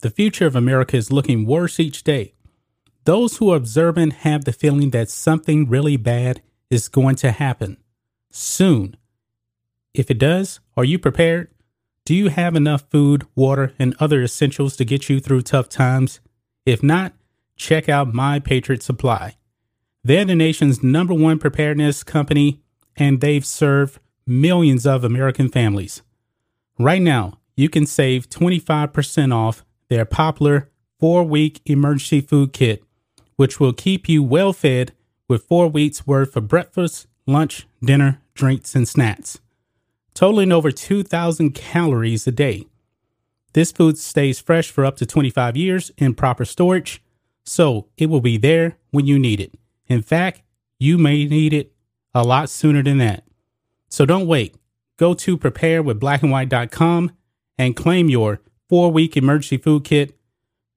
the future of America is looking worse each day. Those who are observant have the feeling that something really bad is going to happen soon. If it does, are you prepared? Do you have enough food, water, and other essentials to get you through tough times? If not, check out My Patriot Supply. They're the nation's number one preparedness company, and they've served millions of American families. Right now, you can save 25% off their popular four week emergency food kit, which will keep you well fed with four weeks worth of breakfast, lunch, dinner, drinks, and snacks, totaling over 2,000 calories a day. This food stays fresh for up to 25 years in proper storage, so it will be there when you need it. In fact, you may need it a lot sooner than that. So don't wait. Go to preparewithblackandwhite.com and claim your four week emergency food kit.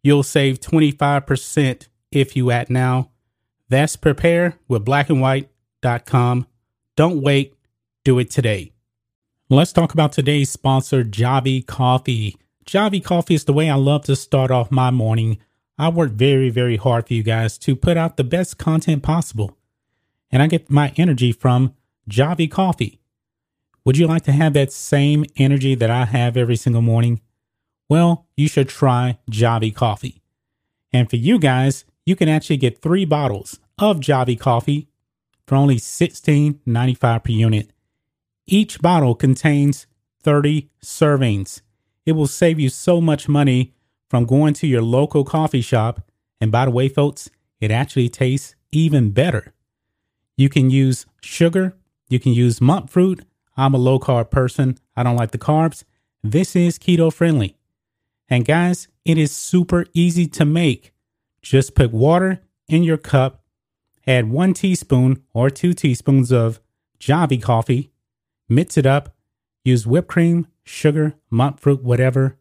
You'll save 25% if you act now. That's prepare with preparewithblackandwhite.com. Don't wait. Do it today. Let's talk about today's sponsor, Javy Coffee. Javy Coffee is the way I love to start off my morning. I work very, very hard for you guys to put out the best content possible. And I get my energy from Javy Coffee. Would you like to have that same energy that I have every single morning? Well, you should try Javy Coffee. And for you guys, you can actually get three bottles of Javy Coffee for only $16.95 per unit. Each bottle contains 30 servings. It will save you so much money from going to your local coffee shop. And by the way, folks, it actually tastes even better. You can use sugar, you can use monk fruit. I'm a low carb person, I don't like the carbs. This is keto friendly. And guys, it is super easy to make. Just put water in your cup, add one teaspoon or two teaspoons of Javy coffee, mix it up, use whipped cream, sugar, monk fruit, whatever.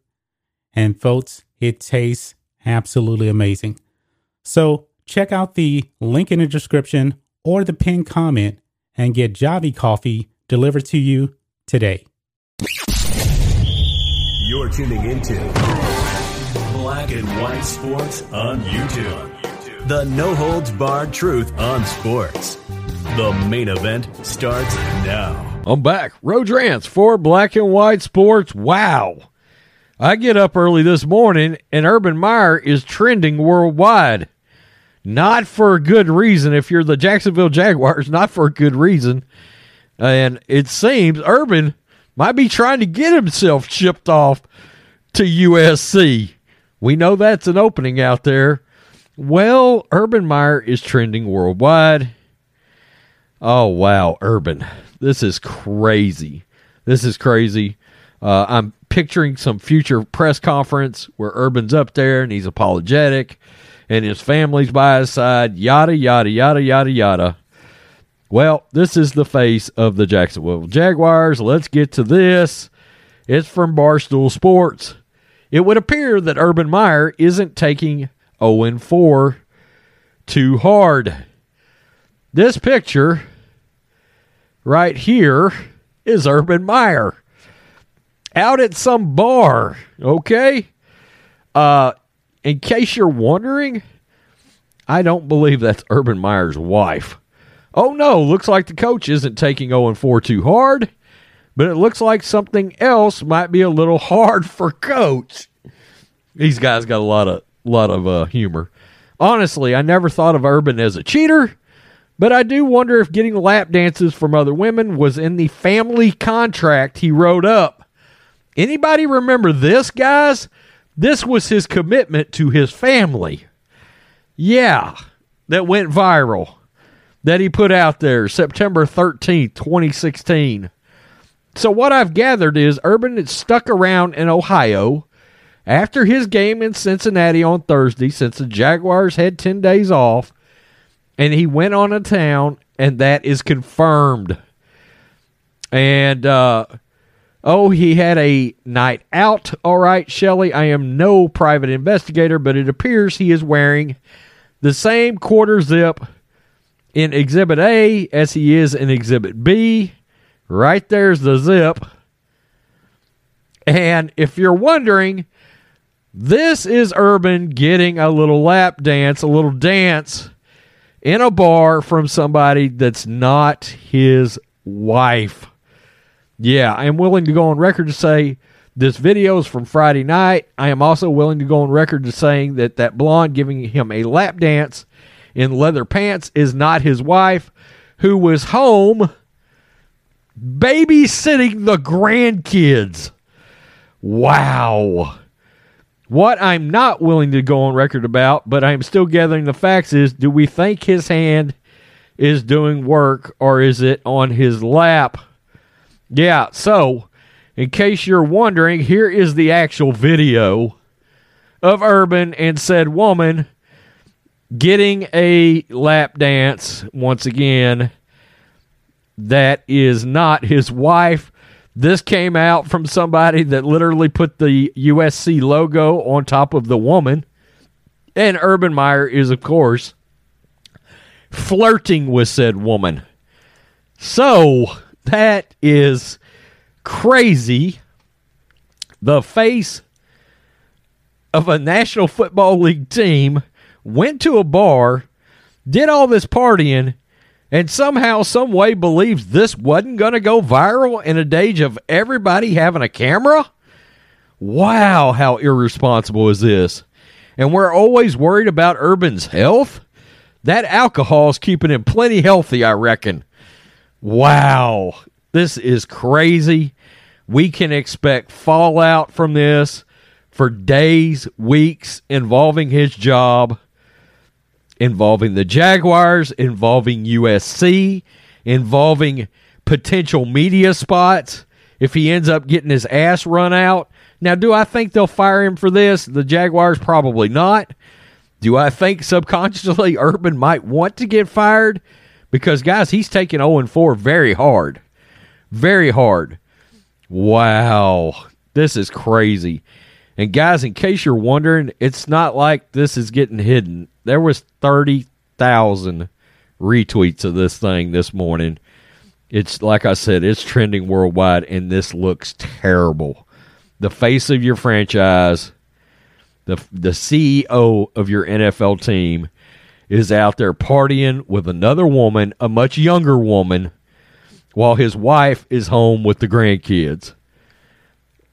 And folks, it tastes absolutely amazing. So check out the link in the description or the pinned comment and get Javy coffee delivered to you today. You're tuning into Black and White Sports on YouTube. The no holds barred truth on sports. The main event starts now. I'm back. Road Rants for Black and White Sports. Wow. I get up early this morning and Urban Meyer is trending worldwide. Not for a good reason. If you're the Jacksonville Jaguars, not for a good reason. And it seems Urban might be trying to get himself shipped off to USC. We know that's an opening out there. Well, Urban Meyer is trending worldwide. Oh, wow, Urban. This is crazy. This is crazy. Uh, I'm picturing some future press conference where Urban's up there and he's apologetic and his family's by his side, yada, yada, yada, yada, yada. Well, this is the face of the Jacksonville Jaguars. Let's get to this. It's from Barstool Sports. It would appear that Urban Meyer isn't taking 0 4 too hard. This picture right here is Urban Meyer out at some bar, okay? Uh in case you're wondering, I don't believe that's Urban Meyer's wife. Oh no, looks like the coach isn't taking 0 4 too hard, but it looks like something else might be a little hard for coach. These guys got a lot of lot of uh, humor. Honestly, I never thought of Urban as a cheater, but I do wonder if getting lap dances from other women was in the family contract he wrote up. Anybody remember this, guys? This was his commitment to his family. Yeah, that went viral. That he put out there September 13th, 2016. So, what I've gathered is Urban stuck around in Ohio after his game in Cincinnati on Thursday, since the Jaguars had 10 days off, and he went on a town, and that is confirmed. And, uh, oh, he had a night out. All right, Shelley, I am no private investigator, but it appears he is wearing the same quarter zip in Exhibit A as he is in Exhibit B. Right there's the zip. And if you're wondering, this is Urban getting a little lap dance, a little dance in a bar from somebody that's not his wife. Yeah, I am willing to go on record to say this video is from Friday night. I am also willing to go on record to saying that that blonde giving him a lap dance in leather pants is not his wife, who was home babysitting the grandkids. Wow. What I'm not willing to go on record about, but I'm still gathering the facts, is do we think his hand is doing work or is it on his lap? Yeah, so in case you're wondering, here is the actual video of Urban and said woman getting a lap dance once again that is not his wife. This came out from somebody that literally put the USC logo on top of the woman. And Urban Meyer is, of course, flirting with said woman. So that is crazy. The face of a National Football League team went to a bar, did all this partying, and somehow, some way believes this wasn't going to go viral in a age of everybody having a camera? Wow, how irresponsible is this? And we're always worried about Urban's health? That alcohol is keeping him plenty healthy, I reckon. Wow, this is crazy. We can expect fallout from this for days, weeks involving his job involving the Jaguars, involving USC, involving potential media spots if he ends up getting his ass run out. Now, do I think they'll fire him for this? The Jaguars probably not. Do I think subconsciously Urban might want to get fired? Because, guys, he's taking 0 4 very hard. Very hard. Wow. This is crazy. And guys, in case you're wondering, it's not like this is getting hidden. There was 30,000 retweets of this thing this morning. It's like I said, it's trending worldwide and this looks terrible. The face of your franchise, the the CEO of your NFL team is out there partying with another woman, a much younger woman, while his wife is home with the grandkids.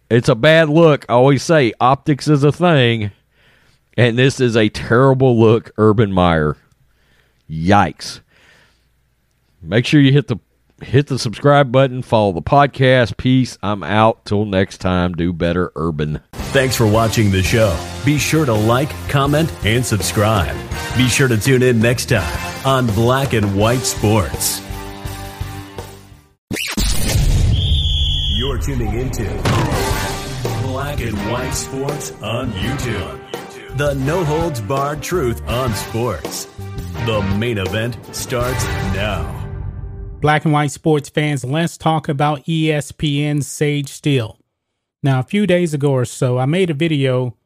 It's a bad look. I always say optics is a thing, and this is a terrible look, Urban Meyer. Yikes. Make sure you hit the hit the subscribe button, follow the podcast. Peace. I'm out. Till next time, do better, Urban. Thanks for watching the show. Be sure to like, comment, and subscribe. Be sure to tune in next time on Black and White Sports. You're tuning into Black and White Sports on YouTube. The no holds barred truth on sports. The main event starts now. Black and white sports fans, let's talk about ESPN's Sage Steele. Now, a few days ago or so, I made a video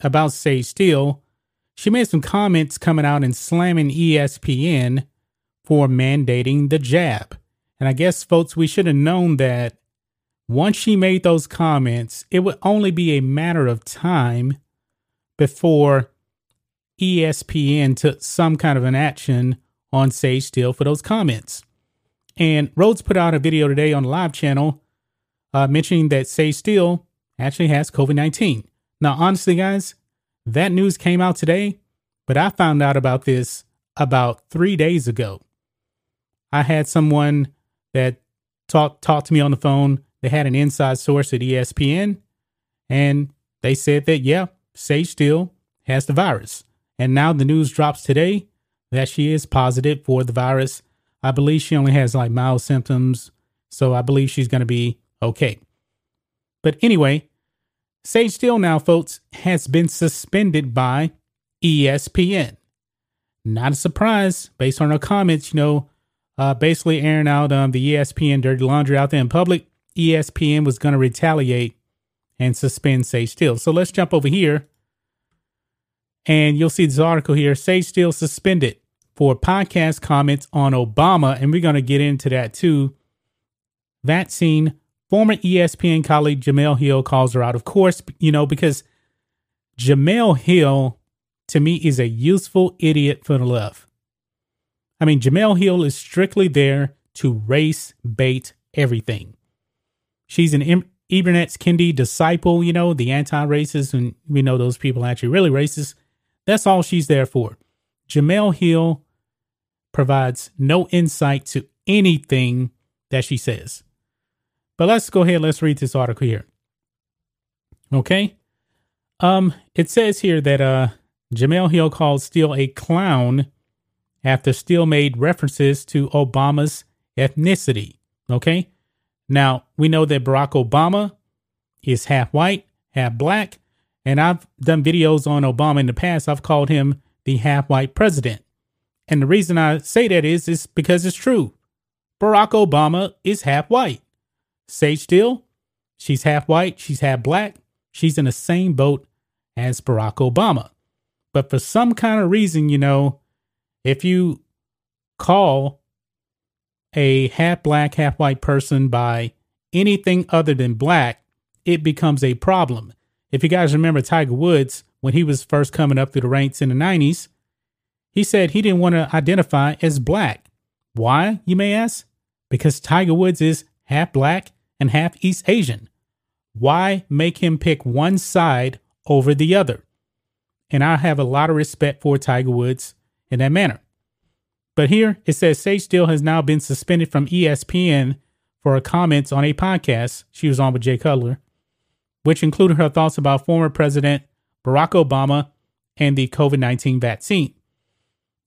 about Sage Steele. She made some comments coming out and slamming ESPN for mandating the jab. And I guess, folks, we should have known that once she made those comments, it would only be a matter of time before ESPN took some kind of an action on Sage Steele for those comments. And Rhodes put out a video today on the live channel uh, mentioning that Sage Steele actually has COVID 19. Now, honestly, guys, that news came out today, but I found out about this about three days ago. I had someone that talked talked to me on the phone. They had an inside source at ESPN, and they said that yeah, Sage Steele has the virus. And now the news drops today that she is positive for the virus. I believe she only has like mild symptoms, so I believe she's going to be okay. But anyway, Sage Steele now, folks, has been suspended by ESPN. Not a surprise based on her comments, you know, uh, basically airing out um, the ESPN dirty laundry out there in public. ESPN was going to retaliate and suspend Sage Steele. So let's jump over here and you'll see this article here. Sage Steele suspended for podcast comments on Obama. And we're going to get into that too. That scene, former ESPN colleague Jemele Hill calls her out. Of course, you know, because Jemele Hill to me is a useful idiot for the left. I mean, Jemele Hill is strictly there to race bait everything. She's an Ibram Kendi disciple, you know, the anti-racist, and we know those people are actually really racist. That's all she's there for. Jemele Hill provides no insight to anything that she says. But let's go ahead, let's read this article here. Okay. Um, it says here that uh Jemele Hill called Steele a clown after Steele made references to Obama's ethnicity. Okay. Now, we know that Barack Obama is half white, half black, and I've done videos on Obama in the past. I've called him the half white president. And the reason I say that is, is because it's true. Barack Obama is half white. Sage Steele, she's half white, she's half black. She's in the same boat as Barack Obama. But for some kind of reason, you know, if you call a half black, half white person by anything other than black, it becomes a problem. If you guys remember Tiger Woods, when he was first coming up through the ranks in the 90s, he said he didn't want to identify as black. Why, you may ask? Because Tiger Woods is half black and half East Asian. Why make him pick one side over the other? And I have a lot of respect for Tiger Woods in that manner. But here it says Sage Steele has now been suspended from ESPN for her comments on a podcast she was on with Jay Cutler, which included her thoughts about former President Barack Obama and the COVID 19 vaccine.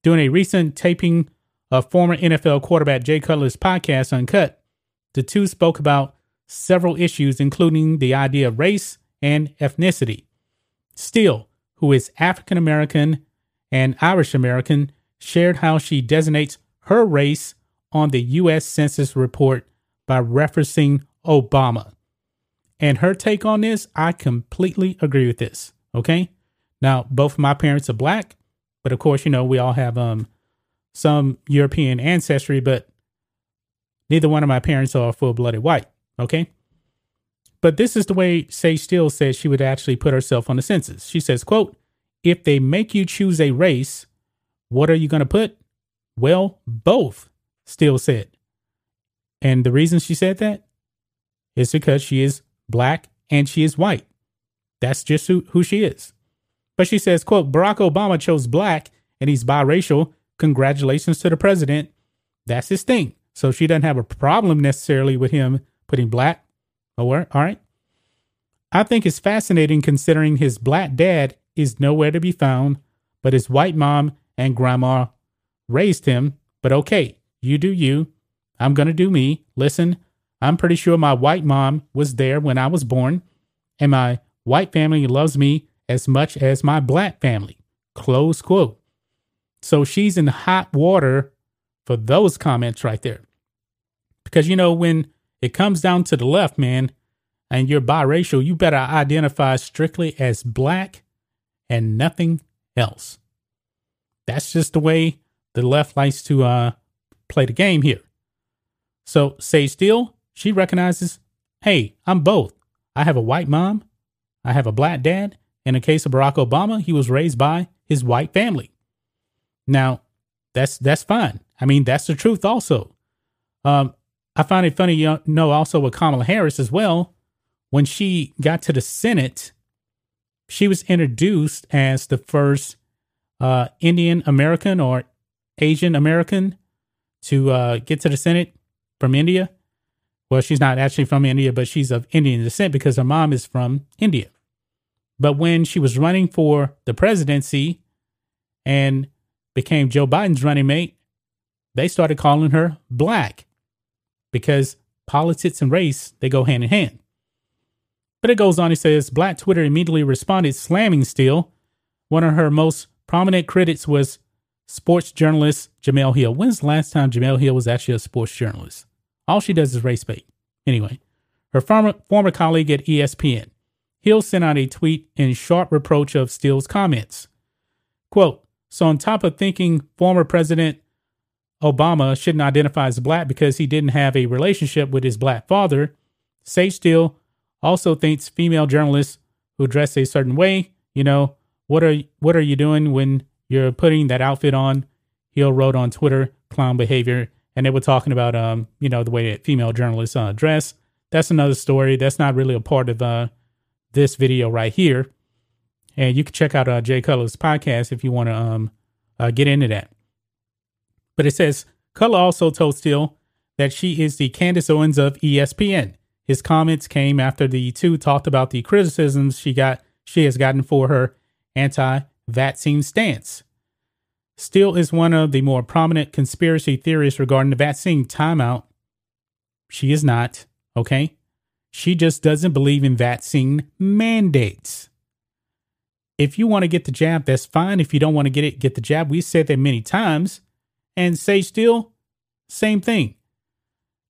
During a recent taping of former NFL quarterback Jay Cutler's podcast, Uncut, the two spoke about several issues, including the idea of race and ethnicity. Steele, who is African American and Irish American, shared how she designates her race on the U.S. Census report by referencing Obama. And her take on this, I completely agree with this. Okay. Now, both of my parents are black, but of course, you know, we all have um some European ancestry, but neither one of my parents are full blooded white. Okay. But this is the way Sage Steele says she would actually put herself on the census. She says, quote, if they make you choose a race, what are you going to put? Well, both, Steele said. And the reason she said that is because she is black and she is white. That's just who, who she is. But she says, quote, Barack Obama chose black and he's biracial. Congratulations to the president. That's his thing. So she doesn't have a problem necessarily with him putting black. Oh, all right. I think it's fascinating considering his black dad is nowhere to be found, but his white mom and grandma raised him. But okay, you do you. I'm going to do me. Listen, I'm pretty sure my white mom was there when I was born, and my white family loves me as much as my black family. Close quote. So she's in hot water for those comments right there. Because, you know, when it comes down to the left, man, and you're biracial, you better identify strictly as black and nothing else. That's just the way the left likes to uh, play the game here. So Sage Steele, she recognizes, hey, I'm both. I have a white mom, I have a black dad. In the case of Barack Obama, he was raised by his white family. Now, that's that's fine. I mean, that's the truth also. Um, I find it funny, you know, also with Kamala Harris as well. When she got to the Senate, she was introduced as the first uh, Indian American or Asian American to uh, get to the Senate from India. Well, she's not actually from India, but she's of Indian descent because her mom is from India. But when she was running for the presidency and became Joe Biden's running mate, they started calling her black because politics and race, they go hand in hand. But it goes on, he says, Black Twitter immediately responded, slamming Steele. One of her most prominent critics was sports journalist Jemele Hill. When's the last time Jemele Hill was actually a sports journalist? All she does is race bait. Anyway, her former, former colleague at ESPN. Hill sent out a tweet in sharp reproach of Steele's comments. Quote, so on top of thinking former President Obama shouldn't identify as black because he didn't have a relationship with his black father, Sage Steele also thinks female journalists who dress a certain way, you know, what are what are you doing when you're putting that outfit on? Hill wrote on Twitter, clown behavior, and they were talking about um, you know, the way that female journalists uh, dress. That's another story. That's not really a part of uh this video right here. And you can check out uh, Jay Cutler's podcast if you want to um uh, get into that. But it says Cutler also told Steele that she is the Candace Owens of ESPN. His comments came after the two talked about the criticisms she got she has gotten for her anti-vaccine stance. Steele is one of the more prominent conspiracy theorists regarding the vaccine timeout. She is not, okay? She just doesn't believe in vaccine mandates. If you want to get the jab, that's fine. If you don't want to get it, get the jab. We said that many times. And Sage Steele, same thing.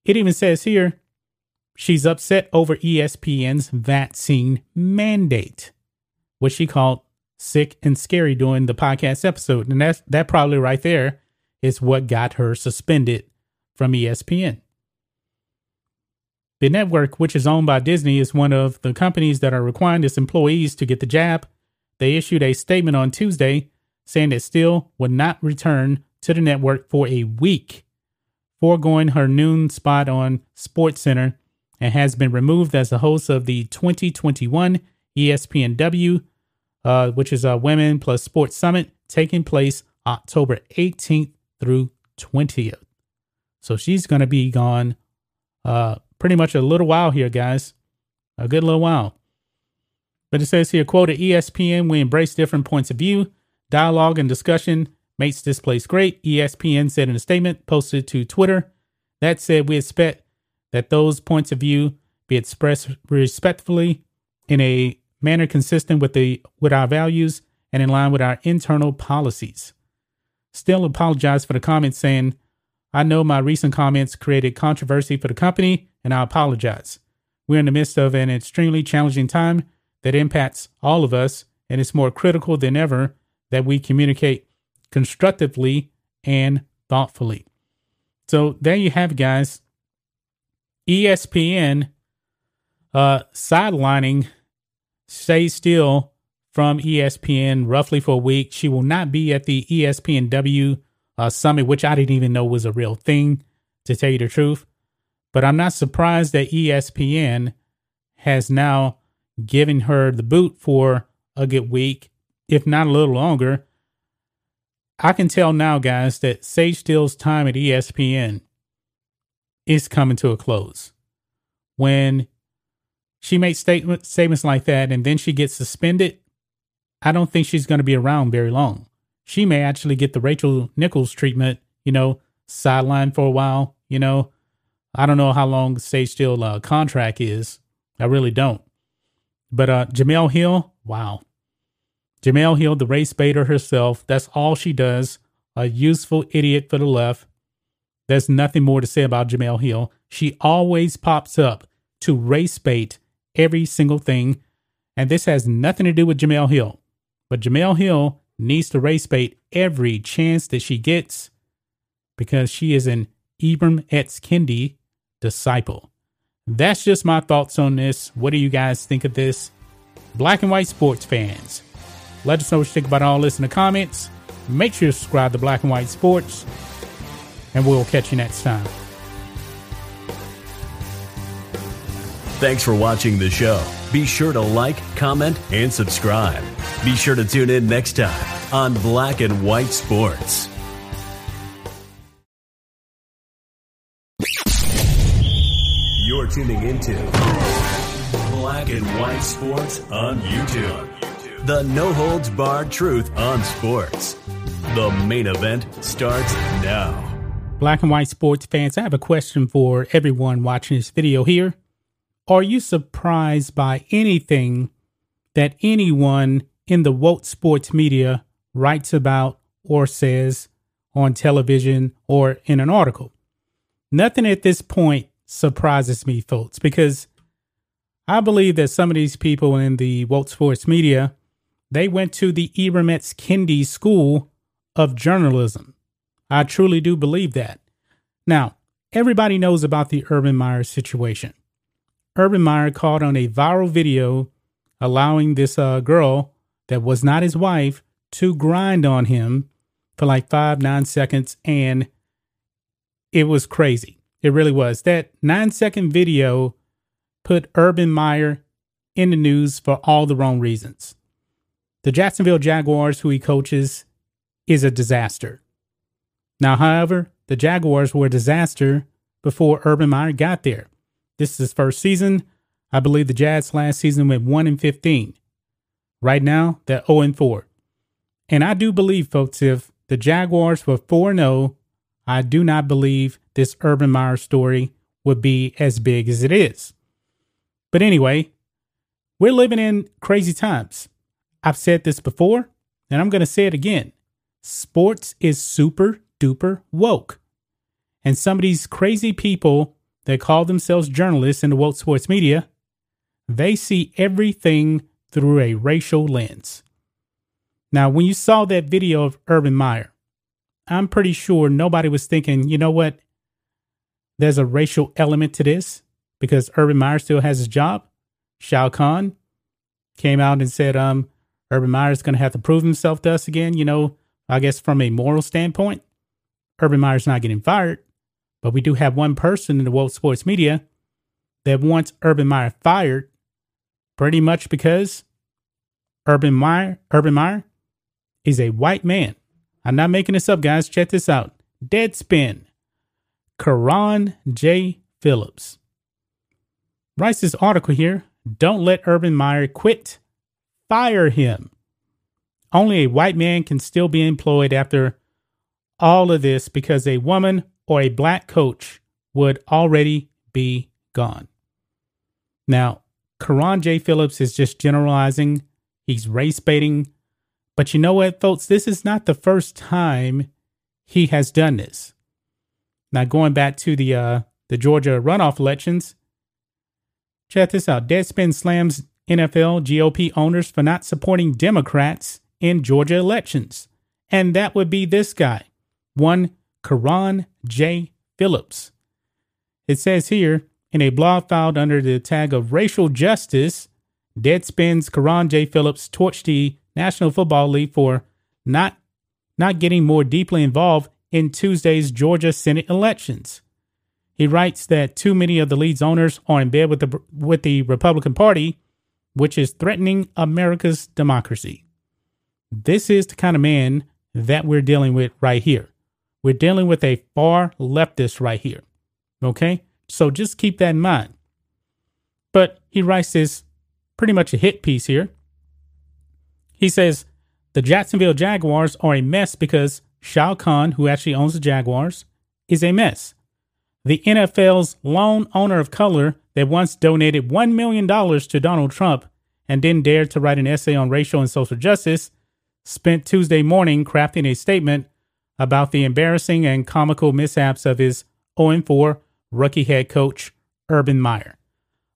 It even says here she's upset over ESPN's vaccine mandate, which she called sick and scary during the podcast episode. And that's that probably right there is what got her suspended from ESPN. The network, which is owned by Disney, is one of the companies that are requiring its employees to get the jab. They issued a statement on Tuesday saying that Steele would not return to the network for a week, foregoing her noon spot on SportsCenter, and has been removed as the host of the 2021 ESPNW, uh, which is a Women Plus Sports Summit taking place October 18th through 20th. So she's going to be gone uh, pretty much a little while here, guys. A good little while. But it says here, quote, at ESPN, we embrace different points of view, dialogue, and discussion makes this place great, ESPN said in a statement posted to Twitter. That said, we expect that those points of view be expressed respectfully in a manner consistent with the with our values and in line with our internal policies. Steele apologized for the comments saying, I know my recent comments created controversy for the company and I apologize. We're in the midst of an extremely challenging time that impacts all of us and it's more critical than ever that we communicate constructively and thoughtfully. So there you have guys. ESPN uh, sidelining Sage Steele from ESPN roughly for a week. She will not be at the ESPNW uh, summit, which I didn't even know was a real thing, to tell you the truth. But I'm not surprised that ESPN has now given her the boot for a good week, if not a little longer, I can tell now, guys, that Sage Steele's time at ESPN is coming to a close. When she makes statement, statements like that and then she gets suspended, I don't think she's going to be around very long. She may actually get the Rachel Nichols treatment, you know, sidelined for a while. You know, I don't know how long Sage Steele uh, contract is. I really don't. But uh, Jemele Hill, wow, Jemele Hill, the race baiter herself, that's all she does. A useful idiot for the left. There's nothing more to say about Jemele Hill. She always pops up to race bait every single thing. And this has nothing to do with Jemele Hill. But Jemele Hill needs to race bait every chance that she gets because she is an Ibram X. Kendi disciple. That's just my thoughts on this. What do you guys think of this? Black and white sports fans. Let us know what you think about all this in the comments. Make sure to subscribe to Black and White Sports, and we'll catch you next time. Thanks for watching the show. Be sure to like, comment, and subscribe. Be sure to tune in next time on Black and White Sports. You're tuning into Black and White Sports on YouTube. The no holds barred truth on sports. The main event starts now. Black and white sports fans, I have a question for everyone watching this video here. Are you surprised by anything that anyone in the woke sports media writes about or says on television or in an article? Nothing at this point surprises me, folks, because I believe that some of these people in the woke sports media, they went to the Ibram X. Kendi School of Journalism. I truly do believe that. Now, everybody knows about the Urban Meyer situation. Urban Meyer caught on a viral video allowing this uh, girl that was not his wife to grind on him for like five, nine seconds. And it was crazy. It really was. That nine second video put Urban Meyer in the news for all the wrong reasons. The Jacksonville Jaguars, who he coaches, is a disaster. Now, however, the Jaguars were a disaster before Urban Meyer got there. This is his first season. I believe the Jags last season went 1 and 15. Right now, they're 0 and 4. And I do believe, folks, if the Jaguars were 4 0, I do not believe this Urban Meyer story would be as big as it is. But anyway, we're living in crazy times. I've said this before, and I'm going to say it again. Sports is super duper woke. And some of these crazy people that call themselves journalists in the woke sports media, they see everything through a racial lens. Now, when you saw that video of Urban Meyer, I'm pretty sure nobody was thinking, you know what? There's a racial element to this because Urban Meyer still has his job. Shad Khan came out and said, um, Urban Meyer is going to have to prove himself to us again. You know, I guess from a moral standpoint, Urban Meyer's not getting fired, but we do have one person in the world sports media that wants Urban Meyer fired pretty much because Urban Meyer, Urban Meyer is a white man. I'm not making this up, guys. Check this out. Deadspin. Carron J. Phillips. Writes this article here. Don't let Urban Meyer quit. Fire him. Only a white man can still be employed after all of this because a woman or a black coach would already be gone. Now, Carron J. Phillips is just generalizing. He's race baiting. But you know what, folks? This is not the first time he has done this. Now, going back to the uh, the Georgia runoff elections, check this out. Deadspin slams NFL GOP owners for not supporting Democrats in Georgia elections. And that would be this guy, one Carron J. Phillips. It says here in a blog filed under the tag of racial justice, Deadspin's Carron J. Phillips torched the National Football League for not not getting more deeply involved in Tuesday's Georgia Senate elections. He writes that too many of the league's owners are in bed with the with the Republican Party, which is threatening America's democracy. This is the kind of man that we're dealing with right here. We're dealing with a far leftist right here. Okay? So just keep that in mind. But he writes this pretty much a hit piece here. He says the Jacksonville Jaguars are a mess because Shad Khan, who actually owns the Jaguars, is a mess. The NFL's lone owner of color that once donated $1 million to Donald Trump and then dared to write an essay on racial and social justice spent Tuesday morning crafting a statement about the embarrassing and comical mishaps of his 0 4 rookie head coach, Urban Meyer.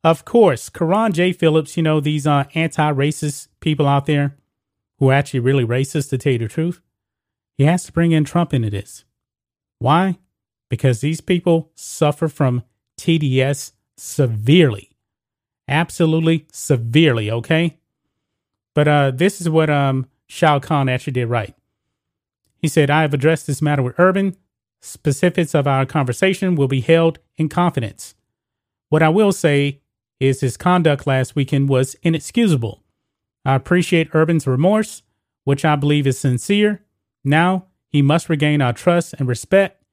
Of course, Carron J. Phillips, you know, these uh, anti racist people out there who are actually really racist, to tell you the truth, he has to bring in Trump into this. Why? Because these people suffer from TDS severely. Absolutely severely, okay? But uh, this is what um, Shad Khan actually did right. He said, I have addressed this matter with Urban. Specifics of our conversation will be held in confidence. What I will say is his conduct last weekend was inexcusable. I appreciate Urban's remorse, which I believe is sincere. Now he must regain our trust and respect.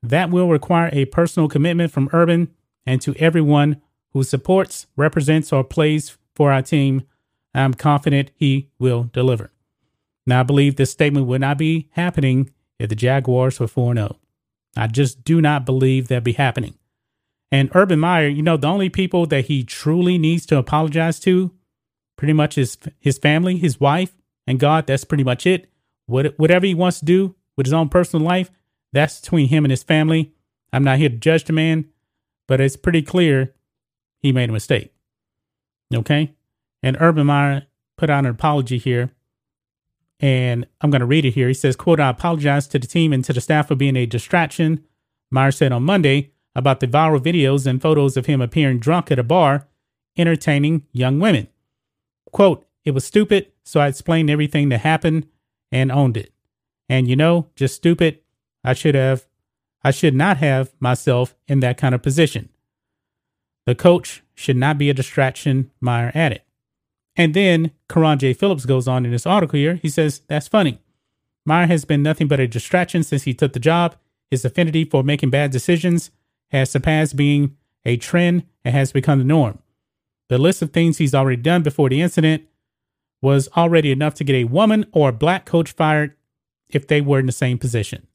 That will require a personal commitment from Urban and to everyone who supports, represents, or plays for our team. I'm confident he will deliver. Now, I believe this statement would not be happening if the Jaguars were 4 0. I just do not believe that'd be happening. And Urban Meyer, you know, the only people that he truly needs to apologize to, pretty much is his family, his wife, and God. That's pretty much it. What, whatever he wants to do with his own personal life, that's between him and his family. I'm not here to judge the man, but it's pretty clear he made a mistake. Okay? And Urban Meyer put out an apology here. And I'm going to read it here. He says, quote, I apologize to the team and to the staff for being a distraction. Meyer said on Monday about the viral videos and photos of him appearing drunk at a bar, entertaining young women. Quote, it was stupid, so I explained everything that happened and owned it. And you know, just stupid, I should have, I should not have myself in that kind of position. The coach should not be a distraction, Meyer added. And then Carron J. Phillips goes on in this article here. He says, That's funny. Meyer has been nothing but a distraction since he took the job. His affinity for making bad decisions has surpassed being a trend and has become the norm. The list of things he's already done before the incident was already enough to get a woman or a black coach fired if they were in the same position.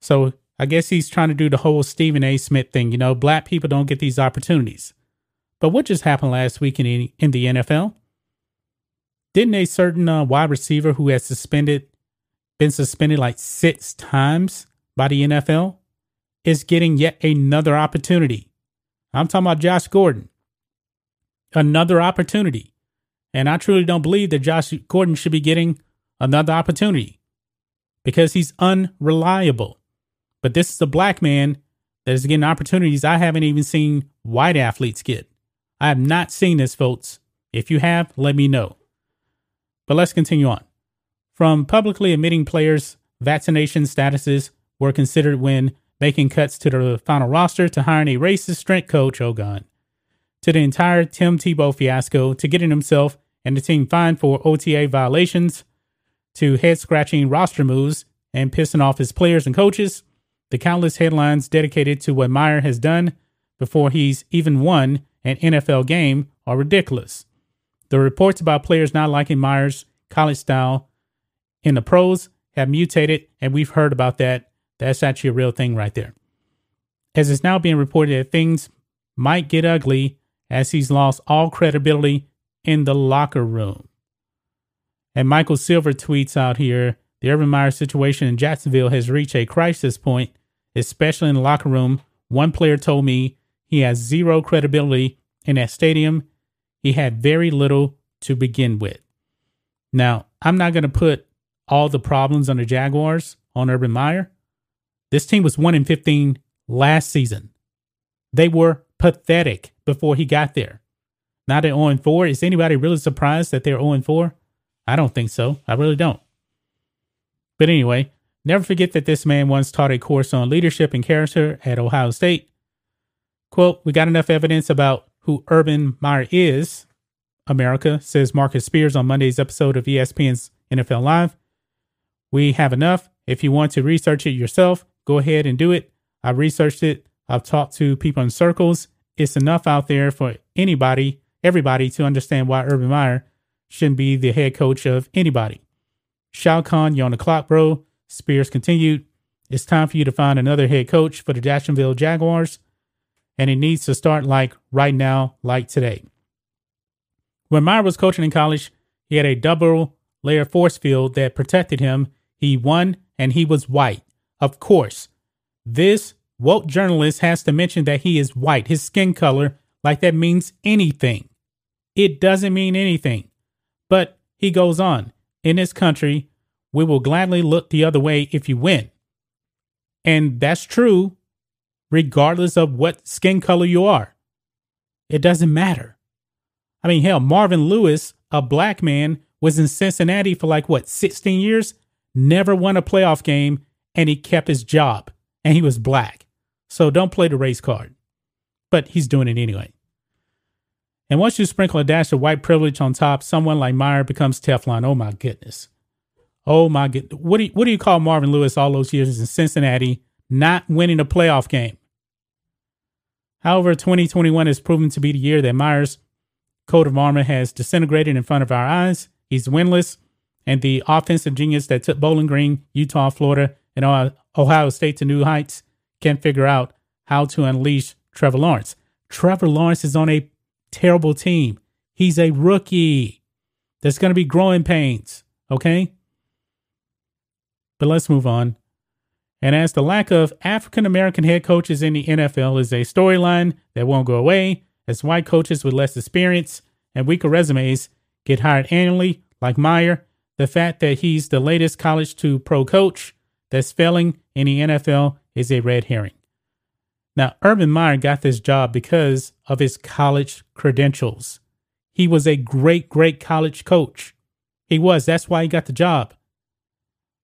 So I guess he's trying to do the whole Stephen A. Smith thing. You know, black people don't get these opportunities. But what just happened last week in, in the NFL? Didn't a certain uh, wide receiver who has suspended, been suspended like six times by the NFL, is getting yet another opportunity? I'm talking about Josh Gordon. Another opportunity. And I truly don't believe that Josh Gordon should be getting another opportunity because he's unreliable. But this is a black man that is getting opportunities I haven't even seen white athletes get. I have not seen this, folks. If you have, let me know. But let's continue on. From publicly admitting players' vaccination statuses were considered when making cuts to the final roster to hiring a racist strength coach, oh God, to the entire Tim Tebow fiasco, to getting himself and the team fined for OTA violations, to head scratching roster moves and pissing off his players and coaches, the countless headlines dedicated to what Meyer has done before he's even won an NFL game are ridiculous. The reports about players not liking Meyer's college style in the pros have mutated, and we've heard about that. That's actually a real thing right there. As it's now being reported that things might get ugly as he's lost all credibility in the locker room. And Michael Silver tweets out here the Urban Meyer situation in Jacksonville has reached a crisis point, especially in the locker room. One player told me he has zero credibility in that stadium he had very little to begin with. Now, I'm not going to put all the problems on the Jaguars on Urban Meyer. This team was 1 in 15 last season. They were pathetic before he got there. Now they're 0 4. Is anybody really surprised that they're 0 4? I don't think so. I really don't. But anyway, never forget that this man once taught a course on leadership and character at Ohio State. Quote, We got enough evidence about who Urban Meyer is, America, says Marcus Spears on Monday's episode of ESPN's NFL Live. We have enough. If you want to research it yourself, go ahead and do it. I've researched it. I've talked to people in circles. It's enough out there for anybody, everybody to understand why Urban Meyer shouldn't be the head coach of anybody. Shad Khan, you're on the clock, bro. Spears continued. It's time for you to find another head coach for the Jacksonville Jaguars and it needs to start like right now, like today. When Meyer was coaching in college, he had a double layer force field that protected him. He won and he was white. Of course, this woke journalist has to mention that he is white, his skin color, like that means anything. It doesn't mean anything. But he goes on, in this country, we will gladly look the other way if you win. And that's true regardless of what skin color you are. It doesn't matter. I mean, hell, Marvin Lewis, a black man, was in Cincinnati for like what, 16 years? Never won a playoff game, and he kept his job, and he was black. So don't play the race card. But he's doing it anyway. And once you sprinkle a dash of white privilege on top, someone like Meyer becomes Teflon. Oh my goodness. Oh my god. What do you, what do you call Marvin Lewis all those years in Cincinnati not winning a playoff game? However, 2021 has proven to be the year that Myers' coat of armor has disintegrated in front of our eyes. He's winless, and the offensive genius that took Bowling Green, Utah, Florida, and Ohio State to new heights can't figure out how to unleash Trevor Lawrence. Trevor Lawrence is on a terrible team. He's a rookie. There's going to be growing pains. Okay. But let's move on. And as the lack of African American head coaches in the NFL is a storyline that won't go away, as white coaches with less experience and weaker resumes get hired annually, like Meyer, the fact that he's the latest college to pro coach that's failing in the NFL is a red herring. Now, Urban Meyer got this job because of his college credentials. He was a great, great college coach. He was. That's why he got the job.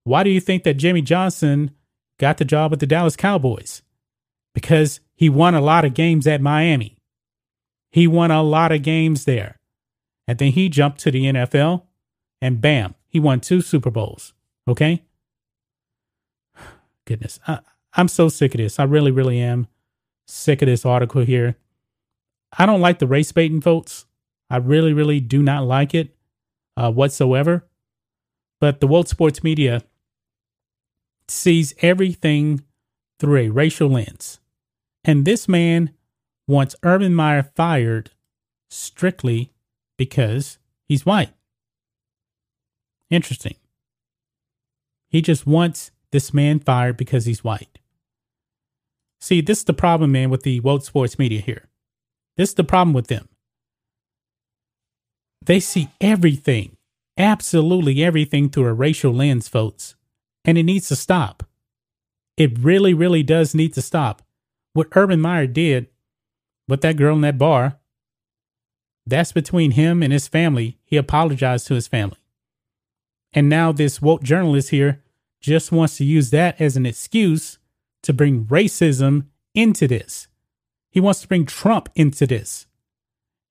Why do you think that Jimmy Johnson got the job with the Dallas Cowboys? Because he won a lot of games at Miami. He won a lot of games there. And then he jumped to the NFL and bam, he won two Super Bowls. Okay? Goodness. I, I'm so sick of this. I really, really am sick of this article here. I don't like the race baiting, folks. I really, really do not like it uh, whatsoever. But the world sports media sees everything through a racial lens. And this man wants Urban Meyer fired strictly because he's white. Interesting. He just wants this man fired because he's white. See, this is the problem, man, with the woke sports media here. This is the problem with them. They see everything, absolutely everything through a racial lens, folks. And it needs to stop. It really, really does need to stop. What Urban Meyer did with that girl in that bar, that's between him and his family. He apologized to his family. And now this woke journalist here just wants to use that as an excuse to bring racism into this. He wants to bring Trump into this.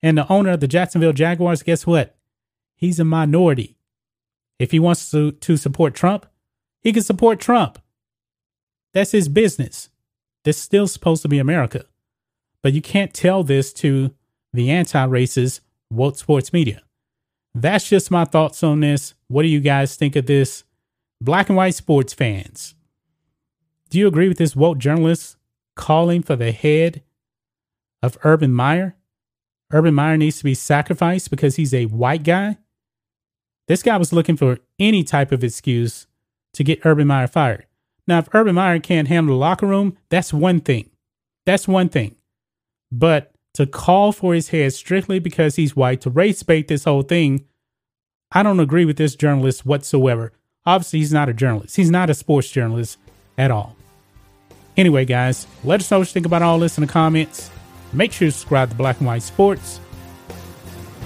And the owner of the Jacksonville Jaguars, guess what? He's a minority. If he wants to, to support Trump, he can support Trump. That's his business. This is still supposed to be America. But you can't tell this to the anti racist woke sports media. That's just my thoughts on this. What do you guys think of this? Black and white sports fans. Do you agree with this woke journalist calling for the head of Urban Meyer? Urban Meyer needs to be sacrificed because he's a white guy? This guy was looking for any type of excuse to get Urban Meyer fired. Now, if Urban Meyer can't handle the locker room, that's one thing. That's one thing. But to call for his head strictly because he's white, to race bait this whole thing, I don't agree with this journalist whatsoever. Obviously, he's not a journalist. He's not a sports journalist at all. Anyway, guys, let us know what you think about all this in the comments. Make sure to subscribe to Black and White Sports,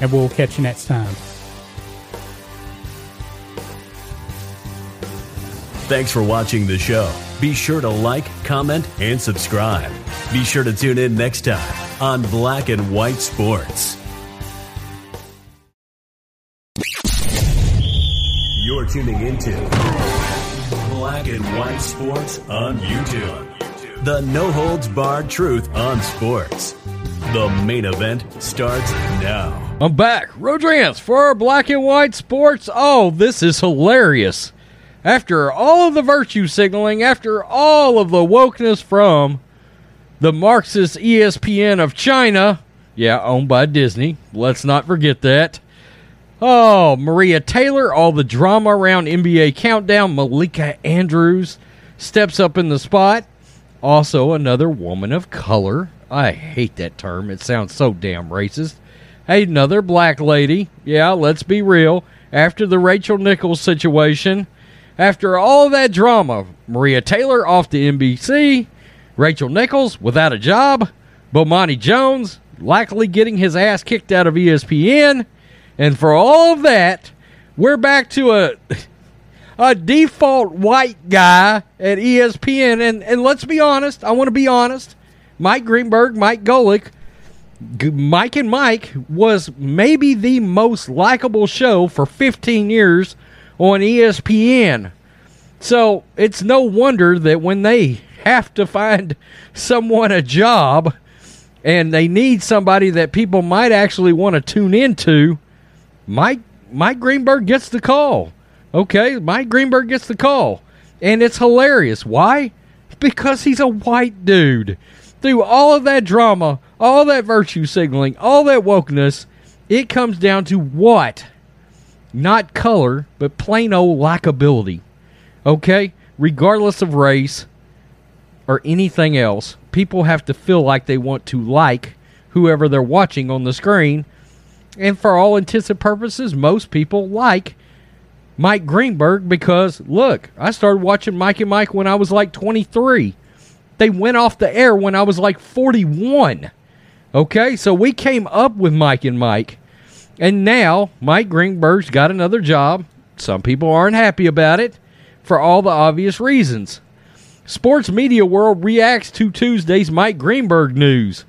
and we'll catch you next time. Thanks for watching the show. Be sure to like, comment, and subscribe. Be sure to tune in next time on Black and White Sports. You're tuning into Black and White Sports on YouTube. The no holds barred truth on sports. The main event starts now. I'm back. Rodrance for Black and White Sports. Oh, this is hilarious. After all of the virtue signaling, after all of the wokeness from the Marxist ESPN of China, yeah, owned by Disney, let's not forget that. Oh, Maria Taylor, all the drama around NBA Countdown. Malika Andrews steps up in the spot. Also, another woman of color. I hate that term. It sounds so damn racist. Hey, another black lady. Yeah, let's be real. After the Rachel Nichols situation, after all that drama, Maria Taylor off the NBC, Rachel Nichols without a job, Bomani Jones likely getting his ass kicked out of ESPN. And for all of that, we're back to a a default white guy at ESPN. And and let's be honest, I want to be honest. Mike Greenberg, Mike Golic, Mike and Mike was maybe the most likable show for 15 years on ESPN. So it's no wonder that when they have to find someone a job and they need somebody that people might actually want to tune into, Mike Mike Greenberg gets the call. Okay, Mike Greenberg gets the call. And it's hilarious. Why? Because he's a white dude. through all of that drama, all that virtue signaling, all that wokeness, it comes down to what? Not color, but plain old likability. Okay? Regardless of race or anything else, people have to feel like they want to like whoever they're watching on the screen. And for all intents and purposes, most people like Mike Greenberg because, look, I started watching Mike and Mike when I was like 23. They went off the air when I was like 41. Okay, so we came up with Mike and Mike. And now Mike Greenberg's got another job. Some people aren't happy about it for all the obvious reasons. Sports media world reacts to Tuesday's Mike Greenberg news.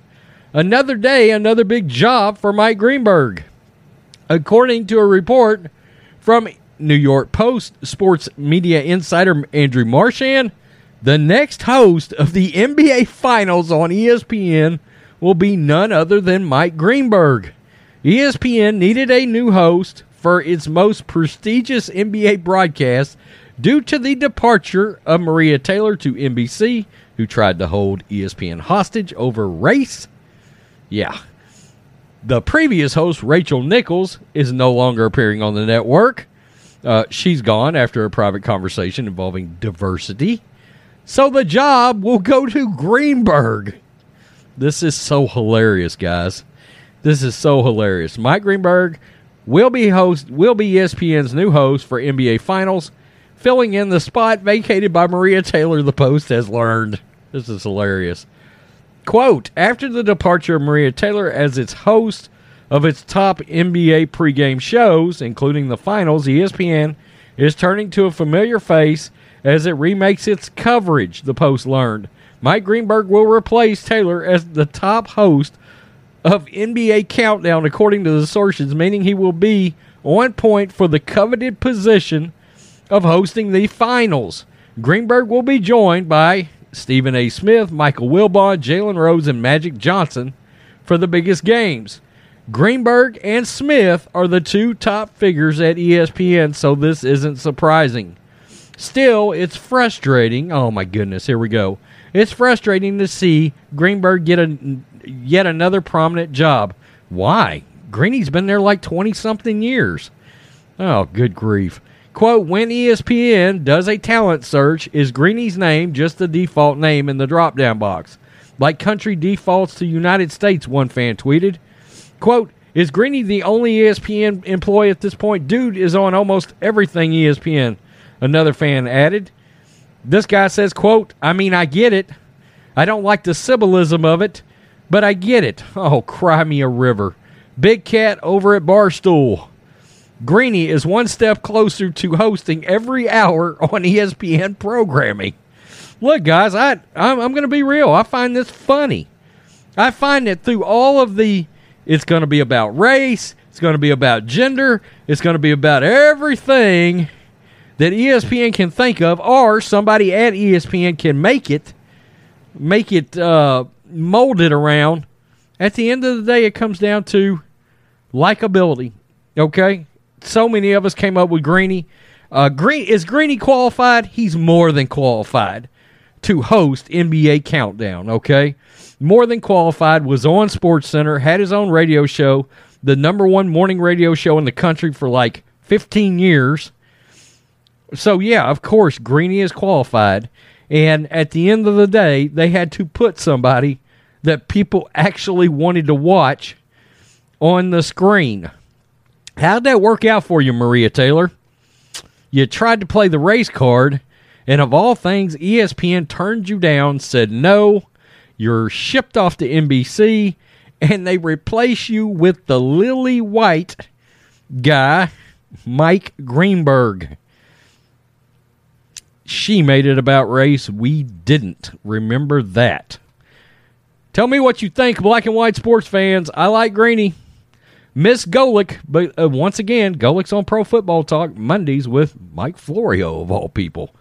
Another day, another big job for Mike Greenberg. According to a report from New York Post sports media insider Andrew Marchand, the next host of the NBA Finals on ESPN will be none other than Mike Greenberg. ESPN needed a new host for its most prestigious NBA broadcast due to the departure of Maria Taylor to NBC, who tried to hold ESPN hostage over race. Yeah. The previous host, Rachel Nichols, is no longer appearing on the network. Uh, she's gone after a private conversation involving diversity. So the job will go to Greenberg. This is so hilarious, guys. This is so hilarious. Mike Greenberg will be host will be ESPN's new host for NBA Finals, filling in the spot vacated by Maria Taylor. The Post has learned. This is hilarious. Quote: After the departure of Maria Taylor as its host of its top NBA pregame shows, including the finals, ESPN is turning to a familiar face as it remakes its coverage. The Post learned. Mike Greenberg will replace Taylor as the top host of NBA Countdown, according to the sources, meaning he will be on point for the coveted position of hosting the finals. Greenberg will be joined by Stephen A. Smith, Michael Wilbon, Jalen Rose, and Magic Johnson for the biggest games. Greenberg and Smith are the two top figures at ESPN, so this isn't surprising. Still, it's frustrating. Oh my goodness, here we go. It's frustrating to see Greenberg get a yet another prominent job. Why? Greeny's been there like 20 something years. Oh, good grief. Quote, when ESPN does a talent search, is Greeny's name just the default name in the drop down box? Like country defaults to United States, one fan tweeted. Quote, is Greeny the only ESPN employee at this point? Dude is on almost everything ESPN. Another fan added. This guy says, quote, I mean, I get it. I don't like the symbolism of it, but I get it. Oh, cry me a river. Big Cat over at Barstool. Greeny is one step closer to hosting every hour on ESPN programming. Look, guys, I I'm, I'm going to be real. I find this funny. I find that through all of the, it's going to be about race, it's going to be about gender, it's going to be about everything that ESPN can think of, or somebody at ESPN can make it, make it uh, molded around. At the end of the day, it comes down to likability. Okay, so many of us came up with Greeny. Uh, Green is Greeny qualified? He's more than qualified to host NBA Countdown. Okay, more than qualified. Was on Sports Center, had his own radio show, the number one morning radio show in the country for like 15 years. So yeah, of course, Greeny is qualified. And at the end of the day, they had to put somebody that people actually wanted to watch on the screen. How'd that work out for you, Maria Taylor? You tried to play the race card, and of all things, ESPN turned you down, said no, you're shipped off to NBC, and they replace you with the lily white guy, Mike Greenberg. She made it about race. We didn't. Remember that. Tell me what you think, black and white sports fans. I like Greeny. Miss Golic, but uh, once again, Golic's on Pro Football Talk Mondays with Mike Florio, of all people.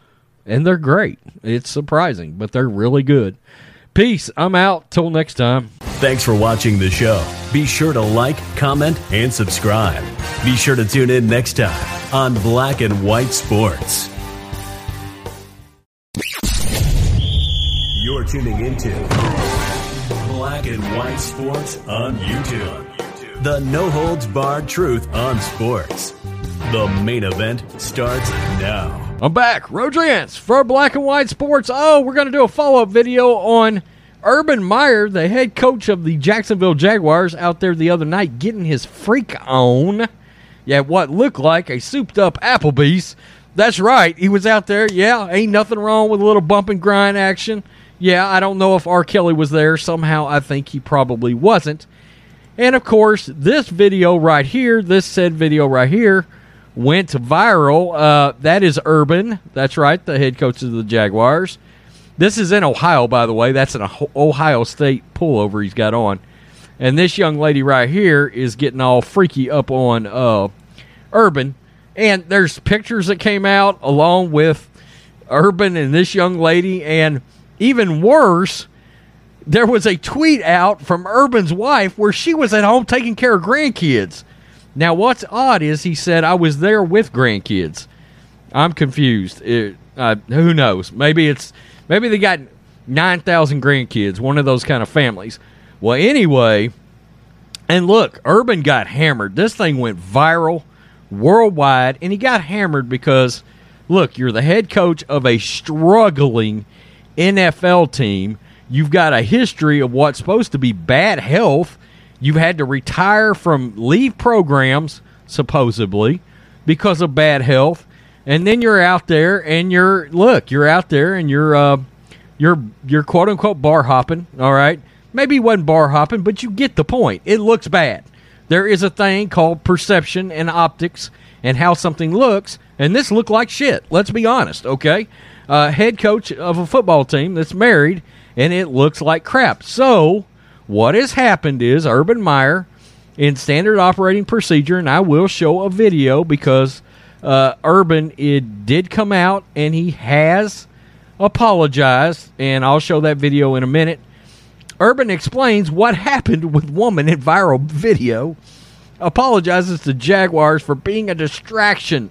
And they're great. It's surprising, but they're really good. Peace. I'm out. Till next time. Thanks for watching the show. Be sure to like, comment, and subscribe. Be sure to tune in next time on Black and White Sports. You're tuning into Black and White Sports on YouTube. The no holds barred truth on sports. The main event starts now. I'm back. Rodrance for Black and White Sports. Oh, we're going to do a follow up video on Urban Meyer, the head coach of the Jacksonville Jaguars, out there the other night getting his freak on. Yeah, what looked like a souped up Applebee's. That's right. He was out there. Yeah, ain't nothing wrong with a little bump and grind action. Yeah, I don't know if R. Kelly was there. Somehow I think he probably wasn't. And of course, this video right here, this said video right here, went viral. Uh, that is Urban. That's right, the head coach of the Jaguars. This is in Ohio, by the way. That's an Ohio State pullover he's got on. And this young lady right here is getting all freaky up on uh, Urban. And there's pictures that came out along with Urban and this young lady. And even worse, there was a tweet out from Urban's wife where she was at home taking care of grandkids. Now, what's odd is he said, I was there with grandkids. I'm confused. It, uh, who knows? Maybe it's maybe they got 9,000 grandkids, one of those kind of families. Well, anyway, and look, Urban got hammered. This thing went viral worldwide, and he got hammered because, look, you're the head coach of a struggling NFL team. You've got a history of what's supposed to be bad health. You've had to retire from leave programs, supposedly, because of bad health. And then you're out there and you're look, you're out there and you're uh, you're you're quote unquote bar hopping, all right? Maybe he wasn't bar hopping, but you get the point. It looks bad. There is a thing called perception and optics and how something looks, and this looked like shit. Let's be honest, okay? Uh, head coach of a football team that's married, and it looks like crap. So, what has happened is Urban Meyer, in standard operating procedure, and I will show a video because uh, Urban it did come out and he has apologized, and I'll show that video in a minute. Urban explains what happened with woman in viral video, apologizes to Jaguars for being a distraction.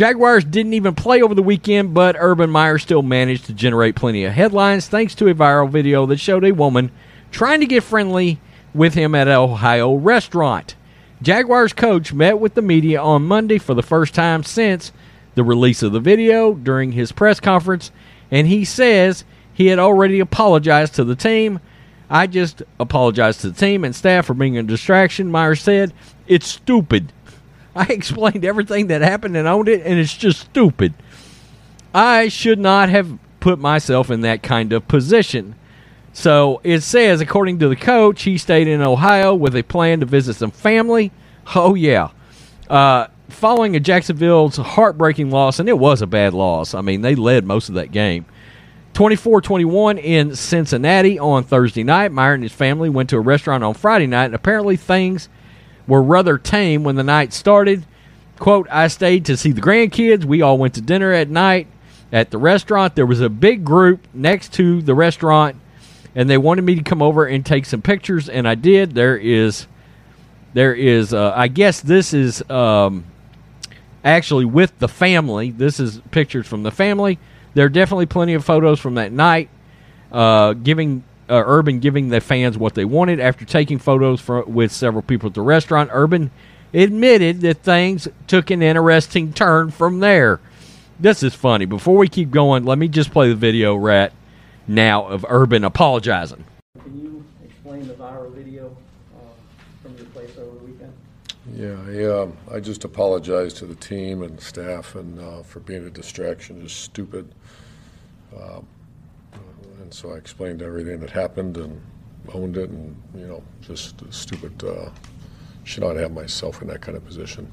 Jaguars didn't even play over the weekend, but Urban Meyer still managed to generate plenty of headlines thanks to a viral video that showed a woman trying to get friendly with him at an Ohio restaurant. Jaguars coach met with the media on Monday for the first time since the release of the video during his press conference, and he says he had already apologized to the team. I just apologized to the team and staff for being a distraction, Myers said. It's stupid. I explained everything that happened and owned it, and it's just stupid. I should not have put myself in that kind of position. So it says, according to the coach, he stayed in Ohio with a plan to visit some family. Oh, yeah. Uh, following a Jacksonville's heartbreaking loss, and it was a bad loss. I mean, they led most of that game. 24 21 in Cincinnati on Thursday night. Meyer and his family went to a restaurant on Friday night, and apparently things were rather tame when the night started. Quote, I stayed to see the grandkids. We all went to dinner at night at the restaurant. There was a big group next to the restaurant, and they wanted me to come over and take some pictures, and I did. There is, there is, uh, I guess this is um, actually with the family. This is pictures from the family there are definitely plenty of photos from that night, uh, giving uh, Urban giving the fans what they wanted after taking photos for, with several people at the restaurant. Urban admitted that things took an interesting turn from there. This is funny. Before we keep going, let me just play the video rat now of Urban apologizing. Can you explain the viral video uh, from your place over the weekend? Yeah, I, um, I just apologize to the team and staff and uh, for being a distraction. It's stupid. Um, and so I explained everything that happened and owned it, and you know, just stupid. Uh, should not have myself in that kind of position.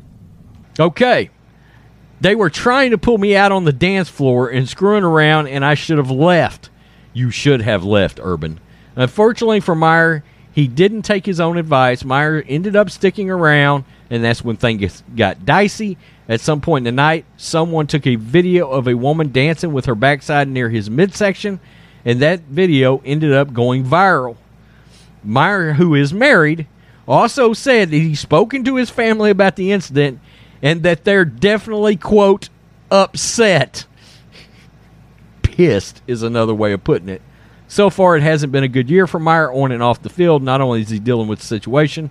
Okay. They were trying to pull me out on the dance floor and screwing around, and I should have left. You should have left, Urban. Unfortunately for Meyer, he didn't take his own advice. Meyer ended up sticking around, and that's when things got dicey. At some point in the night, someone took a video of a woman dancing with her backside near his midsection, and that video ended up going viral. Meyer, who is married, also said that he's spoken to his family about the incident and that they're definitely, quote, upset. Pissed is another way of putting it. So far, it hasn't been a good year for Meyer on and off the field. Not only is he dealing with the situation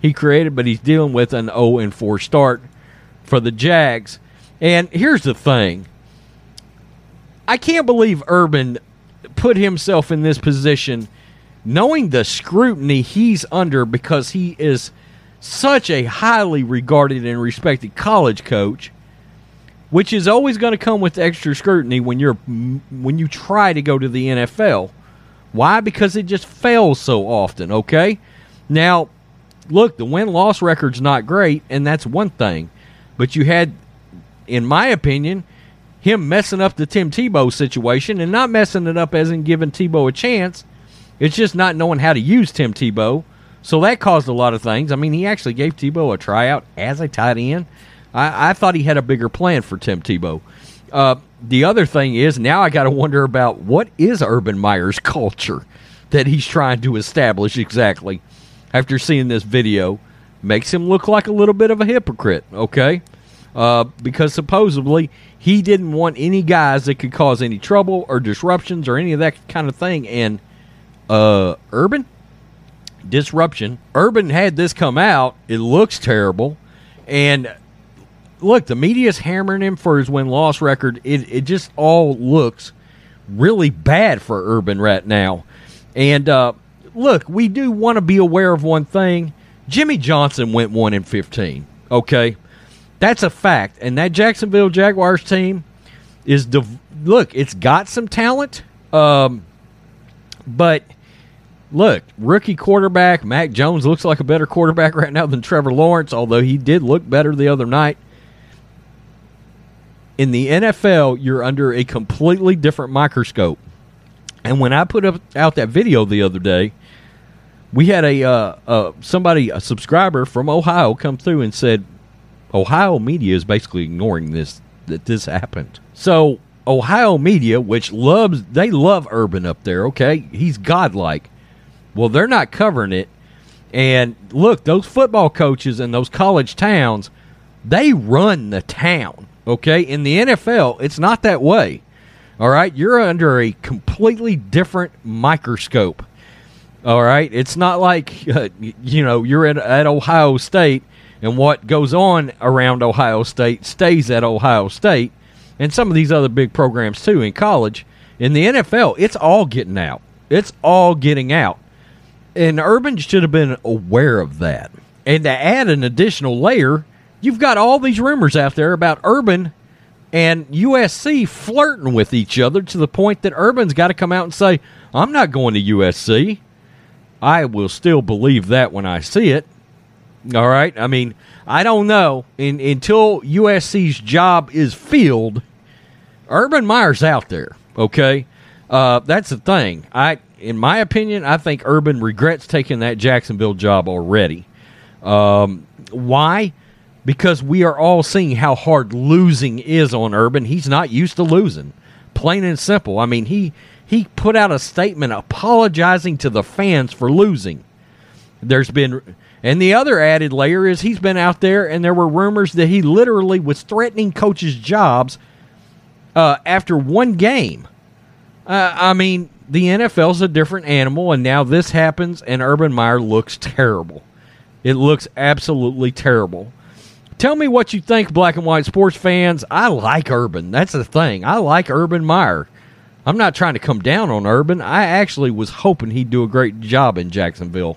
he created, but he's dealing with an 0 and 4 start for the Jags. And here's the thing I can't believe Urban put himself in this position knowing the scrutiny he's under because he is such a highly regarded and respected college coach which is always going to come with extra scrutiny when you're when you try to go to the NFL. Why? Because it just fails so often, okay? Now, look, the win-loss record's not great and that's one thing. But you had in my opinion him messing up the Tim Tebow situation and not messing it up as in giving Tebow a chance. It's just not knowing how to use Tim Tebow. So that caused a lot of things. I mean, he actually gave Tebow a tryout as a tight end. I, I thought he had a bigger plan for Tim Tebow. Uh, the other thing is now I got to wonder about what is Urban Meyer's culture that he's trying to establish exactly. After seeing this video, makes him look like a little bit of a hypocrite. Okay, uh, because supposedly he didn't want any guys that could cause any trouble or disruptions or any of that kind of thing. And uh, Urban disruption. Urban had this come out. It looks terrible, and look, the media's hammering him for his win loss record. It it just all looks really bad for Urban right now. And uh, look, we do want to be aware of one thing. Jimmy Johnson went one in fifteen. Okay, that's a fact. And that Jacksonville Jaguars team is div- look. It's got some talent, um, but look, rookie quarterback Mac Jones looks like a better quarterback right now than Trevor Lawrence, although he did look better the other night in the NFL, you're under a completely different microscope. And when I put up, out that video the other day, we had a uh, uh, somebody, a subscriber from Ohio, come through and said, Ohio media is basically ignoring this that this happened. So Ohio media, which loves they love Urban up there, okay, he's godlike. Well, they're not covering it. And look, those football coaches in those college towns, they run the town. Okay, in the NFL, it's not that way. All right, you're under a completely different microscope. All right, it's not like uh, you know you're at, at Ohio State and what goes on around Ohio State stays at Ohio State, and some of these other big programs too in college. In the NFL, it's all getting out. It's all getting out, and Urban should have been aware of that. And to add an additional layer, You've got all these rumors out there about Urban and USC flirting with each other to the point that Urban's got to come out and say, I'm not going to USC. I will still believe that when I see it. All right. I mean, I don't know. In, until USC's job is filled, Urban Meyer's out there. Okay. Uh, that's the thing. I, in my opinion, I think Urban regrets taking that Jacksonville job already. Um, why? because we are all seeing how hard losing is on Urban. He's not used to losing. Plain and simple. I mean, he he put out a statement apologizing to the fans for losing. There's been and the other added layer is he's been out there and there were rumors that he literally was threatening coaches' jobs uh, after one game. Uh, I mean, the NFL's a different animal, and now this happens, and Urban Meyer looks terrible. It looks absolutely terrible. Tell me what you think, black and white sports fans. I like Urban. That's the thing. I like Urban Meyer. I'm not trying to come down on Urban. I actually was hoping he'd do a great job in Jacksonville.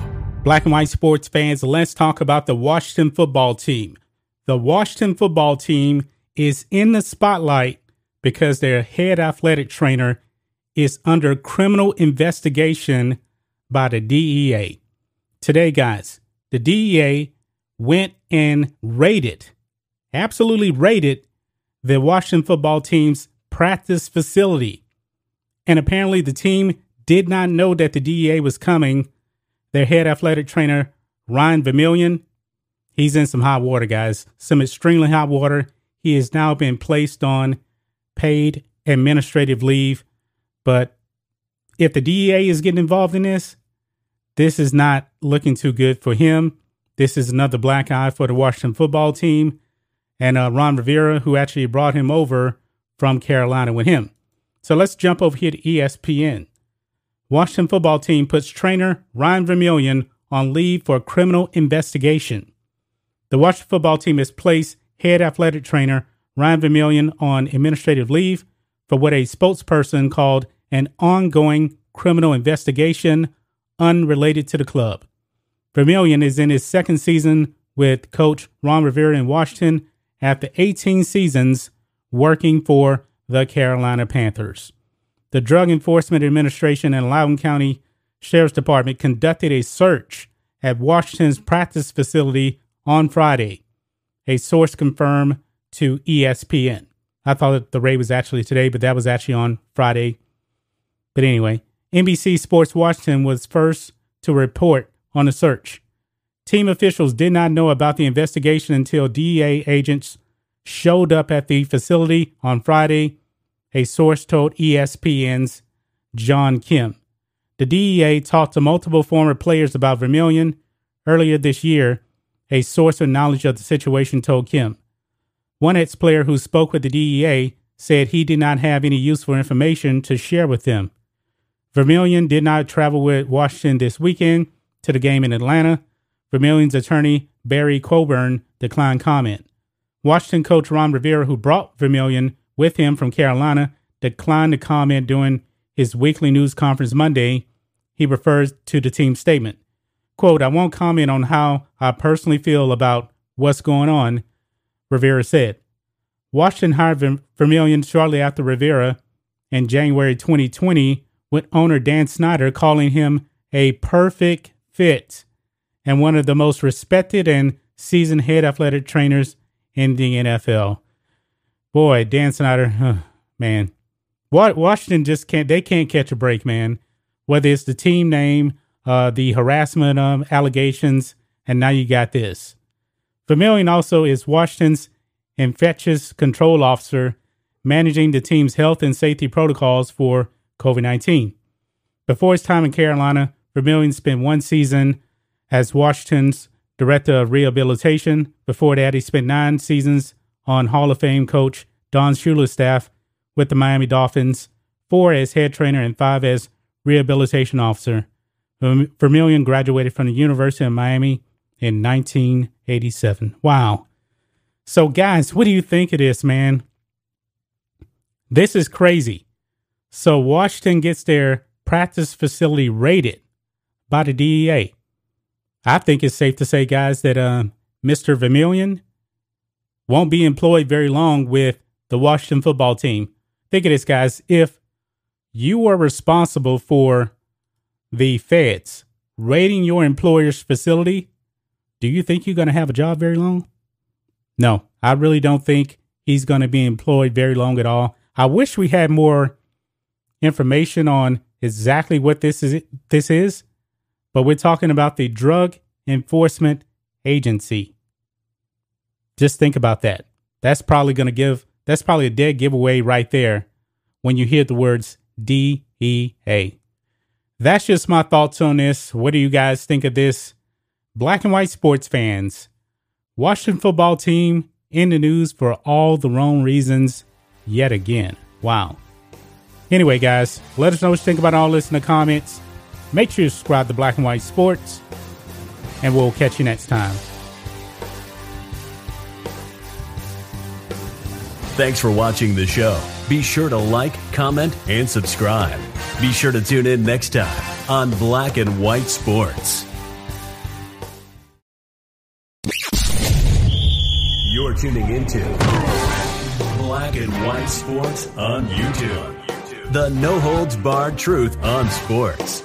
Black and white sports fans, let's talk about the Washington football team. The Washington football team is in the spotlight because their head athletic trainer is under criminal investigation by the DEA. Today, guys, the DEA went and raided absolutely raided the Washington football team's practice facility. And apparently, the team did not know that the DEA was coming their head athletic trainer, Ryan Vermillion, he's in some hot water, guys. Some extremely hot water. He has now been placed on paid administrative leave. But if the DEA is getting involved in this, this is not looking too good for him. This is another black eye for the Washington football team. And uh, Ron Rivera, who actually brought him over from Carolina with him. So let's jump over here to ESPN. Washington football team puts trainer Ryan Vermillion on leave for criminal investigation. The Washington football team has placed head athletic trainer Ryan Vermillion on administrative leave for what a spokesperson called an ongoing criminal investigation unrelated to the club. Vermillion is in his second season with coach Ron Rivera in Washington after 18 seasons working for the Carolina Panthers. The Drug Enforcement Administration and Loudoun County Sheriff's Department conducted a search at Washington's practice facility on Friday, a source confirmed to ESPN. I thought the raid was actually today, but that was actually on Friday. But anyway, NBC Sports Washington was first to report on the search. Team officials did not know about the investigation until DEA agents showed up at the facility on Friday, a source told ESPN's John Keim. The DEA talked to multiple former players about Vermillion earlier this year, a source with knowledge of the situation told Keim. One ex player who spoke with the DEA said he did not have any useful information to share with them. Vermillion did not travel with Washington this weekend to the game in Atlanta. Vermillion's attorney, Barry Coburn, declined comment. Washington coach Ron Rivera, who brought Vermillion with him from Carolina, declined to comment during his weekly news conference Monday. He refers to the team's statement. Quote, I won't comment on how I personally feel about what's going on, Rivera said. Washington hired Vermillion shortly after Rivera in January 2020, with owner Dan Snyder calling him a perfect fit and one of the most respected and seasoned head athletic trainers in the NFL. Boy, Dan Snyder, man, what Washington just can't. They can't catch a break, man. Whether it's the team name, uh, the harassment um, allegations, and now you got this. Vermillion also is Washington's infectious control officer, managing the team's health and safety protocols for COVID 19. Before his time in Carolina, Vermillion spent one season as Washington's director of rehabilitation. Before that, he spent nine seasons on Hall of Fame coach Don Shula's staff with the Miami Dolphins, four as head trainer and five as rehabilitation officer. Vermillion graduated from the University of Miami in 1987. Wow. So, guys, what do you think of this, man? This is crazy. So, Washington gets their practice facility raided by the DEA. I think it's safe to say, guys, that uh, Mr. Vermillion won't be employed very long with the Washington football team. Think of this, guys. If you were responsible for the feds raiding your employer's facility, do you think you're going to have a job very long? No, I really don't think he's going to be employed very long at all. I wish we had more information on exactly what this is this is, but we're talking about the Drug Enforcement Agency. Just think about that. That's probably going to give that's probably a dead giveaway right there when you hear the words DEA. That's just my thoughts on this. What do you guys think of this? Black and white sports fans, Washington football team in the news for all the wrong reasons yet again. Wow. Anyway, guys, let us know what you think about all this in the comments. Make sure you subscribe to Black and White Sports, and we'll catch you next time. Thanks for watching the show. Be sure to like, comment, and subscribe. Be sure to tune in next time on Black and White Sports. You're tuning into Black and White Sports on YouTube. The no holds barred truth on sports.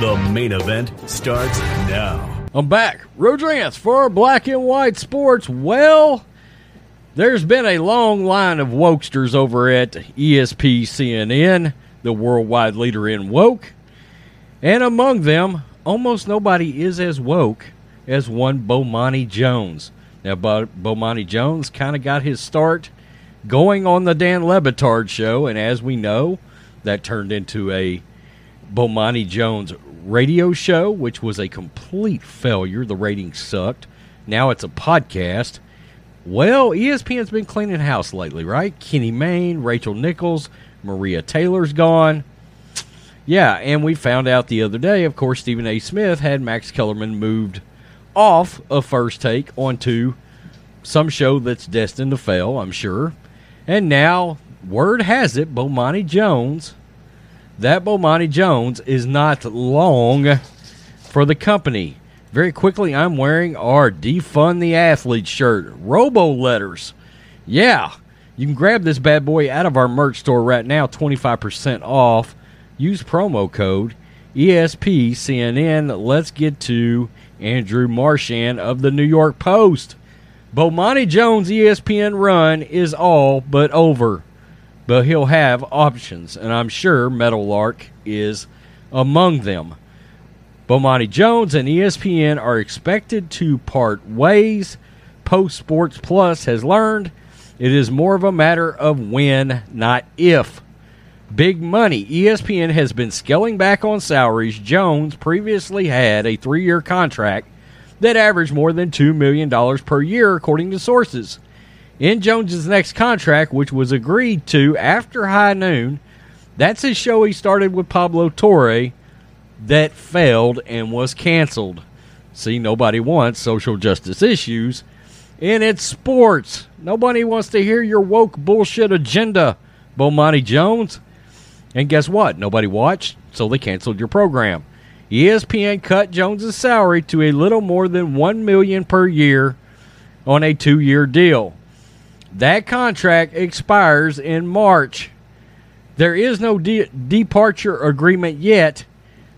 The main event starts now. I'm back. Lance for Black and White Sports. Well, there's been a long line of wokesters over at ESP CNN, the worldwide leader in woke. And among them, almost nobody is as woke as one Bomani Jones. Now, Bo- Bomani Jones kind of got his start going on the Dan Le Batard show, and as we know, that turned into a Bomani Jones radio show, which was a complete failure. The ratings sucked. Now it's a podcast. Well, ESPN's been cleaning house lately, right? Kenny Mayne, Rachel Nichols, Maria Taylor's gone. Yeah, and we found out the other day, of course, Stephen A. Smith had Max Kellerman moved off of First Take onto some show that's destined to fail, I'm sure. And now, word has it, Bomani Jones, that Bomani Jones is not long for the company. Very quickly, I'm wearing our Defund the Athlete shirt. Robo letters. Yeah, you can grab this bad boy out of our merch store right now, 25% off. Use promo code ESPCNN. Let's get to Andrew Marchand of the New York Post. Bomani Jones' ESPN run is all but over, but he'll have options, and I'm sure Meadowlark is among them. Bomani Jones and ESPN are expected to part ways. Post Sports Plus has learned it is more of a matter of when, not if. Big money. ESPN has been scaling back on salaries. Jones previously had a three year contract that averaged more than $2 million per year, according to sources. In Jones's next contract, which was agreed to after high noon, that's his show he started with Pablo Torre that failed and was canceled. See, nobody wants social justice issues. And it's sports. Nobody wants to hear your woke bullshit agenda, Bomani Jones. And guess what? Nobody watched, so they canceled your program. ESPN cut Jones's salary to a little more than 1 million per year on a 2-year deal. That contract expires in March. There is no de- departure agreement yet,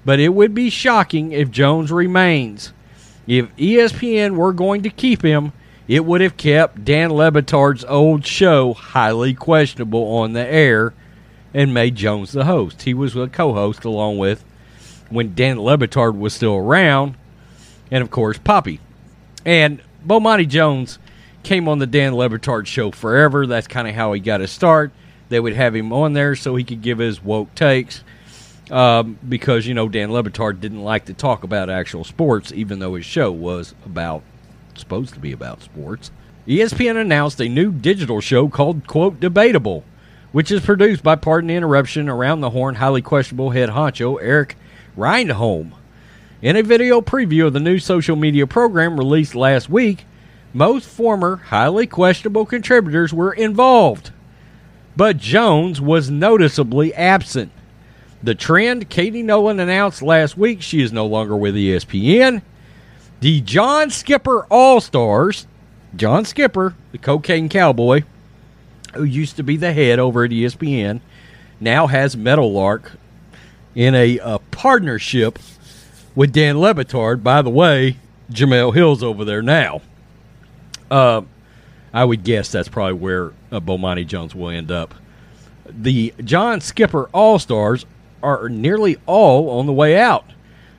but it would be shocking if Jones remains. If ESPN were going to keep him, it would have kept Dan Le Batard's old show highly questionable on the air and made Jones the host. He was a co-host along with when Dan Le Batard was still around, and of course Poppy. And Bomani Jones came on the Dan Le Batard show forever. That's kind of how he got his start. They would have him on there so he could give his woke takes. Um, because you know Dan Le Batard didn't like to talk about actual sports, even though his show was about supposed to be about sports. ESPN announced a new digital show called "quote Debatable," which is produced by Pardon the Interruption, Around the Horn, highly questionable head honcho Erik Rydholm. In a video preview of the new social media program released last week, most former highly questionable contributors were involved, but Jones was noticeably absent. The trend Katie Nolan announced last week she is no longer with ESPN. The John Skipper All Stars, John Skipper, the cocaine cowboy, who used to be the head over at ESPN, now has Meadowlark in a, a partnership with Dan Le Batard. By the way, Jemele Hill's over there now. Uh, I would guess that's probably where uh, Bomani Jones will end up. The John Skipper All Stars are nearly all on the way out.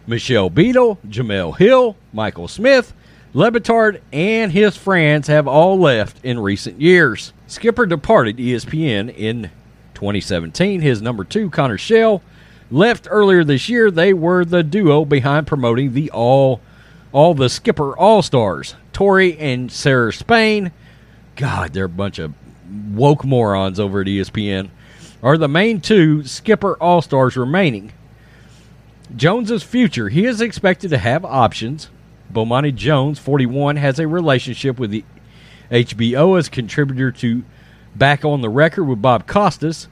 Michelle Beadle, Jemele Hill, Michael Smith, Le Batard, and his friends have all left in recent years. Skipper departed ESPN in 2017. His number two, Connor Schell, left earlier this year. They were the duo behind promoting the all all the Skipper All Stars. Torre and Sarah Spain. God, they're a bunch of woke morons over at ESPN. Are the main two Skipper All Stars remaining? Jones's future. He is expected to have options. Bomani Jones, 41, has a relationship with the HBO as contributor to Back on the Record with Bob Costas.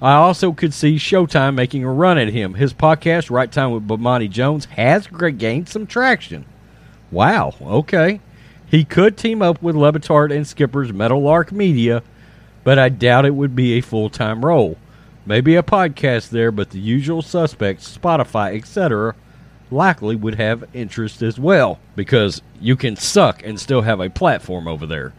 I also could see Showtime making a run at him. His podcast, Right Time with Bomani Jones, has gained some traction. Wow, okay. He could team up with Le Batard and Skipper's Metal Meadowlark Media, but I doubt it would be a full time role. Maybe a podcast there, but the usual suspects, Spotify, etc., likely would have interest as well, because you can suck and still have a platform over there.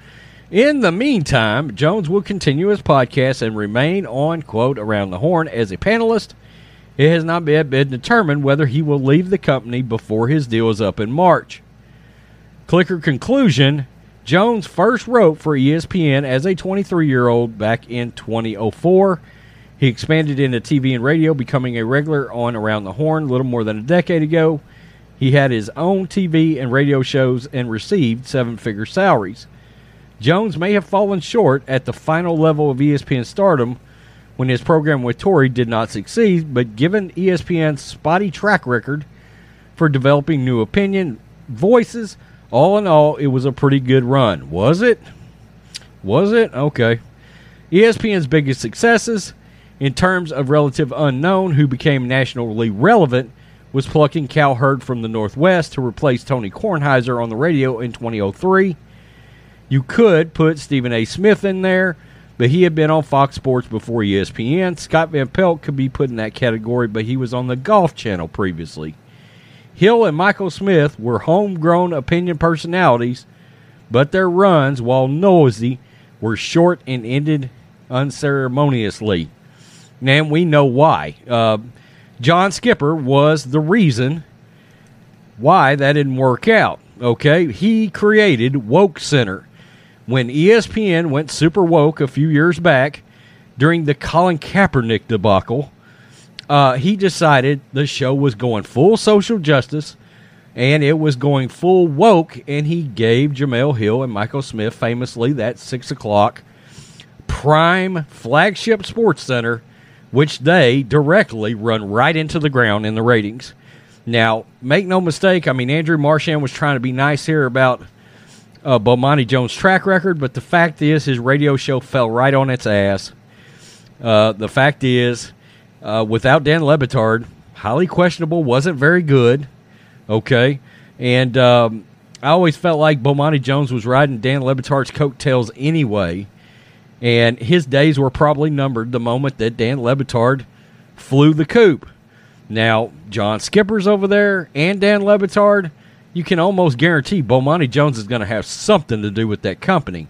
In the meantime, Jones will continue his podcast and remain on, quote, Around the Horn as a panelist. it has not yet been determined whether he will leave the company before his deal is up in March. Clicker conclusion Jones first wrote for ESPN as a 23 year old back in 2004. He expanded into TV and radio, becoming a regular on Around the Horn a little more than a decade ago. He had his own TV and radio shows and received seven figure salaries. Jones may have fallen short at the final level of ESPN stardom when his program with Torre did not succeed, but given ESPN's spotty track record for developing new opinion voices, all in all, it was a pretty good run. Was it? Was it? Okay. ESPN's biggest successes in terms of relative unknown who became nationally relevant was plucking Cowherd from the Northwest to replace Tony Kornheiser on the radio in 2003. You could put Stephen A. Smith in there, but he had been on Fox Sports before ESPN. Scott Van Pelt could be put in that category, but he was on the Golf Channel previously. Hill and Michael Smith were homegrown opinion personalities, but their runs, while noisy, were short and ended unceremoniously. And we know why. Uh, John Skipper was the reason why that didn't work out. Okay, he created Woke Center when ESPN went super woke a few years back during the Colin Kaepernick debacle. Uh, he decided the show was going full social justice and it was going full woke, and he gave Jemele Hill and Michael Smith famously that six o'clock prime flagship SportsCenter, which they directly run right into the ground in the ratings. Now, make no mistake, I mean, Andrew Marchand was trying to be nice here about uh, Bomani Jones' track record, but the fact is his radio show fell right on its ass. Uh, the fact is, uh, without Dan Le Batard, highly questionable, wasn't very good. Okay, and um, I always felt like Bomani Jones was riding Dan Le Batard's coattails anyway, and his days were probably numbered the moment that Dan Le Batard flew the coop. Now, John Skipper's over there and Dan Le Batard, you can almost guarantee Bomani Jones is going to have something to do with that company.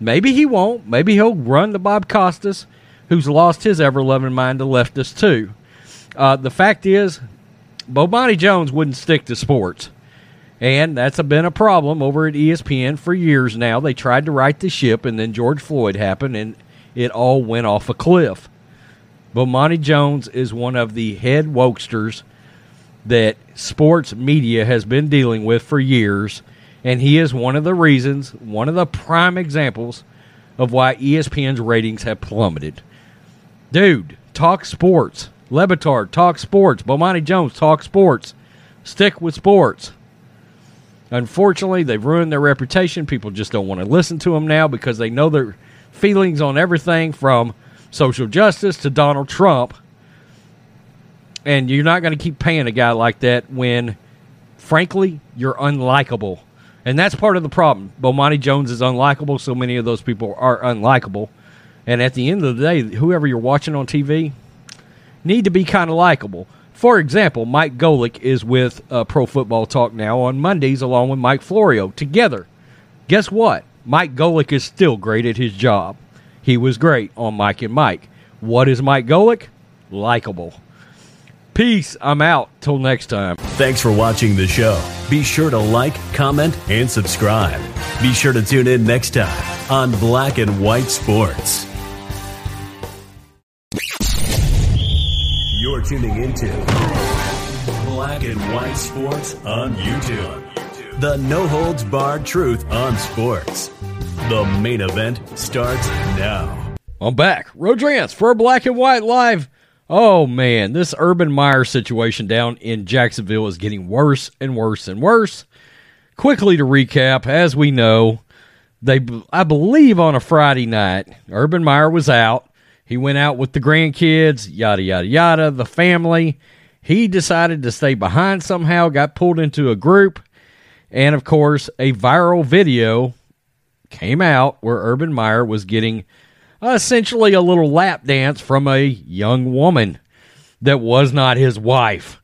Maybe he won't. Maybe he'll run the Bob Costas, who's lost his ever loving mind to leftists too. Uh, the fact is, Bomani Jones wouldn't stick to sports. And that's been a problem over at ESPN for years now. They tried to right the ship, and then George Floyd happened, and it all went off a cliff. Bomani Jones is one of the head wokesters that sports media has been dealing with for years, and he is one of the reasons, one of the prime examples of why ESPN's ratings have plummeted. Dude, talk sports. Le Batard, talk sports. Bomani Jones, talk sports. Stick with sports. Unfortunately, they've ruined their reputation. People just don't want to listen to them now because they know their feelings on everything from social justice to Donald Trump. And you're not going to keep paying a guy like that when, frankly, you're unlikable. And that's part of the problem. Bomani Jones is unlikable. So many of those people are unlikable. And at the end of the day, whoever you're watching on TV need to be kind of likable. For example, Mike Golic is with uh, Pro Football Talk now on Mondays along with Mike Florio together. Guess what? Mike Golic is still great at his job. He was great on Mike and Mike. What is Mike Golic? Likable. Peace. I'm out. Till next time. Thanks for watching the show. Be sure to like, comment, and subscribe. Be sure to tune in next time on Black and White Sports. You're tuning into Black and White Sports on YouTube. The no holds barred truth on sports. The main event starts now. I'm back. Rodrance for Black and White Live. Oh man, this Urban Meyer situation down in Jacksonville is getting worse and worse and worse. Quickly to recap, as we know, they I believe on a Friday night, Urban Meyer was out. He went out with the grandkids, yada yada yada, the family. He decided to stay behind somehow, got pulled into a group, and of course, a viral video came out where Urban Meyer was getting essentially a little lap dance from a young woman that was not his wife.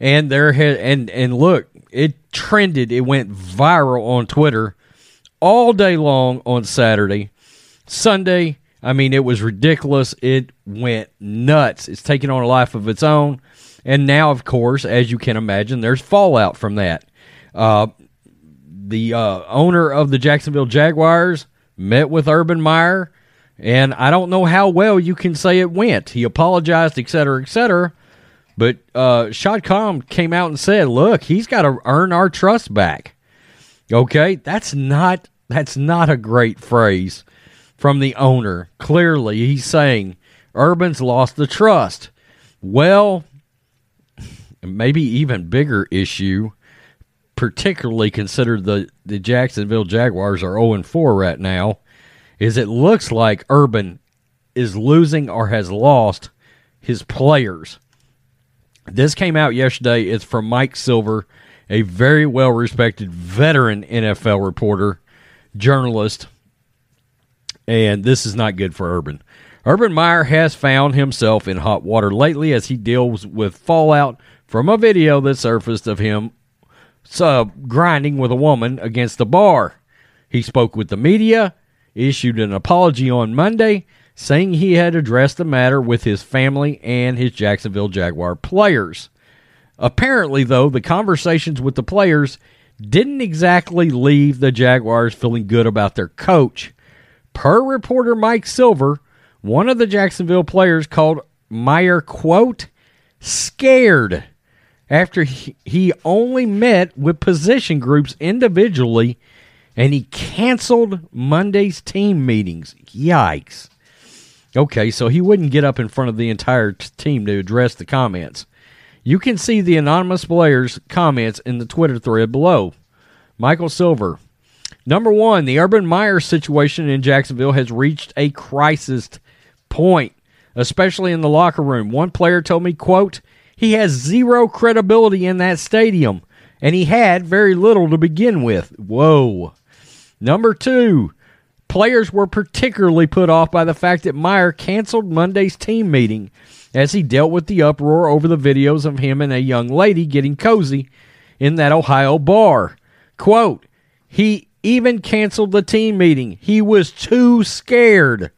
And there had and and look, it trended, it went viral on Twitter all day long on Saturday. Sunday, I mean, it was ridiculous. It went nuts. It's taken on a life of its own. And now, of course, as you can imagine, there's fallout from that. Uh, the uh, owner of the Jacksonville Jaguars met with Urban Meyer, and I don't know how well you can say it went. He apologized, et cetera, et cetera. But uh, Shad came out and said, "Look, he's got to earn our trust back." Okay, that's not that's not a great phrase from the owner. Clearly, he's saying Urban's lost the trust. Well, maybe even bigger issue, particularly considered the, the Jacksonville Jaguars are 0 4 right now, is it looks like Urban is losing or has lost his players. This came out yesterday. It's from Mike Silver, a very well respected veteran NFL reporter, journalist, and this is not good for Urban. Urban Meyer has found himself in hot water lately as he deals with fallout from a video that surfaced of him uh, grinding with a woman against a bar. He spoke with the media, issued an apology on Monday, saying he had addressed the matter with his family and his Jacksonville Jaguar players. Apparently, though, the conversations with the players didn't exactly leave the Jaguars feeling good about their coach. Per reporter Mike Silver, one of the Jacksonville players called Meyer, quote, scared after he, only met with position groups individually and he canceled Monday's team meetings. Yikes. Okay, so he wouldn't get up in front of the entire team to address the comments. You can see the anonymous players' comments in the Twitter thread below. Michael Silver. Number one, the Urban Meyer situation in Jacksonville has reached a crisis point, especially in the locker room. One player told me, quote, he has zero credibility in that stadium, and he had very little to begin with. Whoa. Number two, players were particularly put off by the fact that Meyer canceled Monday's team meeting as he dealt with the uproar over the videos of him and a young lady getting cozy in that Ohio bar. Quote, he even canceled the team meeting. He was too scared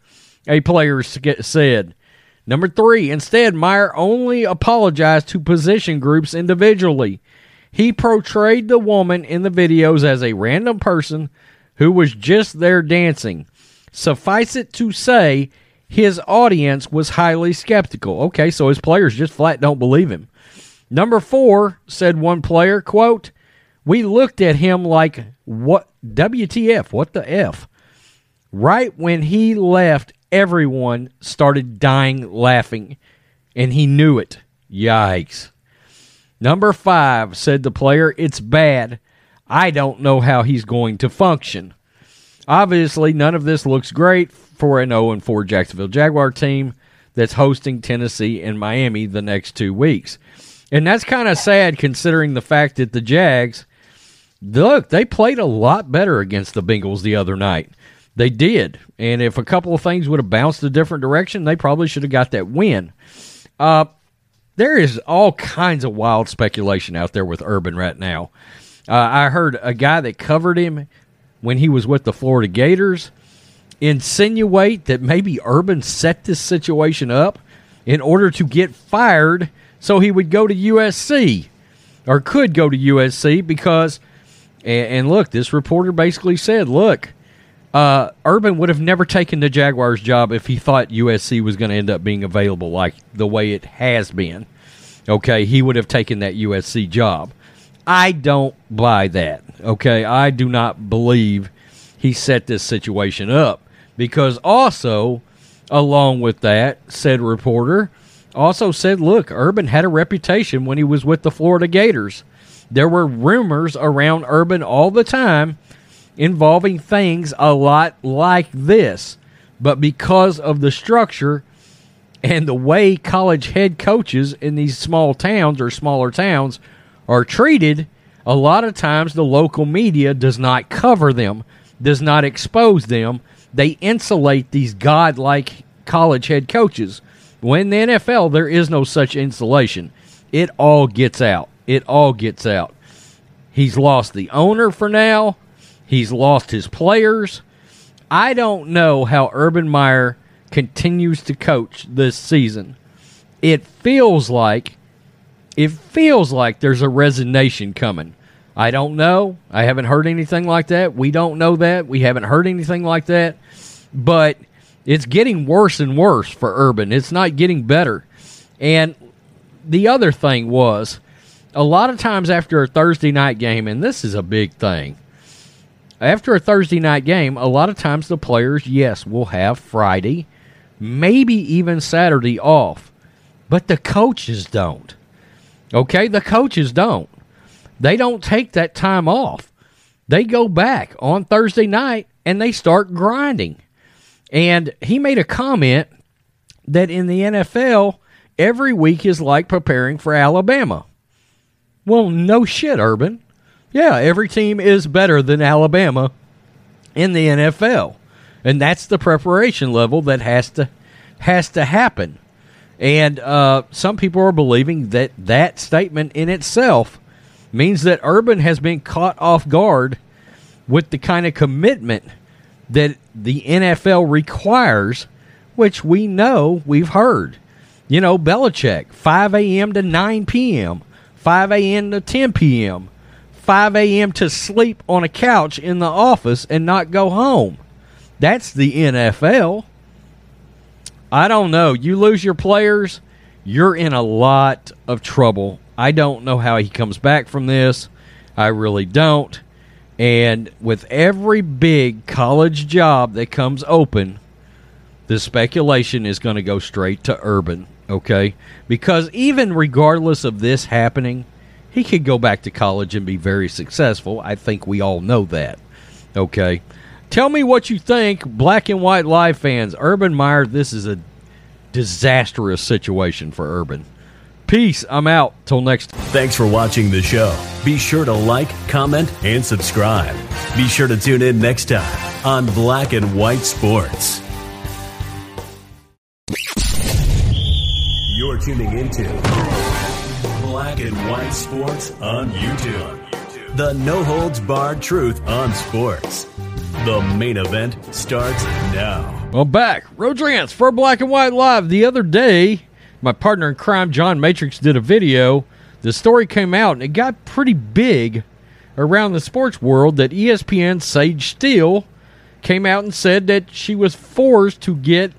a player said. Number three, instead, Meyer only apologized to position groups individually. He portrayed the woman in the videos as a random person who was just there dancing. Suffice it to say, his audience was highly skeptical. Okay, so his players just flat don't believe him. Number four, said one player, quote, We looked at him like, what, WTF, what the F? Right when he left, everyone started dying laughing, and he knew it. Yikes. Number five said the player, It's bad. I don't know how he's going to function. Obviously, none of this looks great for an 0 4 Jacksonville Jaguar team that's hosting Tennessee and Miami the next two weeks. And that's kind of sad considering the fact that the Jags, look, they played a lot better against the Bengals the other night. They did. And if a couple of things would have bounced a different direction, they probably should have got that win. Uh, there is all kinds of wild speculation out there with Urban right now. Uh, I heard a guy that covered him when he was with the Florida Gators insinuate that maybe Urban set this situation up in order to get fired so he would go to USC or could go to USC because, and, and look, this reporter basically said, look, uh, Urban would have never taken the Jaguars job if he thought USC was going to end up being available like the way it has been. Okay, he would have taken that USC job. I don't buy that. Okay, I do not believe he set this situation up because also, along with that, said reporter also said, look, Urban had a reputation when he was with the Florida Gators. There were rumors around Urban all the time involving things a lot like this. But because of the structure and the way college head coaches in these small towns or smaller towns are treated, a lot of times the local media does not cover them, does not expose them. They insulate these godlike college head coaches. When the NFL, there is no such insulation. It all gets out. It all gets out. He's lost the owner for now. He's lost his players. I don't know how Urban Meyer continues to coach this season. It feels like it feels like there's a resignation coming. I don't know. I haven't heard anything like that. We don't know that. We haven't heard anything like that. But it's getting worse and worse for Urban. It's not getting better. And the other thing was a lot of times after a Thursday night game, and this is a big thing, after a Thursday night game, a lot of times the players, yes, will have Friday, maybe even Saturday off, but the coaches don't. Okay, the coaches don't. They don't take that time off. They go back on Thursday night and they start grinding. And he made a comment that in the NFL, every week is like preparing for Alabama. Well, no shit, Urban. Yeah, every team is better than Alabama in the NFL. And that's the preparation level that has to has to happen. And uh, some people are believing that that statement in itself means that Urban has been caught off guard with the kind of commitment that the NFL requires, which we know we've heard. You know, Belichick, 5 a.m. to 9 p.m., 5 a.m. to 10 p.m., 5 a.m. to sleep on a couch in the office and not go home. That's the NFL. I don't know. You lose your players, you're in a lot of trouble. I don't know how he comes back from this. I really don't. And with every big college job that comes open, the speculation is going to go straight to Urban, okay? Because even regardless of this happening, he could go back to college and be very successful. I think we all know that, okay? Tell me what you think, Black and White Live fans. Urban Meyer, this is a disastrous situation for Urban. Peace. I'm out. Till next. Thanks for watching the show. Be sure to like, comment, and subscribe. Be sure to tune in next time on Black and White Sports. You're tuning into Black and White Sports on YouTube. The no holds barred truth on sports. The main event starts now. Well, back. Rodrance for Black and White Live. The other day, my partner in crime, John Matrix, did a video. The story came out and it got pretty big around the sports world that ESPN Sage Steele came out and said that she was forced to get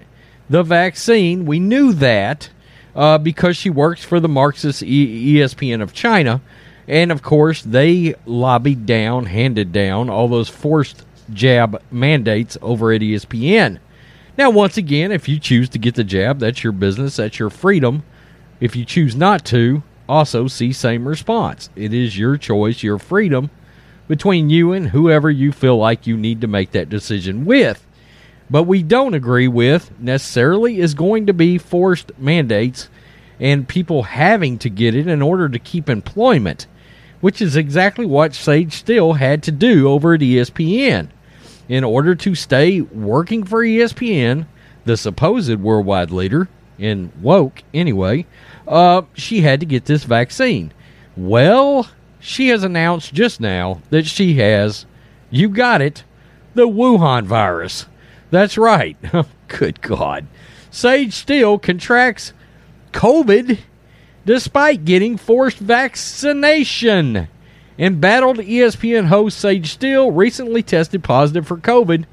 the vaccine. We knew that uh, because she works for the Marxist e- ESPN of China. And of course, they lobbied down, handed down all those forced jab mandates over at ESPN. Now, once again, if you choose to get the jab, that's your business, that's your freedom. If you choose not to, also see same response. It is your choice, your freedom between you and whoever you feel like you need to make that decision with. But we don't agree with necessarily is going to be forced mandates and people having to get it in order to keep employment, which is exactly what Sage Steele had to do over at ESPN in order to stay working for ESPN, the supposed worldwide leader in woke anyway, uh, she had to get this vaccine. Well, she has announced just now that she has, you got it, the Wuhan virus. That's right. Oh, good God. Sage Steele contracts COVID despite getting forced vaccination. Embattled ESPN host Sage Steele recently tested positive for COVID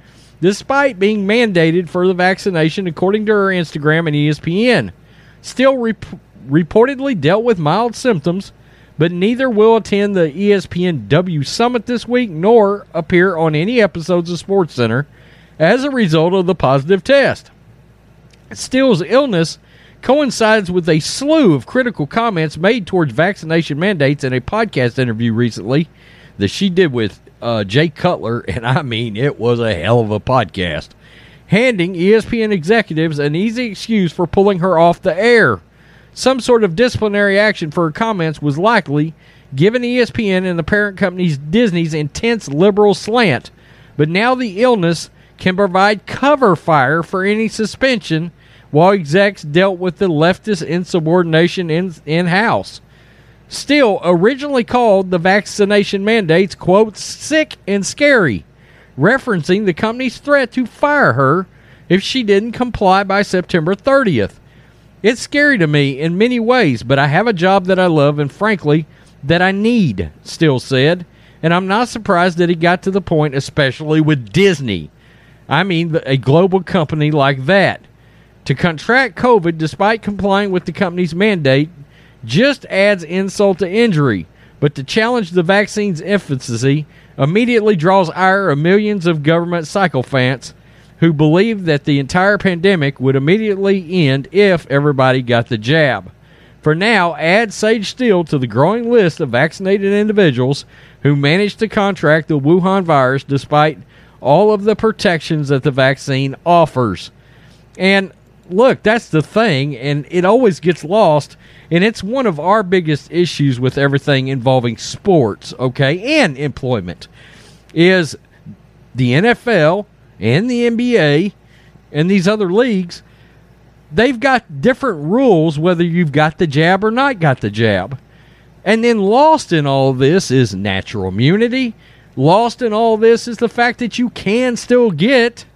despite being mandated for the vaccination, according to her Instagram and ESPN. Steele rep- reportedly dealt with mild symptoms, but neither will attend the ESPN W Summit this week nor appear on any episodes of SportsCenter as a result of the positive test. Steele's illness coincides with a slew of critical comments made towards vaccination mandates in a podcast interview recently that she did with uh, Jay Cutler, and I mean, it was a hell of a podcast, handing ESPN executives an easy excuse for pulling her off the air. Some sort of disciplinary action for her comments was likely, given ESPN and the parent company's Disney's intense liberal slant, but now the illness can provide cover fire for any suspension while execs dealt with the leftist insubordination in, in-house. Steele, originally called the vaccination mandates, quote, sick and scary, referencing the company's threat to fire her if she didn't comply by September 30th. It's scary to me in many ways, but I have a job that I love and frankly that I need, Steele said. And I'm not surprised that he got to the point, especially with Disney. I mean, a global company like that. To contract COVID despite complying with the company's mandate just adds insult to injury. But to challenge the vaccine's efficacy immediately draws ire of millions of government sycophants who believe that the entire pandemic would immediately end if everybody got the jab. For now, add Sage Steele to the growing list of vaccinated individuals who managed to contract the Wuhan virus despite all of the protections that the vaccine offers. And look, that's the thing, and it always gets lost. And it's one of our biggest issues with everything involving sports, okay, and employment, is the NFL and the NBA and these other leagues. They've got different rules whether you've got the jab or not got the jab. And then lost in all this is natural immunity. Lost in all this is the fact that you can still get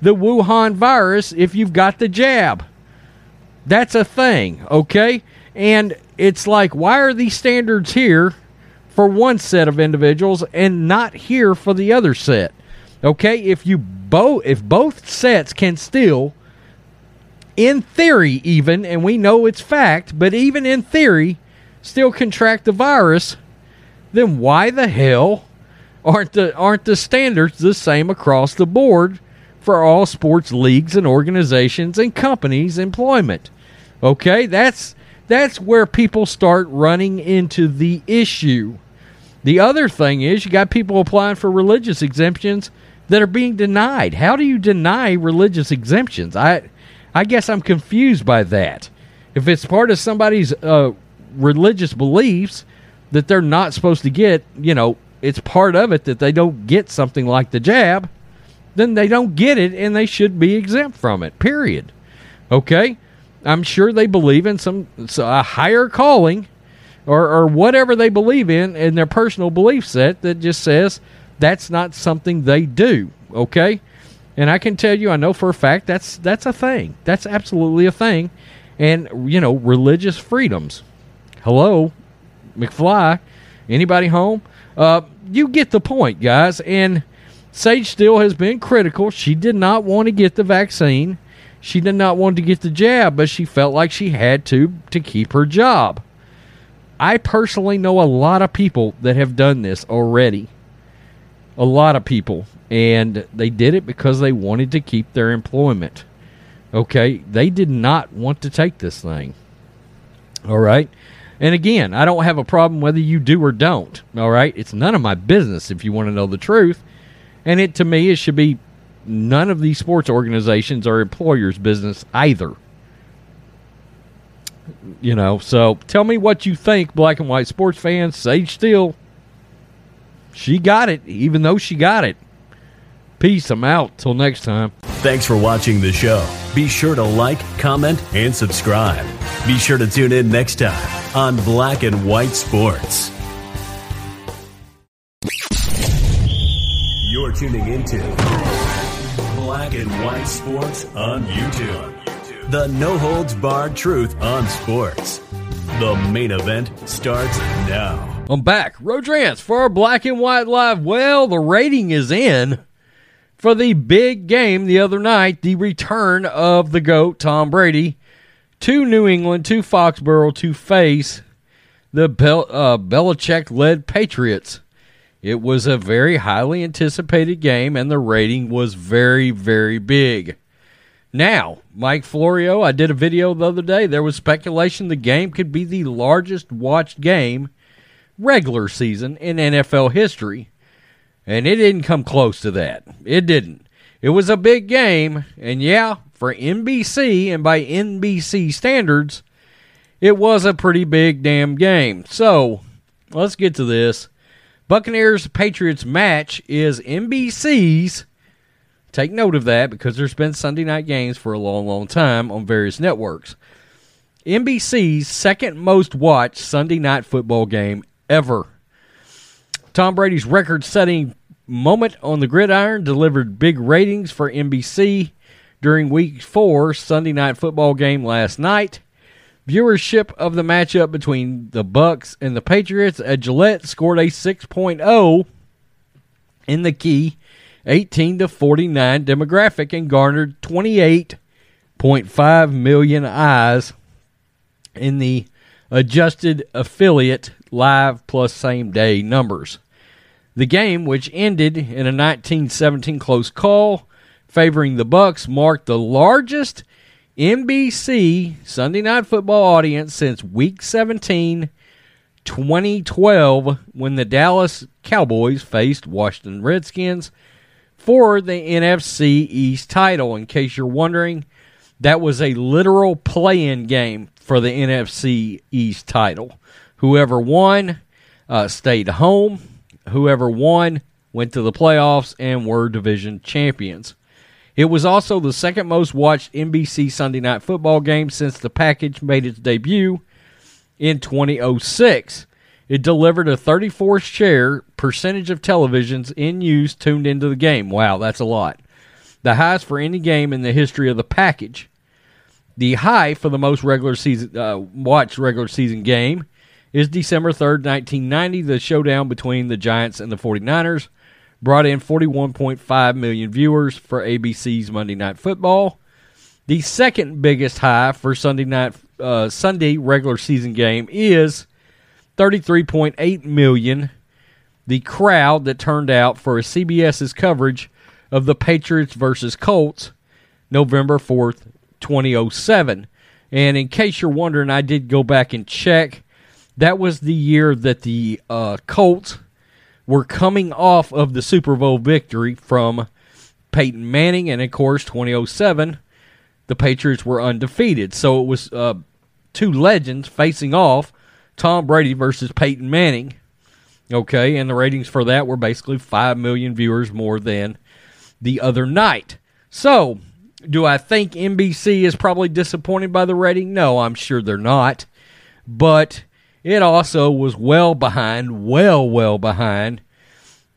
the Wuhan virus if you've got the jab. That's a thing, okay? And it's like, why are these standards here for one set of individuals and not here for the other set? Okay, if you both if both sets can still in theory even and we know it's fact, but even in theory still contract the virus, then why the hell aren't the aren't the standards the same across the board for all sports leagues and organizations and companies employment? Okay, that's that's where people start running into the issue. The other thing is you got people applying for religious exemptions that are being denied. How do you deny religious exemptions? I I guess I'm confused by that. If it's part of somebody's uh, religious beliefs that they're not supposed to get, you know, it's part of it that they don't get something like the jab, then they don't get it and they should be exempt from it. Period. Okay? I'm sure they believe in some a higher calling or, or whatever they believe in in their personal belief set that just says that's not something they do. Okay? And I can tell you, I know for a fact that's that's a thing. That's absolutely a thing. And you know, religious freedoms. Hello, McFly. Anybody home? Uh, you get the point, guys. And Sage Steele has been critical. She did not want to get the vaccine. She did not want to get the jab, but she felt like she had to to keep her job. I personally know a lot of people that have done this already. A lot of people. And they did it because they wanted to keep their employment. Okay? They did not want to take this thing. All right? And again, I don't have a problem whether you do or don't. All right? It's none of my business if you want to know the truth. And it to me it should be none of these sports organizations or employers' business either. You know, so tell me what you think, black and white sports fans. Sage Steele, she got it, even though she got it. Peace. I'm out. Till next time. Thanks for watching the show. Be sure to like, comment, and subscribe. Be sure to tune in next time on Black and White Sports. You're tuning into Black and White Sports on YouTube. The no holds barred truth on sports. The main event starts now. I'm back. Rodrance for Black and White Live. Well, the rating is in for the big game the other night, the return of the GOAT, Tom Brady, to New England, to Foxborough to face the Bel- uh, Belichick led Patriots. It was a very highly anticipated game, and the rating was very, very big. Now, Mike Florio, I did a video the other day. There was speculation the game could be the largest watched game regular season in NFL history. And it didn't come close to that. It didn't. It was a big game, and yeah, for NBC and by NBC standards, it was a pretty big damn game. So, let's get to this. Buccaneers Patriots match is NBC's. Take note of that because there's been Sunday night games for a long, long time on various networks. NBC's second most watched Sunday night football game ever. Tom Brady's record setting moment on the gridiron delivered big ratings for NBC, during week four Sunday night football game last night. Viewership of the matchup between the Bucs and the Patriots at Gillette scored a 6.0 in the key 18 to 49 demographic and garnered 28.5 million eyes in the adjusted affiliate live plus same day numbers. The game, which ended in a 1917 close call favoring the Bucs, marked the largest NBC Sunday Night Football audience since Week 17, 2012, when the Dallas Cowboys faced Washington Redskins for the NFC East title. In case you're wondering, that was a literal play-in game for the NFC East title. Whoever won uh, stayed home. Whoever won went to the playoffs and were division champions. It was also the second most watched NBC Sunday Night Football game since the package made its debut in 2006. It delivered a 34 share percentage of televisions in use tuned into the game. Wow, that's a lot. The highest for any game in the history of the package. The high for the most regular season uh, watched regular season game is December 3rd, 1990, the showdown between the Giants and the 49ers. Brought in 41.5 million viewers for ABC's Monday Night Football. The second biggest high for Sunday night uh, Sunday regular season game is 33.8 million. The crowd that turned out for a CBS's coverage of the Patriots versus Colts, November 4th, 2007. And in case you're wondering, I did go back and check. That was the year that the uh, Colts were coming off of the Super Bowl victory from Peyton Manning, and of course, 2007, the Patriots were undefeated. So it was uh, two legends facing off Tom Brady versus Peyton Manning. Okay, and the ratings for that were basically 5 million viewers more than the other night. So, do I think NBC is probably disappointed by the rating? No, I'm sure they're not. But it also was well behind, well, well behind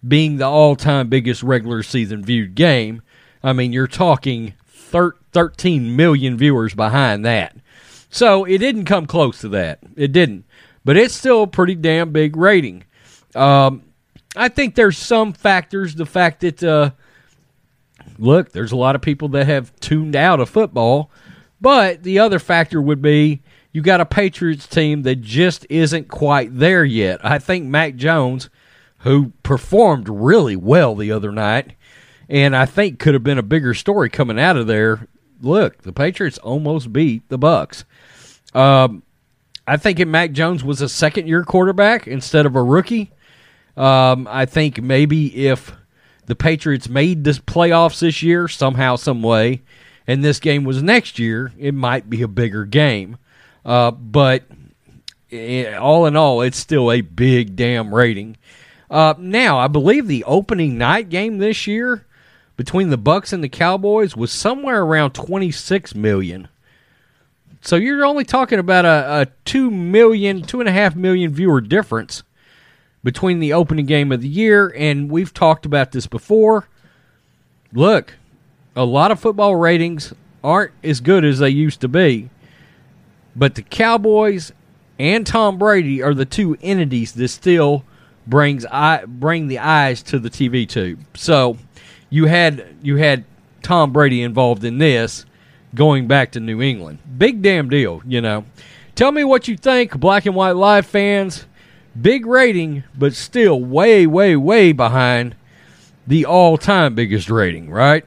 being the all time biggest regular season viewed game. I mean, you're talking thir- 13 million viewers behind that. So it didn't come close to that. It didn't. But it's still a pretty damn big rating. Um, I think there's some factors. The fact that, uh, look, there's a lot of people that have tuned out of football. But the other factor would be you got a Patriots team that just isn't quite there yet. I think Mac Jones, who performed really well the other night, and I think could have been a bigger story coming out of there. Look, the Patriots almost beat the Bucs. Um, I think if Mac Jones was a second year quarterback instead of a rookie, um, I think maybe if the Patriots made this playoffs this year somehow, some way, and this game was next year, it might be a bigger game. Uh, but eh, all in all, it's still a big damn rating. Uh, now, I believe the opening night game this year between the Bucs and the Cowboys was somewhere around 26 million. So you're only talking about a, a two million, two and a half million viewer difference between the opening game of the year, and we've talked about this before. Look, a lot of football ratings aren't as good as they used to be, but the Cowboys and Tom Brady are the two entities that still brings bring the eyes to the TV tube. So you had you had Tom Brady involved in this going back to New England. Big damn deal, you know. Tell me what you think, Black and White Live fans. Big rating, but still way, way, way behind the all time biggest rating, right?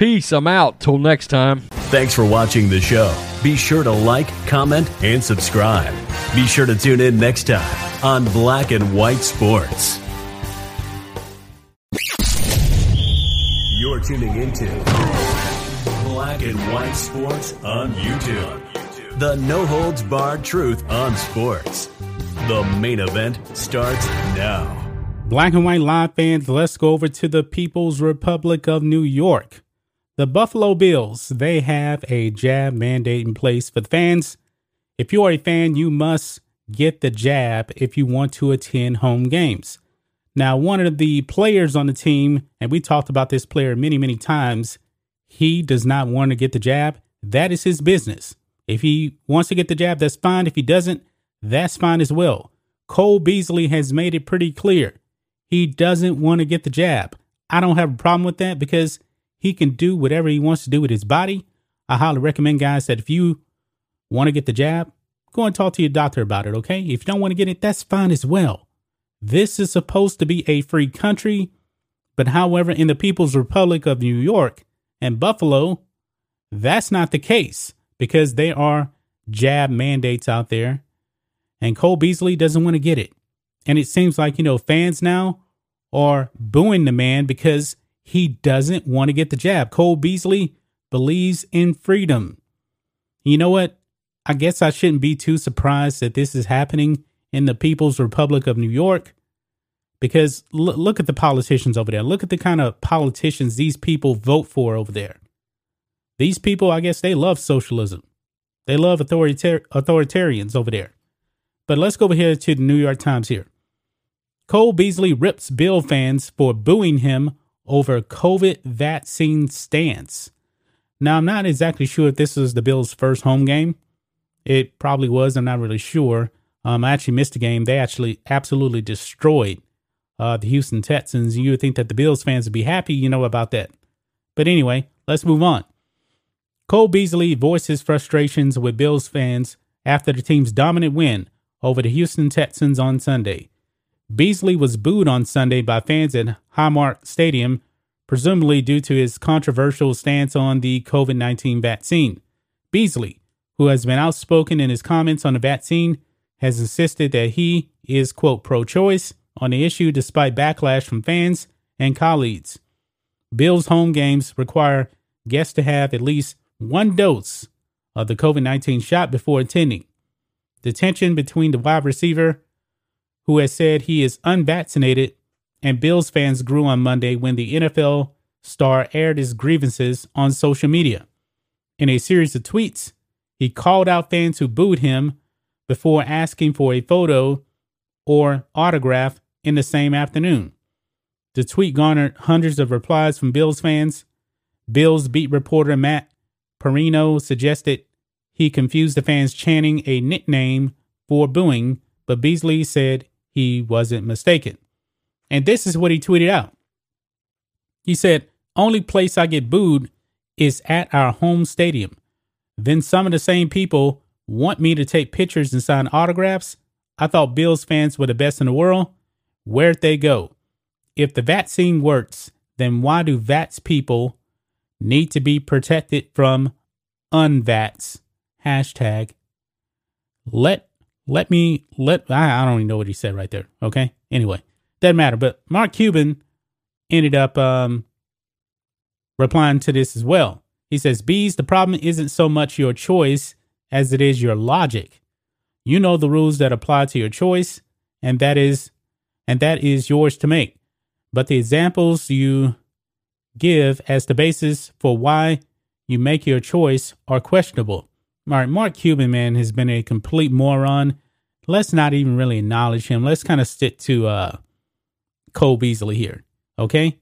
Peace. I'm out. Till next time. Thanks for watching the show. Be sure to like, comment, and subscribe. Be sure to tune in next time on Black and White Sports. You're tuning into Black and White Sports on YouTube. The no holds barred truth on sports. The main event starts now. Black and White Live fans, let's go over to the People's Republic of New York. The Buffalo Bills, they have a jab mandate in place for the fans. If you are a fan, you must get the jab if you want to attend home games. Now, one of the players on the team, and we talked about this player many, many times, he does not want to get the jab, that is his business. If he wants to get the jab, that's fine. If he doesn't, that's fine as well. Cole Beasley has made it pretty clear. He doesn't want to get the jab. I don't have a problem with that because he can do whatever he wants to do with his body. I highly recommend, guys, that if you want to get the jab, go and talk to your doctor about it, okay? If you don't want to get it, that's fine as well. This is supposed to be a free country, but however, in the People's Republic of New York and Buffalo, that's not the case because there are jab mandates out there and Cole Beasley doesn't want to get it. And it seems like, you know, fans now are booing the man because he doesn't want to get the jab. Cole Beasley believes in freedom. You know what? I guess I shouldn't be too surprised that this is happening in the People's Republic of New York because l- look at the politicians over there. Look at the kind of politicians these people vote for over there. These people, I guess, they love socialism. They love authoritar- authoritarians over there. But let's go over here to the New York Times here. Cole Beasley rips Bill fans for booing him over COVID vaccine stance. Now, I'm not exactly sure if this is the Bills' first home game. It probably was. I'm not really sure. Um, I actually missed a game. They actually absolutely destroyed uh, the Houston Texans. You would think that the Bills fans would be happy, you know, about that. But anyway, let's move on. Cole Beasley voiced his frustrations with Bills fans after the team's dominant win over the Houston Texans on Sunday. Beasley was booed on Sunday by fans at Highmark Stadium, presumably due to his controversial stance on the COVID 19 vaccine. Beasley, who has been outspoken in his comments on the vaccine, has insisted that he is, quote, pro choice on the issue despite backlash from fans and colleagues. Bills home games require guests to have at least one dose of the COVID 19 shot before attending. The tension between the wide receiver, who has said he is unvaccinated, and Bills fans grew on Monday when the NFL star aired his grievances on social media. In a series of tweets, he called out fans who booed him before asking for a photo or autograph in the same afternoon. The tweet garnered hundreds of replies from Bills fans. Bills beat reporter Matt Parrino suggested he confused the fans chanting a nickname for booing, but Beasley said he wasn't mistaken. And this is what he tweeted out. He said, Only place I get booed is at our home stadium. Then some of the same people want me to take pictures and sign autographs. I thought Bills fans were the best in the world. Where'd they go? If the vaccine works, then why do VATS people need to be protected from unvats? hashtag let let me let I, I don't even know what he said right there. Okay. Anyway, doesn't matter. But Mark Cuban ended up um replying to this as well. He says, Bees, the problem isn't so much your choice as it is your logic. You know the rules that apply to your choice, and that is and that is yours to make. But the examples you give as the basis for why you make your choice are questionable. All right, Mark Cuban, man, has been a complete moron. Let's not even really acknowledge him. Let's kind of stick to uh, Cole Beasley here. Okay.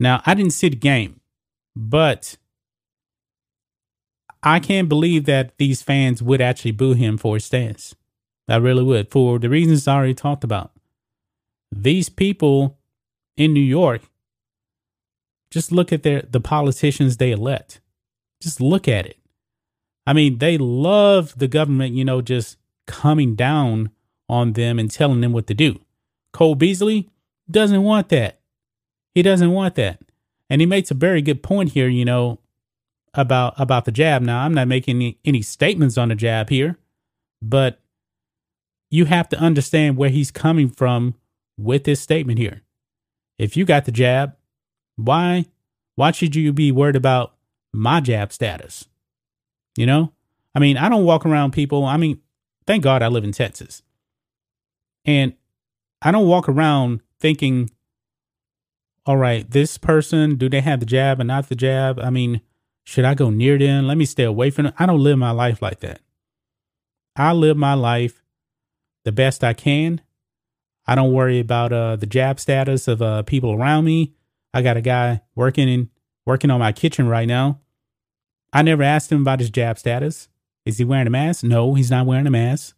Now, I didn't see the game, but I can't believe that these fans would actually boo him for his stance. I really would, for the reasons I already talked about. These people in New York, just look at their the politicians they elect. Just look at it. I mean, they love the government, you know, just coming down on them and telling them what to do. Cole Beasley doesn't want that. He doesn't want that. And he makes a very good point here, you know, about about the jab. Now, I'm not making any, any statements on the jab here, but you have to understand where he's coming from with this statement here. If you got the jab, why why should you be worried about my jab status? You know, I mean, I don't walk around people. I mean, thank God I live in Texas. And I don't walk around thinking, all right, this person, do they have the jab and not the jab? I mean, should I go near them? Let me stay away from them. I don't live my life like that. I live my life the best I can. I don't worry about uh, the jab status of uh, people around me. I got a guy working in working on my kitchen right now. I never asked him about his jab status. Is he wearing a mask? No, he's not wearing a mask.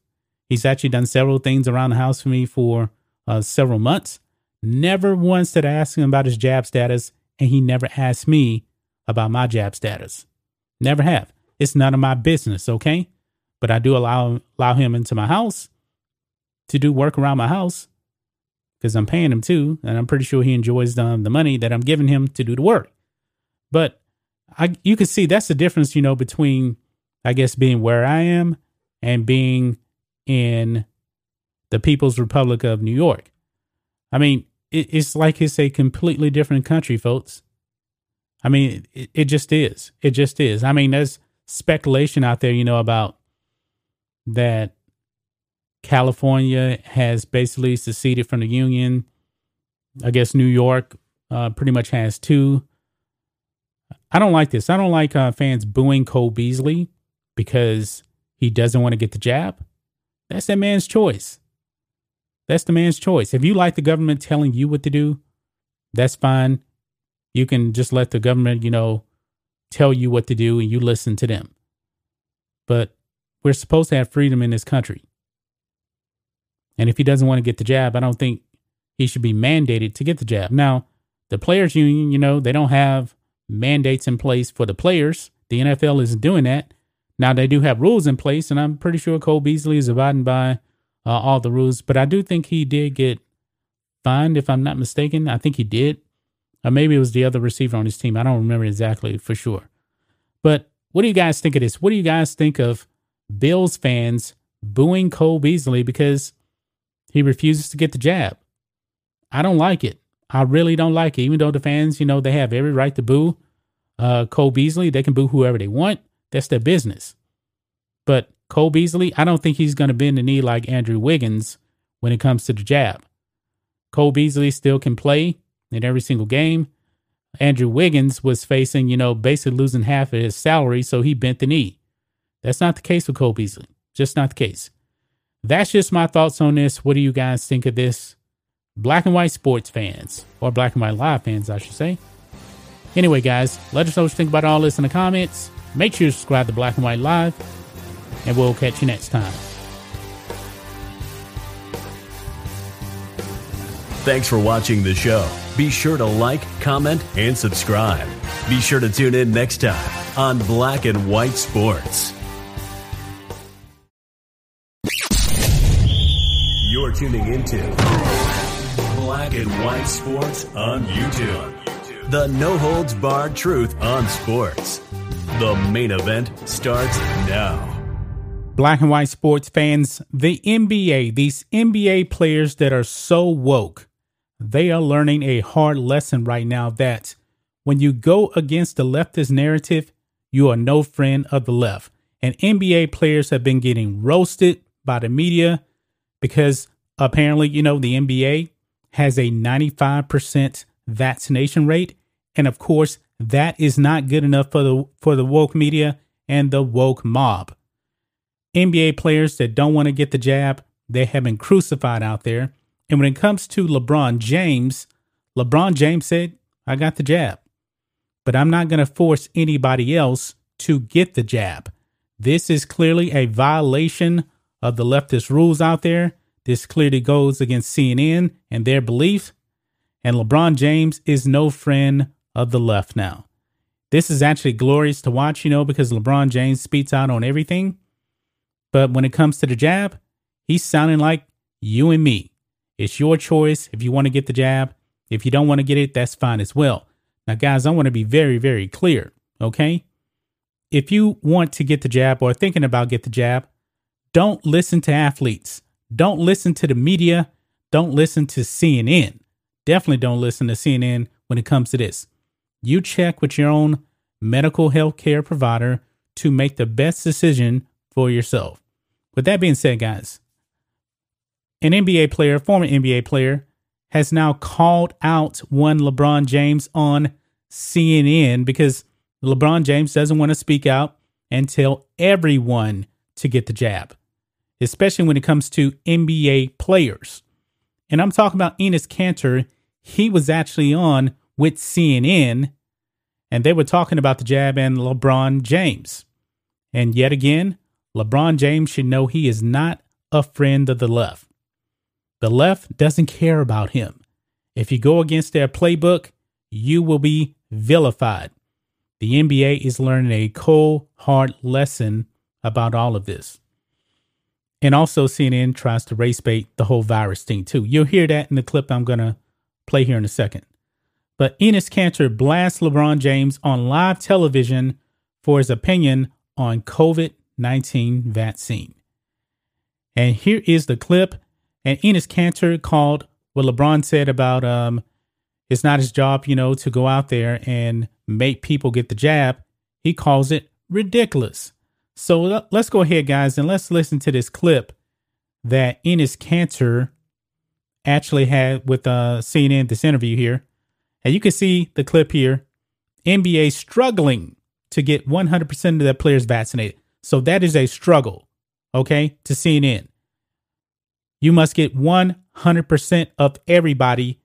He's actually done several things around the house for me for uh, several months. Never once did I ask him about his jab status, and he never asked me about my jab status. Never have. It's none of my business, okay? But I do allow allow him into my house to do work around my house because I'm paying him too, and I'm pretty sure he enjoys the, the money that I'm giving him to do the work. But I, you can see that's the difference, you know, between I guess being where I am and being in the People's Republic of New York. I mean, it, it's like it's a completely different country, folks. I mean, it, it just is. It just is. I mean, there's speculation out there, you know, about that California has basically seceded from the Union. I guess New York uh, pretty much has too. I don't like this. I don't like uh, fans booing Cole Beasley because he doesn't want to get the jab. That's that man's choice. That's the man's choice. If you like the government telling you what to do, that's fine. You can just let the government, you know, tell you what to do and you listen to them. But we're supposed to have freedom in this country. And if he doesn't want to get the jab, I don't think he should be mandated to get the jab. Now, the players union, you know, they don't have mandates in place for the players. The NFL isn't doing that. Now they do have rules in place, and I'm pretty sure Cole Beasley is abiding by uh, all the rules. But I do think he did get fined, if I'm not mistaken. I think he did. Or maybe it was the other receiver on his team. I don't remember exactly for sure. But what do you guys think of this? What do you guys think of Bills fans booing Cole Beasley because he refuses to get the jab? I don't like it. I really don't like it. Even though the fans, you know, they have every right to boo uh, Cole Beasley, they can boo whoever they want. That's their business. But Cole Beasley, I don't think he's going to bend the knee like Andrew Wiggins when it comes to the jab. Cole Beasley still can play in every single game. Andrew Wiggins was facing, you know, basically losing half of his salary, so he bent the knee. That's not the case with Cole Beasley. Just not the case. That's just my thoughts on this. What do you guys think of this? Black and white sports fans, or black and white live fans, I should say. Anyway, guys, let us know what you think about all this in the comments. Make sure you subscribe to Black and White Live, and we'll catch you next time. Thanks for watching the show. Be sure to like, comment, and subscribe. Be sure to tune in next time on Black and White Sports. You're tuning into Black and White Sports on YouTube. The no holds barred truth on sports. The main event starts now. Black and white sports fans, the NBA, these NBA players that are so woke, they are learning a hard lesson right now that when you go against the leftist narrative, you are no friend of the left. And NBA players have been getting roasted by the media because apparently, you know, the NBA has a 95% vaccination rate. And of course, that is not good enough for the for the woke media and the woke mob. NBA players that don't want to get the jab, they have been crucified out there. And when it comes to LeBron James, LeBron James said, I got the jab, but I'm not going to force anybody else to get the jab. This is clearly a violation of the leftist rules out there. This clearly goes against CNN and their belief. And LeBron James is no friend of the left now. This is actually glorious to watch, you know, because LeBron James speaks out on everything. But when it comes to the jab, he's sounding like you and me. It's your choice if you want to get the jab. If you don't want to get it, that's fine as well. Now, guys, I want to be very, very clear, okay? If you want to get the jab or thinking about get the jab, don't listen to athletes. Don't listen to the media. Don't listen to CNN. Definitely don't listen to CNN when it comes to this. You check with your own medical health care provider to make the best decision for yourself. With that being said, guys, an NBA player, former NBA player, has now called out one LeBron James on CNN because LeBron James doesn't want to speak out and tell everyone to get the jab, especially when it comes to NBA players. And I'm talking about Enes Kanter. He was actually on with CNN and they were talking about the jab and LeBron James. And yet again, LeBron James should know he is not a friend of the left. The left doesn't care about him. If you go against their playbook, you will be vilified. The NBA is learning a cold, hard lesson about all of this. And also, CNN tries to race bait the whole virus thing, too. You'll hear that in the clip I'm going to play here in a second. But Enes Kanter blasts LeBron James on live television for his opinion on COVID 19 vaccine. And here is the clip. And Enes Kanter called what LeBron said about um, it's not his job, you know, to go out there and make people get the jab. He calls it ridiculous. So let's go ahead, guys, and let's listen to this clip that Enes Kanter actually had with uh, CNN, this interview here. And you can see the clip here. NBA struggling to get 100% of their players vaccinated. So that is a struggle, okay, to CNN. You must get 100% of everybody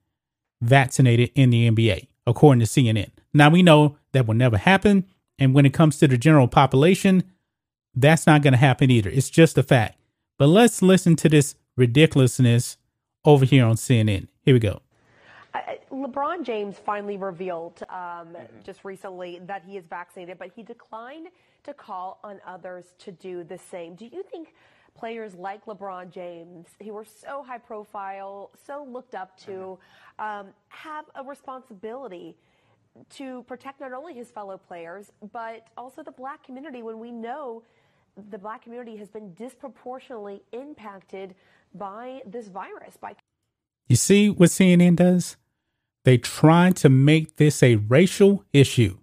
vaccinated in the NBA, according to CNN. Now, we know that will never happen. And when it comes to the general population, that's not going to happen either. It's just a fact. But let's listen to this ridiculousness over here on CNN. Here we go. LeBron James finally revealed um, mm-hmm. just recently that he is vaccinated, but he declined to call on others to do the same. Do you think players like LeBron James, who were so high profile, so looked up to, mm-hmm. um, have a responsibility to protect not only his fellow players, but also the black community when we know the black community has been disproportionately impacted by this virus? By you see what CNN does? They trying to make this a racial issue.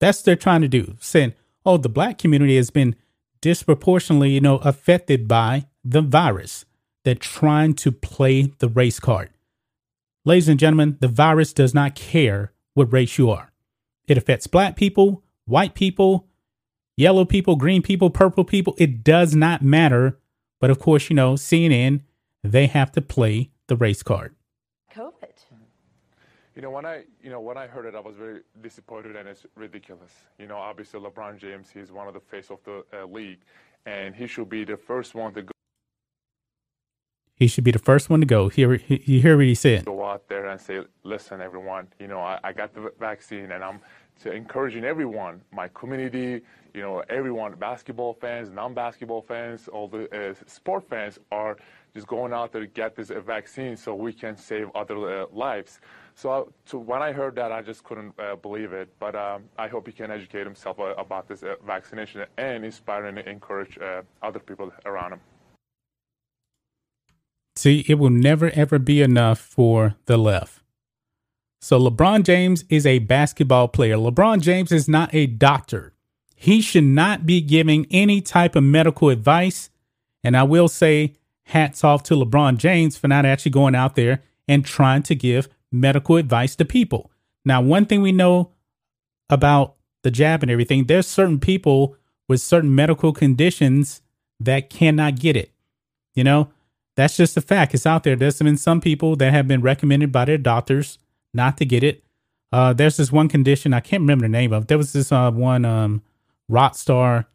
That's what they're trying to do, saying, oh, the black community has been disproportionately, you know, affected by the virus. They're trying to play the race card. Ladies and gentlemen, the virus does not care what race you are. It affects black people, white people, yellow people, green people, purple people. It does not matter. But of course, you know, CNN, they have to play the race card. COVID. You know, when I, you know, when I heard it, I was very disappointed, and it's ridiculous. You know, obviously LeBron James, he's one of the face of the uh, league, and he should be the first one to go. He should be the first one to go. Here, you hear what he said. Go out there and say, "Listen, everyone. You know, I, I got the vaccine, and I'm to encouraging everyone, my community, you know, everyone, basketball fans, non-basketball fans, all the uh, sport fans are just going out there to get this uh, vaccine so we can save other uh, lives. So, so, when I heard that, I just couldn't uh, believe it. But um, I hope he can educate himself uh, about this uh, vaccination and inspire and encourage uh, other people around him. See, it will never ever be enough for the left. So LeBron James is a basketball player. LeBron James is not a doctor. He should not be giving any type of medical advice. And I will say, hats off to LeBron James for not actually going out there and trying to give medical advice to people. Now, one thing we know about the jab and everything, there's certain people with certain medical conditions that cannot get it. You know, that's just a fact. It's out there. There's been some people that have been recommended by their doctors not to get it. Uh, there's this one condition I can't remember the name of. There was this uh, one um, rock star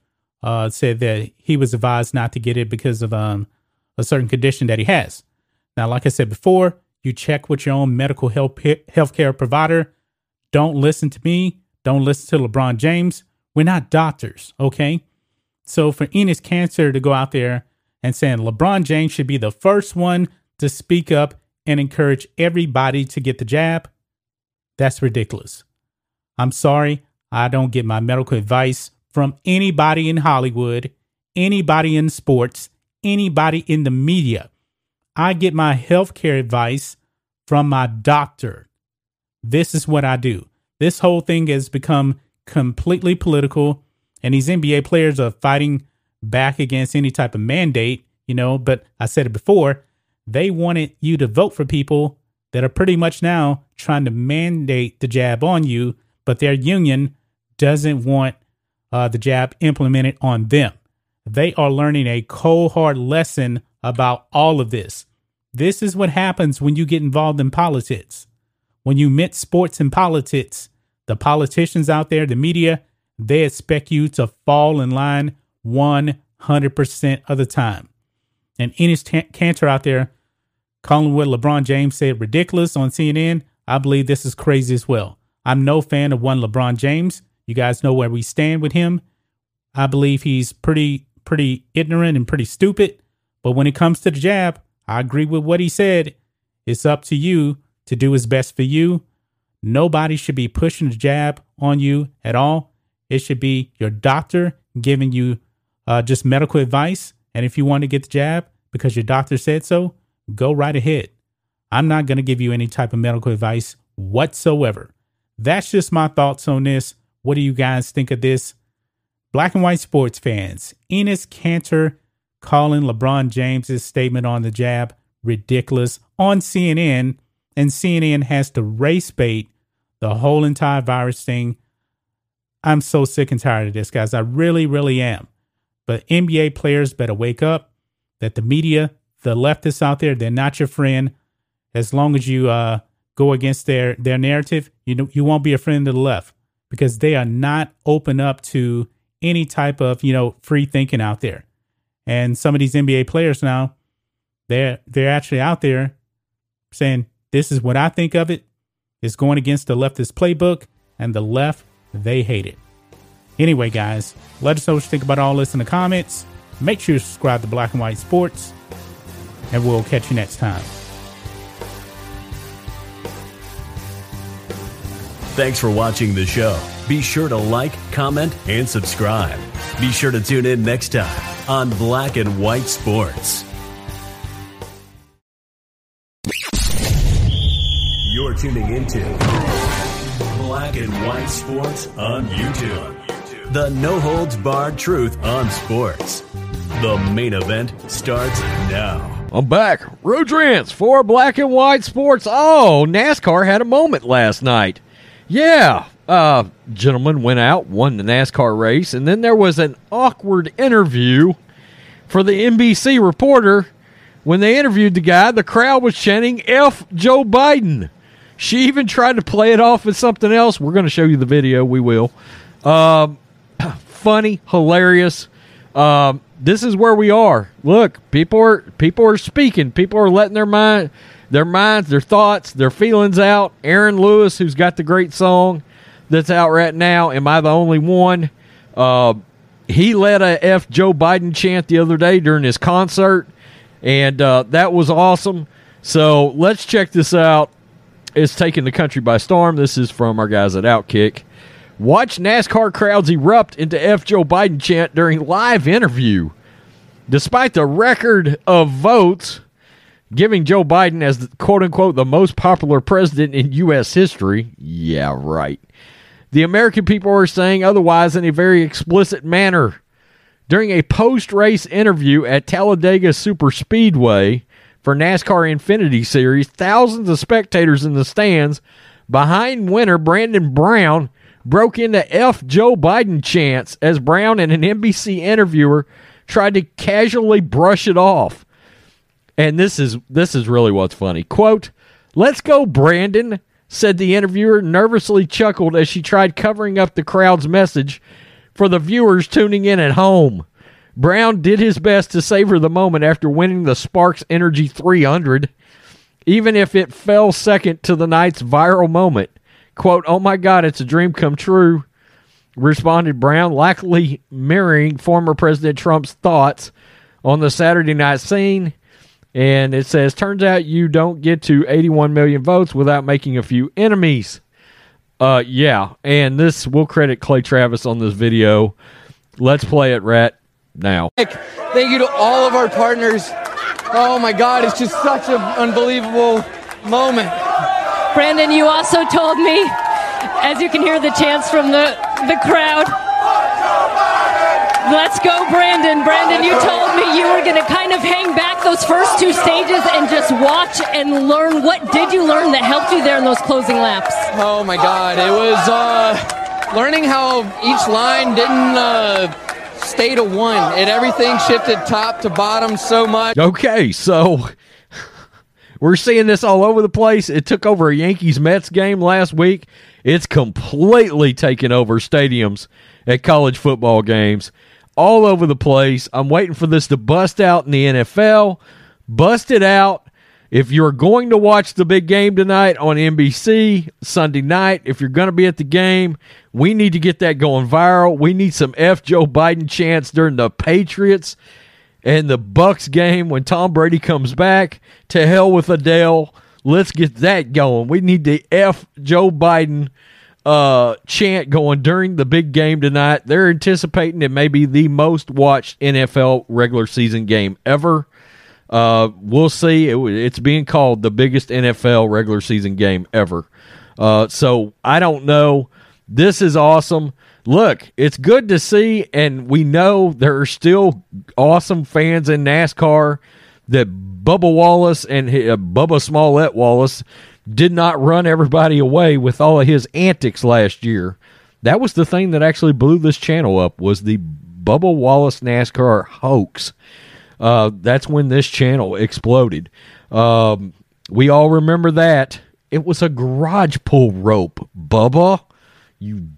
uh, said that he was advised not to get it because of um, a certain condition that he has. Now, like I said before, you check with your own medical health healthcare provider. Don't listen to me. Don't listen to LeBron James. We're not doctors, okay? So for Enes Kanter to go out there and saying LeBron James should be the first one to speak up and encourage everybody to get the jab, that's ridiculous. I'm sorry, I don't get my medical advice from anybody in Hollywood, anybody in sports, anybody in the media. I get my healthcare advice from my doctor. This is what I do. This whole thing has become completely political, and these NBA players are fighting back against any type of mandate, you know. But I said it before, they wanted you to vote for people that are pretty much now trying to mandate the jab on you, but their union doesn't want uh, the jab implemented on them. They are learning a cold hard lesson about all of this. This is what happens when you get involved in politics. When you mix sports and politics, the politicians out there, the media, they expect you to fall in line 100% of the time. And Enes Kanter out there calling what LeBron James said ridiculous on CNN, I believe this is crazy as well. I'm no fan of one LeBron James. You guys know where we stand with him. I believe he's pretty pretty ignorant and pretty stupid. But when it comes to the jab, I agree with what he said. It's up to you to do what's best for you. Nobody should be pushing the jab on you at all. It should be your doctor giving you uh, just medical advice. And if you want to get the jab because your doctor said so, go right ahead. I'm not going to give you any type of medical advice whatsoever. That's just my thoughts on this. What do you guys think of this? Black and white sports fans, Enes Kanter calling LeBron James's statement on the jab ridiculous on CNN, and CNN has to race bait the whole entire virus thing. I'm so sick and tired of this, guys. I really, really am. But NBA players better wake up that the media, the leftists out there, they're not your friend. As long as you uh, go against their their narrative, you know you won't be a friend of the left because they are not open up to any type of you know free thinking out there. And some of these NBA players now, they're they're actually out there saying this is what I think of it. It's going against the leftist playbook, and the left they hate it. Anyway, guys, let us know what you think about all this in the comments. Make sure you subscribe to Black and White Sports, and we'll catch you next time. Thanks for watching the show. Be sure to like, comment, and subscribe. Be sure to tune in next time on Black and White Sports. You're tuning into Black and White Sports on YouTube. The no holds barred truth on sports. The main event starts now. I'm back. Rodrance for Black and White Sports. Oh, NASCAR had a moment last night. Yeah, uh, gentleman went out, won the NASCAR race, and then there was an awkward interview for the NBC reporter. When they interviewed the guy, the crowd was chanting F Joe Biden. She even tried to play it off as something else. We're going to show you the video. We will. Um, funny, hilarious. Um, this is where we are. Look, people are people are speaking. People are letting their mind, their minds, their thoughts, their feelings out. Aaron Lewis, who's got the great song that's out right now. Am I the only one? Uh, he led a F Joe Biden chant the other day during his concert, and uh, that was awesome. So let's check this out. It's taking the country by storm. This is from our guys at Outkick. Watch NASCAR crowds erupt into F Joe Biden chant during live interview. Despite the record of votes giving Joe Biden as the, quote unquote the most popular president in U.S. history, yeah, right. The American people are saying otherwise in a very explicit manner. During a post race interview at Talladega Super Speedway for NASCAR Xfinity Series, thousands of spectators in the stands behind winner Brandon Brown broke into F Joe Biden chants as Brown and an NBC interviewer tried to casually brush it off. And this is this is really what's funny. Quote, "Let's go Brandon," said the interviewer, nervously chuckled as she tried covering up the crowd's message for the viewers tuning in at home. Brown did his best to savor the moment after winning the Sparks Energy 300, even if it fell second to the night's viral moment. Quote, Oh my God, it's a dream come true, responded Brown, likely mirroring former President Trump's thoughts on the Saturday night scene. And it says, Turns out you don't get to 81 million votes without making a few enemies. Uh, yeah. And this, we'll credit Clay Travis on this video. Let's play it, Rat, now. Thank you to all of our partners. Oh my God, it's just such an unbelievable moment. Brandon, you also told me, as you can hear the chants from the, the crowd, let's go, Brandon. Brandon, you told me you were going to kind of hang back those first two stages and just watch and learn. What did you learn that helped you there in those closing laps? Oh my God, it was uh, learning how each line didn't. Uh, stay to one. And everything shifted top to bottom so much. Okay, so we're seeing this all over the place. It took over a Yankees Mets game last week. It's completely taken over stadiums at college football games all over the place. I'm waiting for this to bust out in the NFL. Bust it out. If you're going to watch the big game tonight on NBC Sunday night, if you're going to be at the game, we need to get that going viral. We need some F Joe Biden chants during the Patriots and the Bucs game when Tom Brady comes back. To hell with Adele. Let's get that going. We need the F Joe Biden uh, chant going during the big game tonight. They're anticipating it may be the most watched NFL regular season game ever. Uh, we'll see. It, it's being called the biggest NFL regular season game ever. Uh, so I don't know. This is awesome. Look, it's good to see, and we know there are still awesome fans in NASCAR that Bubba Wallace and uh, Bubba Smollett Wallace did not run everybody away with all of his antics last year. That was the thing that actually blew this channel up was the Bubba Wallace NASCAR hoax. Uh, that's when this channel exploded. Um, we all remember that. It was a garage pull rope, Bubba. You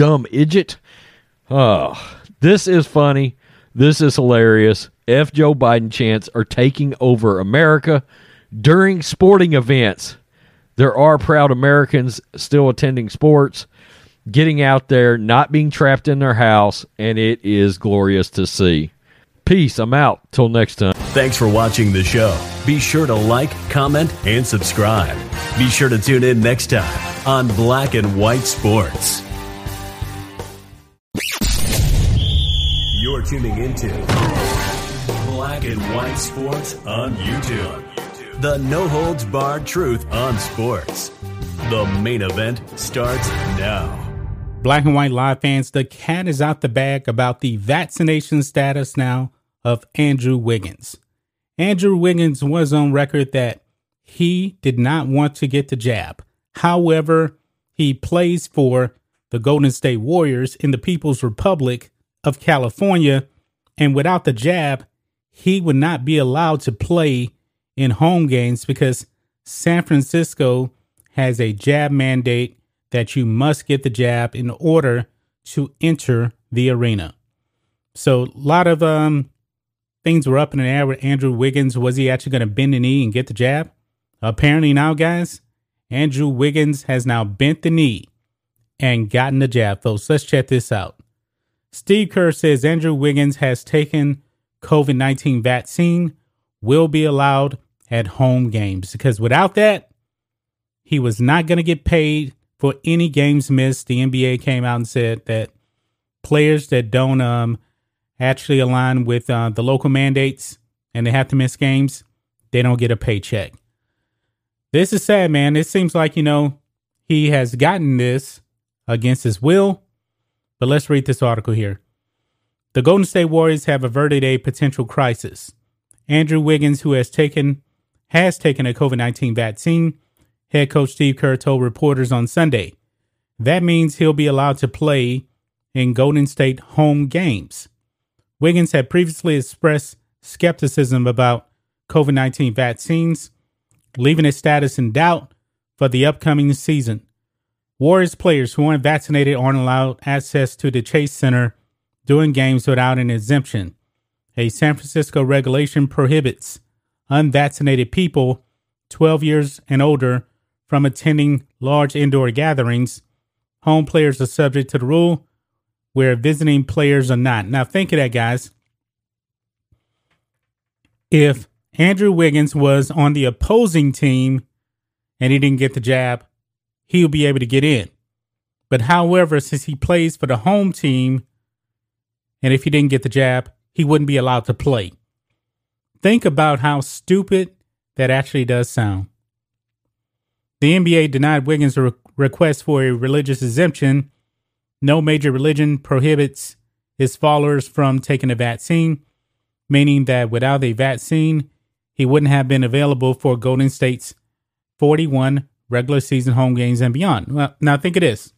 dumb idiot. Uh, this is funny. This is hilarious. F. Joe Biden chants are taking over America during sporting events. There are proud Americans still attending sports, getting out there, not being trapped in their house, and it is glorious to see. Peace. I'm out. Till next time. Thanks for watching the show. Be sure to like, comment, and subscribe. Be sure to tune in next time on Black and White Sports. You're tuning into Black and White Sports on YouTube. The no holds barred truth on sports. The main event starts now. Black and White Live fans, the cat is out the bag about the vaccination status now of Andrew Wiggins. Andrew Wiggins was on record that he did not want to get the jab. However, he plays for the Golden State Warriors in the People's Republic of California, and without the jab, he would not be allowed to play in home games because San Francisco has a jab mandate that you must get the jab in order to enter the arena. So a lot of um things were up in the air with Andrew Wiggins. Was he actually going to bend the knee and get the jab? Apparently now, guys, Andrew Wiggins has now bent the knee and gotten the jab, folks. Let's check this out. Steve Kerr says Andrew Wiggins has taken COVID 19 vaccine, will be allowed at home games because without that, he was not going to get paid for any games missed. The NBA came out and said that players that don't um, actually align with uh, the local mandates and they have to miss games, they don't get a paycheck. This is sad, man. It seems like, you know, he has gotten this against his will. But let's read this article here. The Golden State Warriors have averted a potential crisis. Andrew Wiggins, who has taken has taken a COVID-19 vaccine, head coach Steve Kerr told reporters on Sunday. That means he'll be allowed to play in Golden State home games. Wiggins had previously expressed skepticism about COVID 19 vaccines, leaving his status in doubt for the upcoming season. Warriors players who aren't vaccinated aren't allowed access to the Chase Center during games without an exemption. A San Francisco regulation prohibits unvaccinated people 12 years and older from attending large indoor gatherings. Home players are subject to the rule, where visiting players are not. Now, think of that, guys. If Andrew Wiggins was on the opposing team and he didn't get the jab, he'll be able to get in. But however, since he plays for the home team, and if he didn't get the jab, he wouldn't be allowed to play. Think about how stupid that actually does sound. The NBA denied Wiggins' re- request for a religious exemption. No major religion prohibits its followers from taking a vaccine, meaning that without a vaccine, he wouldn't have been available for Golden State's 41 regular season home games and beyond. Well, now think of this.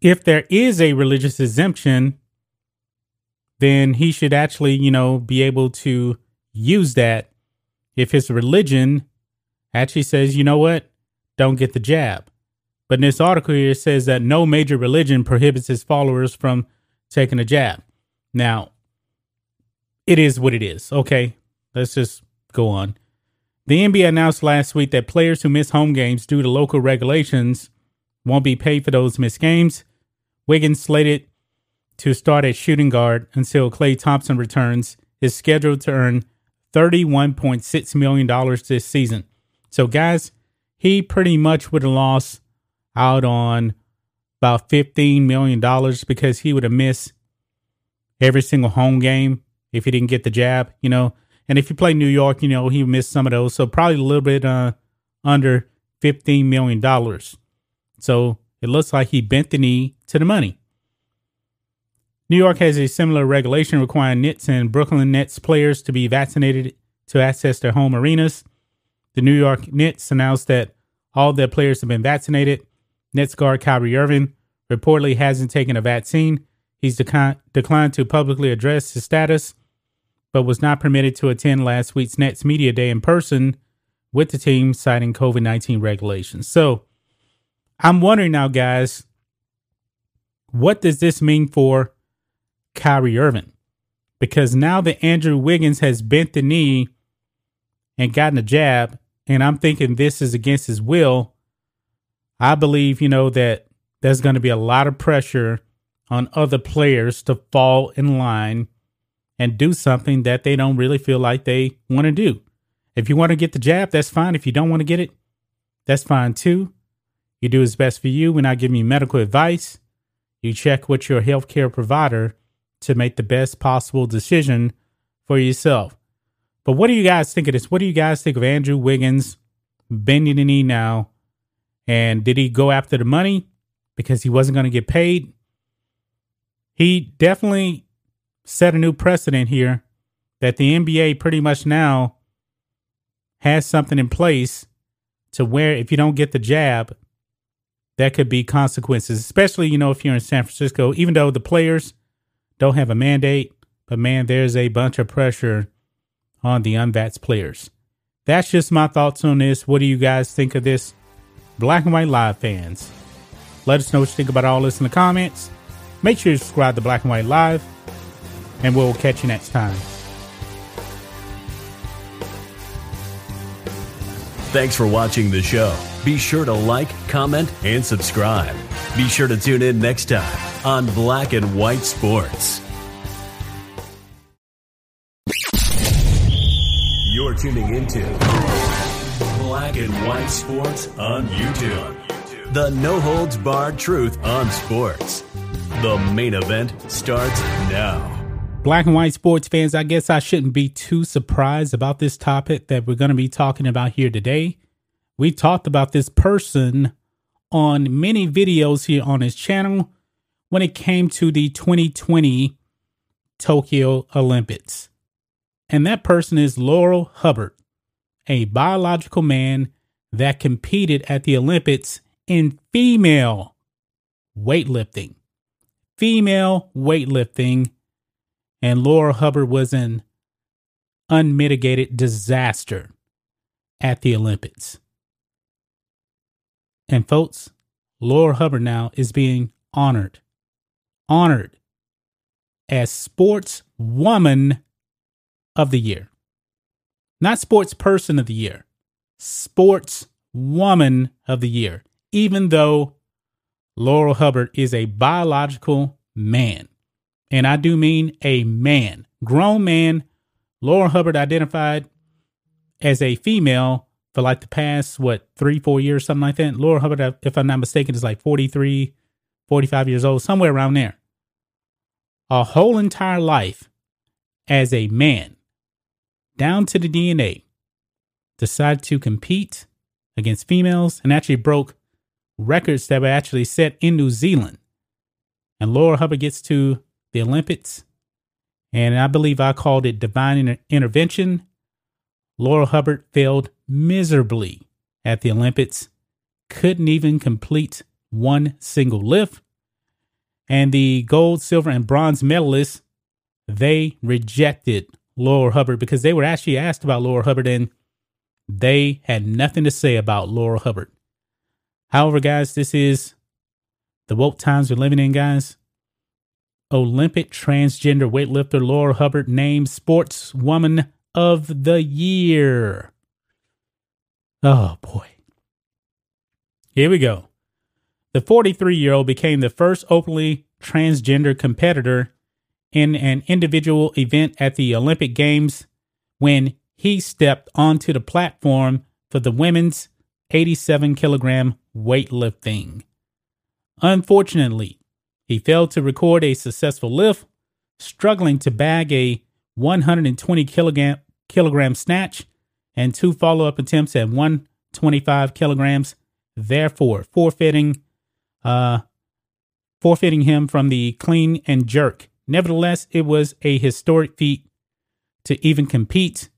If there is a religious exemption, then he should actually, you know, be able to use that if his religion actually says, you know what, don't get the jab. But in this article here, it says that no major religion prohibits its followers from taking a jab. Now, it is what it is. Okay, let's just go on. The NBA announced last week that players who miss home games due to local regulations won't be paid for those missed games. Wiggins slated to start at shooting guard until Klay Thompson returns is scheduled to earn $31.6 million this season. So, guys, he pretty much would have lost out on about $15 million because he would have missed every single home game if he didn't get the jab, you know. And if you play New York, you know, he missed some of those. So probably a little bit uh, under $15 million. So it looks like he bent the knee to the money. New York has a similar regulation requiring Knicks and Brooklyn Nets players to be vaccinated to access their home arenas. The New York Knicks announced that all their players have been vaccinated. Nets guard Kyrie Irving reportedly hasn't taken a vaccine. He's declined to publicly address his status, but was not permitted to attend last week's Nets Media Day in person with the team, citing COVID 19 regulations. So I'm wondering now, guys, what does this mean for Kyrie Irving? Because now that Andrew Wiggins has bent the knee and gotten a jab, and I'm thinking this is against his will, I believe, you know, that there's going to be a lot of pressure on other players to fall in line and do something that they don't really feel like they want to do. If you want to get the jab, that's fine. If you don't want to get it, that's fine too. You do what's best for you. We're not giving you medical advice. You check with your healthcare provider to make the best possible decision for yourself. But what do you guys think of this? What do you guys think of Andrew Wiggins bending the knee now? And did he go after the money because he wasn't going to get paid? He definitely set a new precedent here that the NBA pretty much now has something in place to where if you don't get the jab, that could be consequences, especially, you know, if you're in San Francisco, even though the players don't have a mandate, but man, there's a bunch of pressure on the unvaxxed players. That's just my thoughts on this. What do you guys think of this? Black and White Live fans. Let us know what you think about all this in the comments. Make sure you subscribe to Black and White Live, and we'll catch you next time. Thanks for watching the show. Be sure to like, comment, and subscribe. Be sure to tune in next time on Black and White Sports. You're tuning into Black and White Sports on YouTube. The no holds barred truth on sports. The main event starts now. Black and white sports fans, I guess I shouldn't be too surprised about this topic that we're going to be talking about here today. We talked about this person on many videos here on his channel when it came to the 2020 Tokyo Olympics. And that person is Laurel Hubbard, a biological man that competed at the Olympics in female weightlifting. Female weightlifting and Laura Hubbard was an unmitigated disaster at the Olympics. And folks, Laura Hubbard now is being honored, honored as Sports Woman of the Year. Not Sports Person of the Year, Sports Woman of the Year, even though Laurel Hubbard is a biological man. And I do mean a man, grown man. Laura Hubbard identified as a female for like the past, what, three, four years, something like that. Laura Hubbard, if I'm not mistaken, is like 43, 45 years old, somewhere around there. A whole entire life as a man, down to the DNA, decided to compete against females and actually broke records that were actually set in New Zealand. And Laura Hubbard gets to the Olympics, and I believe I called it divine inter- intervention. Laura Hubbard failed miserably at the Olympics, couldn't even complete one single lift. And the gold, silver, and bronze medalists, they rejected Laura Hubbard because they were actually asked about Laura Hubbard and they had nothing to say about Laura Hubbard. However, guys, this is the woke times we're living in, guys. Olympic transgender weightlifter Laura Hubbard named Sportswoman of the Year. Oh boy. Here we go. The 43 year old became the first openly transgender competitor in an individual event at the Olympic Games when he stepped onto the platform for the women's 87 kilogram weightlifting. Unfortunately, he failed to record a successful lift, struggling to bag a 120 kilogram, kilogram snatch and two follow up attempts at 125 kilograms, therefore forfeiting, uh, forfeiting him from the clean and jerk. Nevertheless, it was a historic feat to even compete,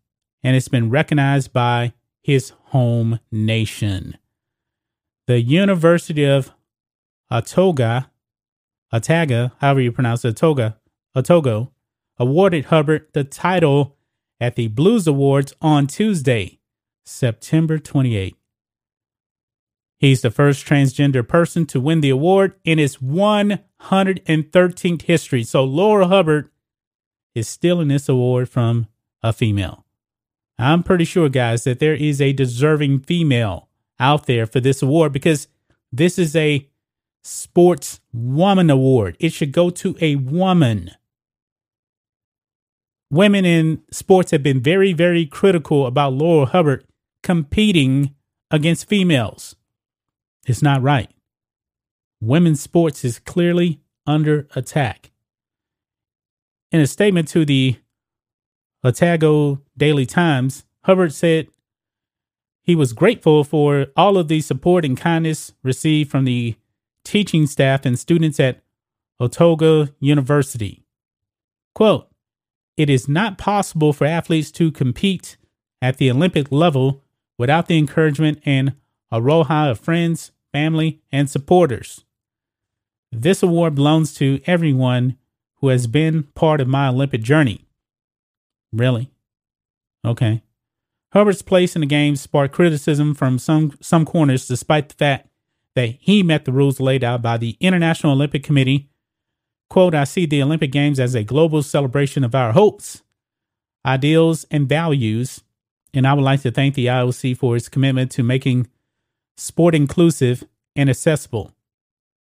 and it's been recognized by his home nation. The University of Otago, Otago, however you pronounce it, Otago, Otago, awarded Hubbard the title at the Blues Awards on Tuesday, September 28. He's the first transgender person to win the award in its 113th history. So Laura Hubbard is stealing this award from a female. I'm pretty sure, guys, that there is a deserving female out there for this award because this is a sports woman award. It should go to a woman. Women in sports have been very, very critical about Laura Hubbard competing against females. It's not right. Women's sports is clearly under attack. In a statement to the Otago Daily Times, Hubbard said he was grateful for all of the support and kindness received from the teaching staff and students at Otago University. Quote, it is not possible for athletes to compete at the Olympic level without the encouragement and aroha of friends, family, and supporters. This award belongs to everyone who has been part of my Olympic journey. Really? Okay. Hubbard's place in the game sparked criticism from some, some corners, despite the fact that he met the rules laid out by the International Olympic Committee. Quote, I see the Olympic Games as a global celebration of our hopes, ideals, and values, and I would like to thank the IOC for its commitment to making sport inclusive and accessible,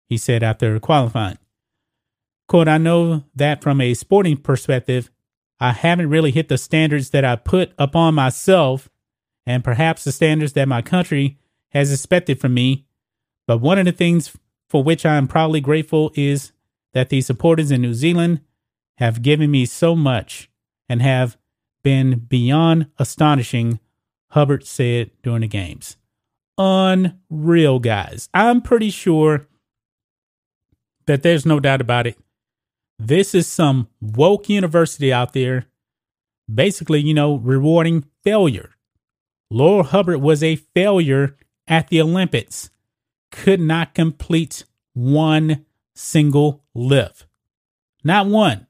he said after qualifying. Quote, I know that from a sporting perspective, I haven't really hit the standards that I put upon myself and perhaps the standards that my country has expected from me. But one of the things for which I am proudly grateful is that the supporters in New Zealand have given me so much and have been beyond astonishing, Hubbard said during the games unreal, guys. I'm pretty sure that there's no doubt about it. This is some woke university out there, basically, you know, rewarding failure. Laura Hubbard was a failure at the Olympics, could not complete one single lift. Not one.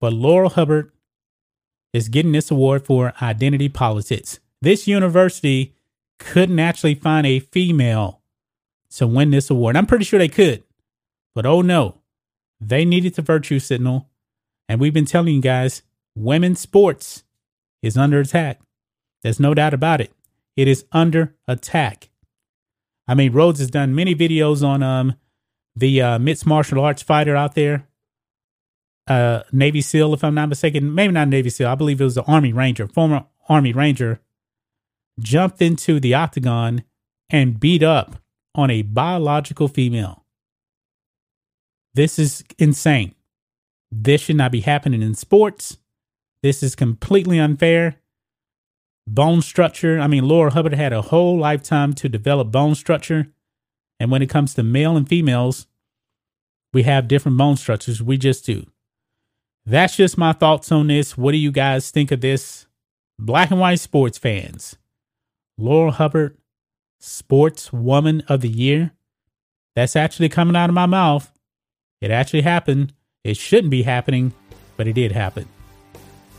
But Laura Hubbard is getting this award for identity politics. This university couldn't actually find a female to win this award. I'm pretty sure they could, but oh no, they needed the virtue signal. And we've been telling you guys, women's sports is under attack. There's no doubt about it. It is under attack. I mean, Rhodes has done many videos on um the uh, mixed martial arts fighter out there, uh, Navy SEAL, if I'm not mistaken. Maybe not Navy SEAL. I believe it was the Army Ranger, former Army Ranger jumped into the octagon and beat up on a biological female. This is insane. This should not be happening in sports. This is completely unfair. Bone structure. I mean, Laura Hubbard had a whole lifetime to develop bone structure. And when it comes to male and females, we have different bone structures. We just do. That's just my thoughts on this. What do you guys think of this? Black and white sports fans. Laura Hubbard Sports Woman of the Year. That's actually coming out of my mouth. It actually happened. It shouldn't be happening, but it did happen.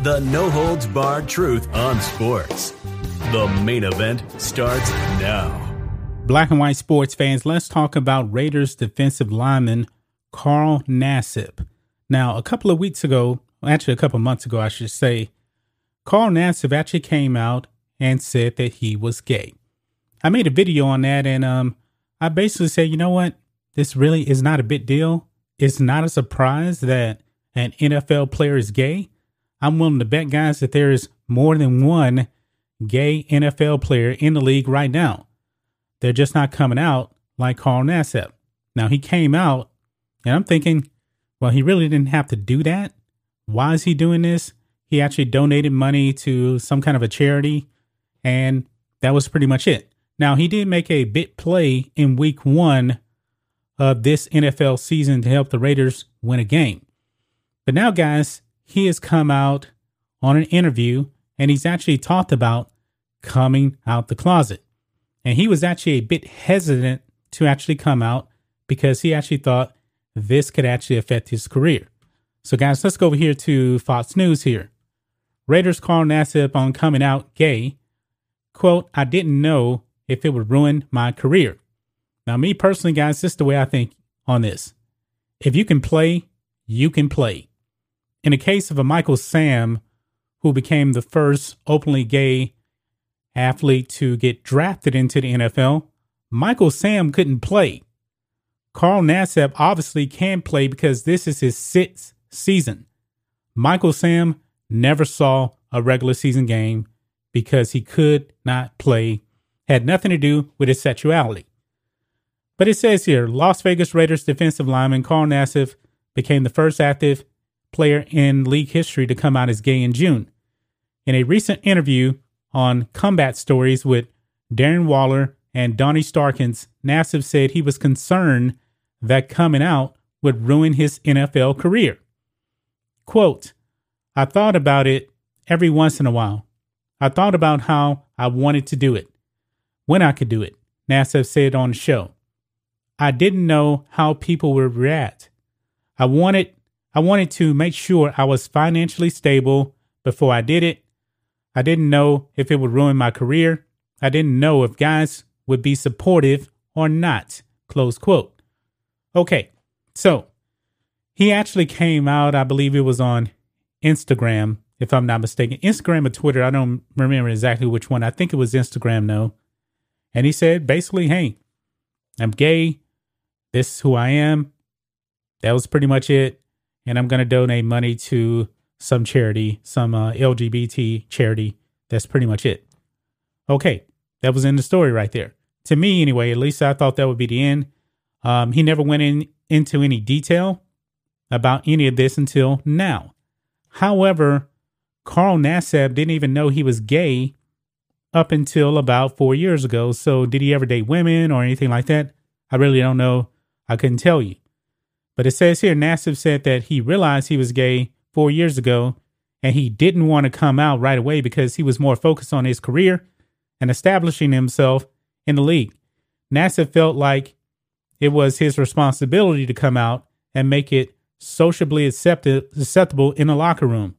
The no holds barred truth on sports. The main event starts now. Black and white sports fans, let's talk about Raiders defensive lineman Carl Nassib. Now, a couple of weeks ago, actually a couple of months ago, I should say, Carl Nassib actually came out and said that he was gay. I made a video on that and um I basically said, you know what? This really is not a big deal. It's not a surprise that an NFL player is gay. I'm willing to bet, guys, that there is more than one gay NFL player in the league right now. They're just not coming out like Carl Nassib. Now he came out, and I'm thinking, well, he really didn't have to do that. Why is he doing this? He actually donated money to some kind of a charity, and that was pretty much it. Now he did make a bit play in week one of this NFL season to help the Raiders win a game. But now, guys, he has come out on an interview and he's actually talked about coming out the closet. And he was actually a bit hesitant to actually come out because he actually thought this could actually affect his career. So, guys, let's go over here to Fox News here. Raiders Carl Nassib on coming out gay. Quote, I didn't know if it would ruin my career. Now, me personally, guys, this is the way I think on this. If you can play, you can play. In the case of a Michael Sam, who became the first openly gay athlete to get drafted into the NFL, Michael Sam couldn't play. Carl Nassib obviously can play because this is his sixth season. Michael Sam never saw a regular season game because he could not play, had nothing to do with his sexuality. But it says here Las Vegas Raiders defensive lineman Carl Nassib became the first active player in league history to come out as gay in June. In a recent interview on Comeback Stories with Darren Waller and Donnie Starkins, Nassib said he was concerned that coming out would ruin his NFL career. Quote, I thought about it every once in a while. I thought about how I wanted to do it, when I could do it, Nassib said on the show. I didn't know how people would react. I wanted I wanted to make sure I was financially stable before I did it. I didn't know if it would ruin my career. I didn't know if guys would be supportive or not. Close quote. Okay, so he actually came out, I believe it was on Instagram, if I'm not mistaken. Instagram or Twitter, I don't remember exactly which one. I think it was Instagram, though. And he said basically, hey, I'm gay. This is who I am. That was pretty much it and I'm going to donate money to some charity, some uh, LGBT charity. That's pretty much it. Okay, that was in the story right there. To me, anyway, at least I thought that would be the end. Um, he never went in into any detail about any of this until now. However, Carl Nassib didn't even know he was gay up until about four years ago. So, did he ever date women or anything like that? I really don't know. I couldn't tell you. But it says here Nassib said that he realized he was gay four years ago and he didn't want to come out right away because he was more focused on his career and establishing himself in the league. Nassib felt like it was his responsibility to come out and make it sociably acceptable in the locker room.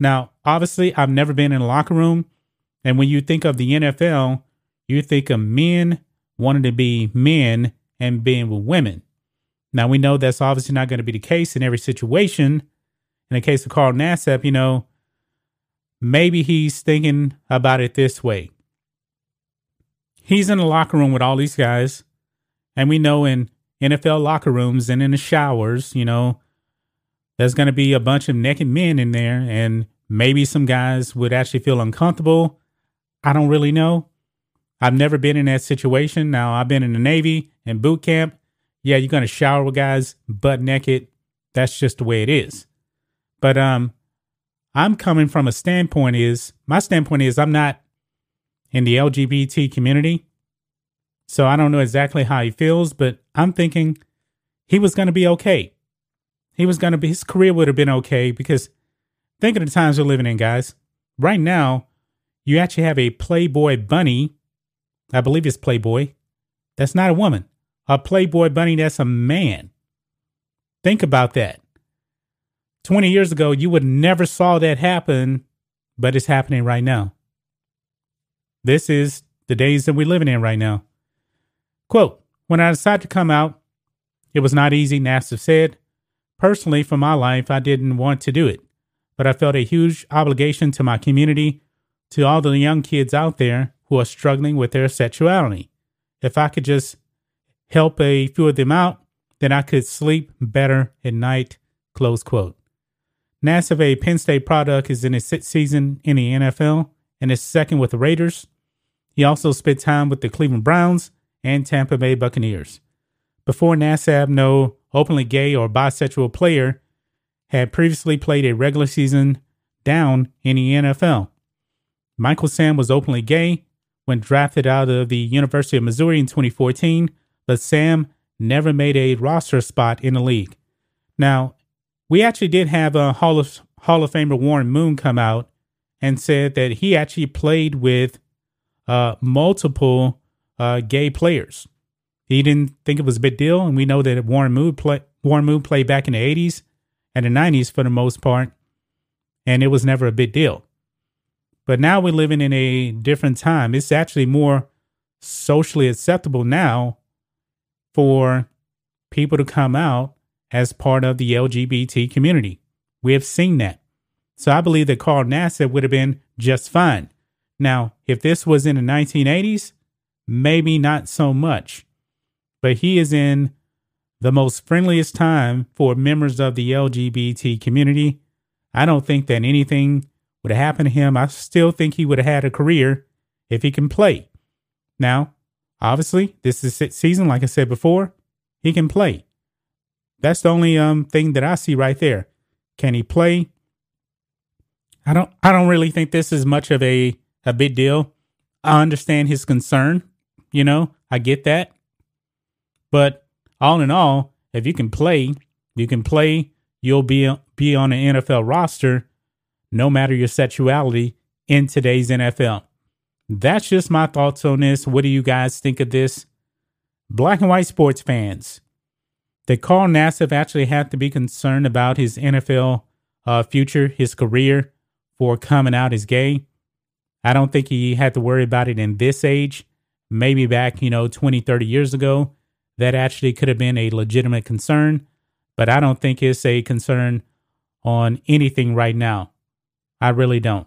Now, obviously, I've never been in a locker room. And when you think of the NFL, you think of men wanting to be men and being with women. Now we know that's obviously not going to be the case in every situation. In the case of Carl Nassib, you know, maybe he's thinking about it this way. He's in the locker room with all these guys, and we know in NFL locker rooms and in the showers, you know, there's going to be a bunch of naked men in there, and maybe some guys would actually feel uncomfortable. I don't really know. I've never been in that situation. Now, I've been in the Navy and boot camp, yeah, you're gonna shower with guys butt naked. That's just the way it is. But um, I'm coming from a standpoint is my standpoint is I'm not in the LGBT community, so I don't know exactly how he feels, but I'm thinking he was gonna be okay. he was to be, his career would have been okay because think of the times we're living in, guys. Right now, you actually have a Playboy bunny. I believe it's Playboy. That's not a woman. A Playboy bunny, that's a man. Think about that. 20 years ago, you would never saw that happen, but it's happening right now. This is the days that we're living in right now. Quote, when I decided to come out, it was not easy, Nassib said. Personally, for my life, I didn't want to do it, but I felt a huge obligation to my community, to all the young kids out there who are struggling with their sexuality. If I could just help a few of them out, then I could sleep better at night. Close quote. Nassib, a Penn State product, is in his sixth season in the NFL and is second with the Raiders. He also spent time with the Cleveland Browns and Tampa Bay Buccaneers. Before Nassib, no openly gay or bisexual player had previously played a regular season down in the NFL. Michael Sam was openly gay when drafted out of the University of Missouri in 2014, but Sam never made a roster spot in the league. Now, we actually did have a Hall of Hall of Famer Warren Moon come out and said that he actually played with uh, multiple uh, gay players. He didn't think it was a big deal, and we know that Warren Moon play, Warren Moon played back in the '80s and the '90s for the most part, and it was never a big deal. But now we're living in a different time. It's actually more socially acceptable now for people to come out as part of the LGBT community. We have seen that. So I believe that Carl Nassib would have been just fine. Now, if this was in the 1980s, maybe not so much. But he is in the most friendliest time for members of the LGBT community. I don't think that anything would have happened to him. I still think he would have had a career if he can play. Now, obviously, this is season, like I said before, he can play. That's the only um thing that I see right there. Can he play? I don't I don't really think this is much of a a big deal. I understand his concern, you know, I get that. But all in all, if you can play, you can play, you'll be be on an NFL roster no matter your sexuality in today's NFL. That's just my thoughts on this. What do you guys think of this? Black and white sports fans, did Carl Nassib actually have to be concerned about his NFL uh, future, his career for coming out as gay? I don't think he had to worry about it in this age. Maybe back, you know, 20, 30 years ago, that actually could have been a legitimate concern, but I don't think it's a concern on anything right now. I really don't.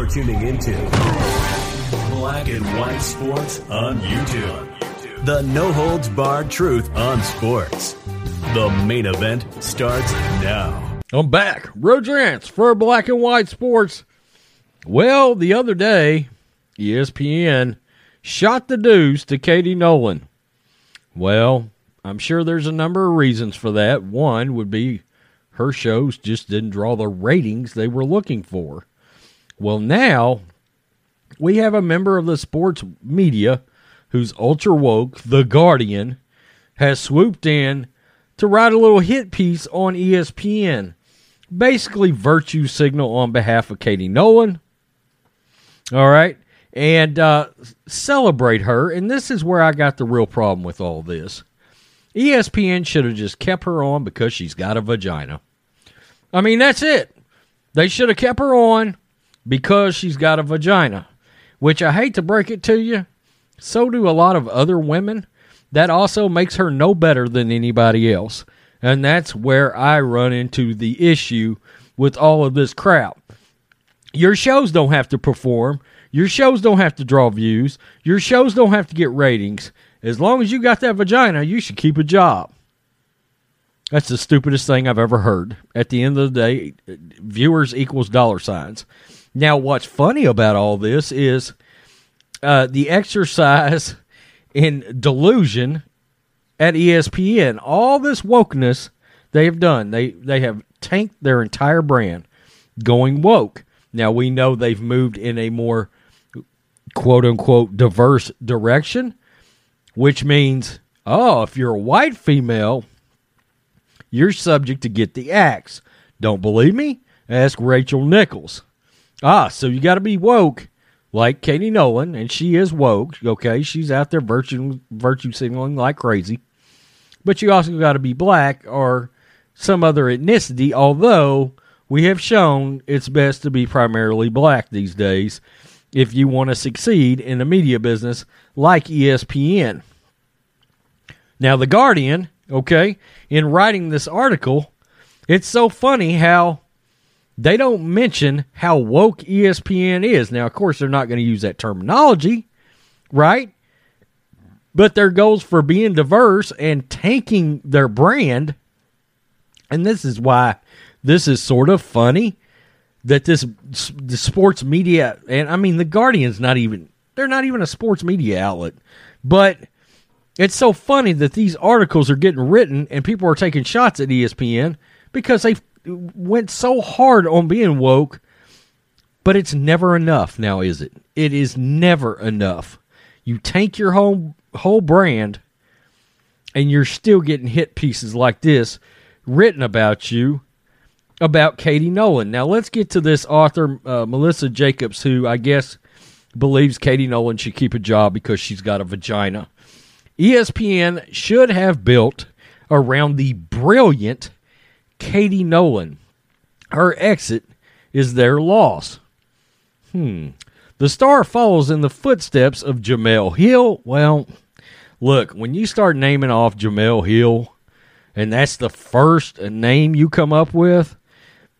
You're tuning into Black and White Sports on YouTube. The no holds barred truth on sports. The main event starts now. I'm back. Road Rants for Black and White Sports. Well, the other day, ESPN shot the deuce to Katie Nolan. Well, I'm sure there's a number of reasons for that. One would be her shows just didn't draw the ratings they were looking for. Well, now we have a member of the sports media who's ultra woke, The Guardian, has swooped in to write a little hit piece on ESPN. Basically, virtue signal on behalf of Katie Nolan. All right. And uh, celebrate her. And this is where I got the real problem with all this. ESPN should have just kept her on because she's got a vagina. I mean, that's it. They should have kept her on because she's got a vagina, which I hate to break it to you. So do a lot of other women. That also makes her no better than anybody else. And that's where I run into the issue with all of this crap. Your shows don't have to perform. Your shows don't have to draw views. Your shows don't have to get ratings. As long as you got that vagina, you should keep a job. That's the stupidest thing I've ever heard. At the end of the day, viewers equals dollar signs. Now, what's funny about all this is uh, the exercise in delusion at ESPN. All this wokeness they have done, they they have tanked their entire brand, going woke. Now we know they've moved in a more quote unquote diverse direction, which means, oh, if you're a white female, you're subject to get the axe. Don't believe me? Ask Rachel Nichols. Ah, so you got to be woke, like Katie Nolan, and she is woke. Okay, she's out there virtue virtue signaling like crazy, but you also got to be black or some other ethnicity. Although we have shown it's best to be primarily black these days if you want to succeed in the media business like ESPN. Now, The Guardian, okay, in writing this article, it's so funny how they don't mention how woke ESPN is. Now, of course, they're not going to use that terminology, right? But their goals for being diverse and tanking their brand, and this is why this is sort of funny that this the sports media and I mean the Guardian's not even they're not even a sports media outlet, but it's so funny that these articles are getting written and people are taking shots at ESPN because they went so hard on being woke, but it's never enough now, is it? It is never enough. You tank your whole whole brand and you're still getting hit pieces like this written about you about Katie Nolan. Now let's get to this author, uh, Melissa Jacobs, who I guess believes Katie Nolan should keep a job because she's got a vagina. ESPN should have built around the brilliant Katie Nolan. Her exit is their loss. Hmm. The star follows in the footsteps of Jemele Hill. Well, look, when you start naming off Jemele Hill, and that's the first name you come up with,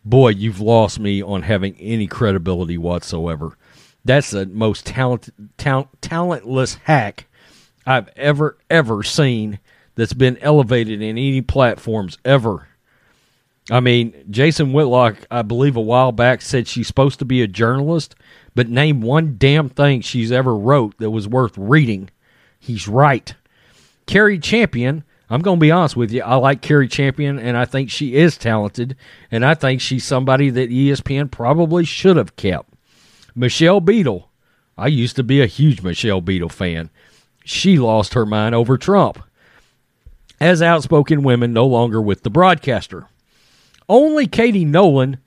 boy, you've lost me on having any credibility whatsoever. That's the most talent, tal- talentless hack I've ever, ever seen that's been elevated in any platforms ever. I mean, Jason Whitlock, I believe a while back, said she's supposed to be a journalist, but name one damn thing she's ever wrote that was worth reading. He's right. Cari Champion, I'm going to be honest with you. I like Cari Champion, and I think she is talented, and I think she's somebody that ESPN probably should have kept. Michelle Beadle, I used to be a huge Michelle Beadle fan. She lost her mind over Trump. As outspoken women no longer with the broadcaster. Only Katie Nolan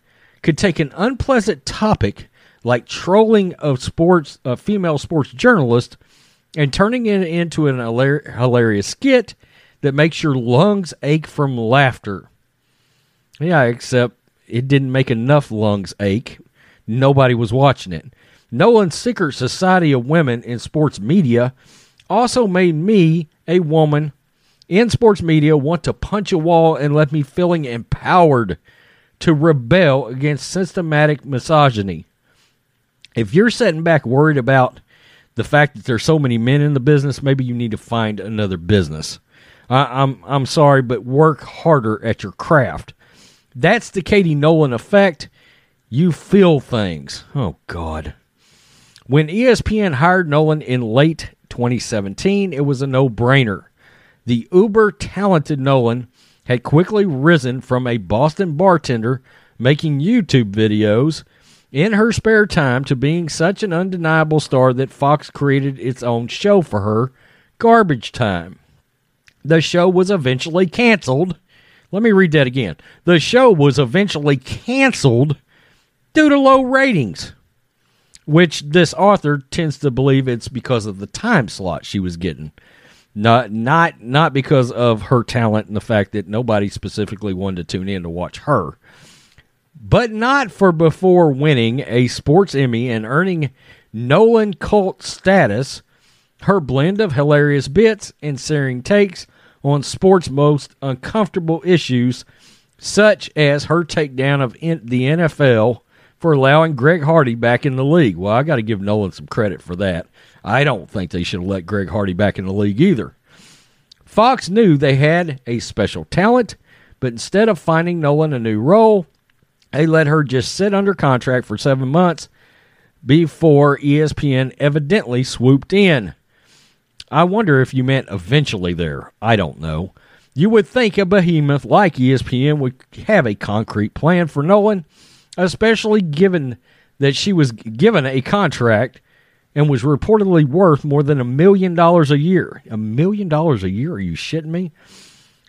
could take an unpleasant topic like trolling of sports, a female sports journalist, and turning it into an hilarious skit that makes your lungs ache from laughter. Yeah, except it didn't make enough lungs ache. Nobody was watching it. Nolan's Secret Society of Women in Sports Media also made me, a woman in sports media, want to punch a wall and left me feeling empowered to rebel against systematic misogyny. If you're sitting back worried about the fact that there's so many men in the business, maybe you need to find another business. I, I'm I'm sorry, but work harder at your craft. That's the Katie Nolan effect. You feel things. Oh God. When ESPN hired Nolan in late 2017, it was a no-brainer. The uber talented Nolan had quickly risen from a Boston bartender making YouTube videos in her spare time to being such an undeniable star that Fox created its own show for her, Garbage Time. The show was eventually canceled. Let me read that again. The show was eventually canceled due to low ratings, which this author tends to believe it's because of the time slot she was getting. Not not not because of her talent and the fact that nobody specifically wanted to tune in to watch her. But not for before winning a sports Emmy and earning Nolan cult status. Her blend of hilarious bits and searing takes on sports' most uncomfortable issues, such as her takedown of the NFL for allowing Greg Hardy back in the league. Well, I got to give Nolan some credit for that. I don't think they should have let Greg Hardy back in the league either. Fox knew they had a special talent, But instead of finding Nolan a new role, they let her just sit under contract for seven months before ESPN evidently swooped in. I wonder if you meant eventually there. I don't know. You would think a behemoth like ESPN would have a concrete plan for Nolan, especially given that she was given a contract and was reportedly worth more than a million dollars a year. A million dollars a year? Are you shitting me?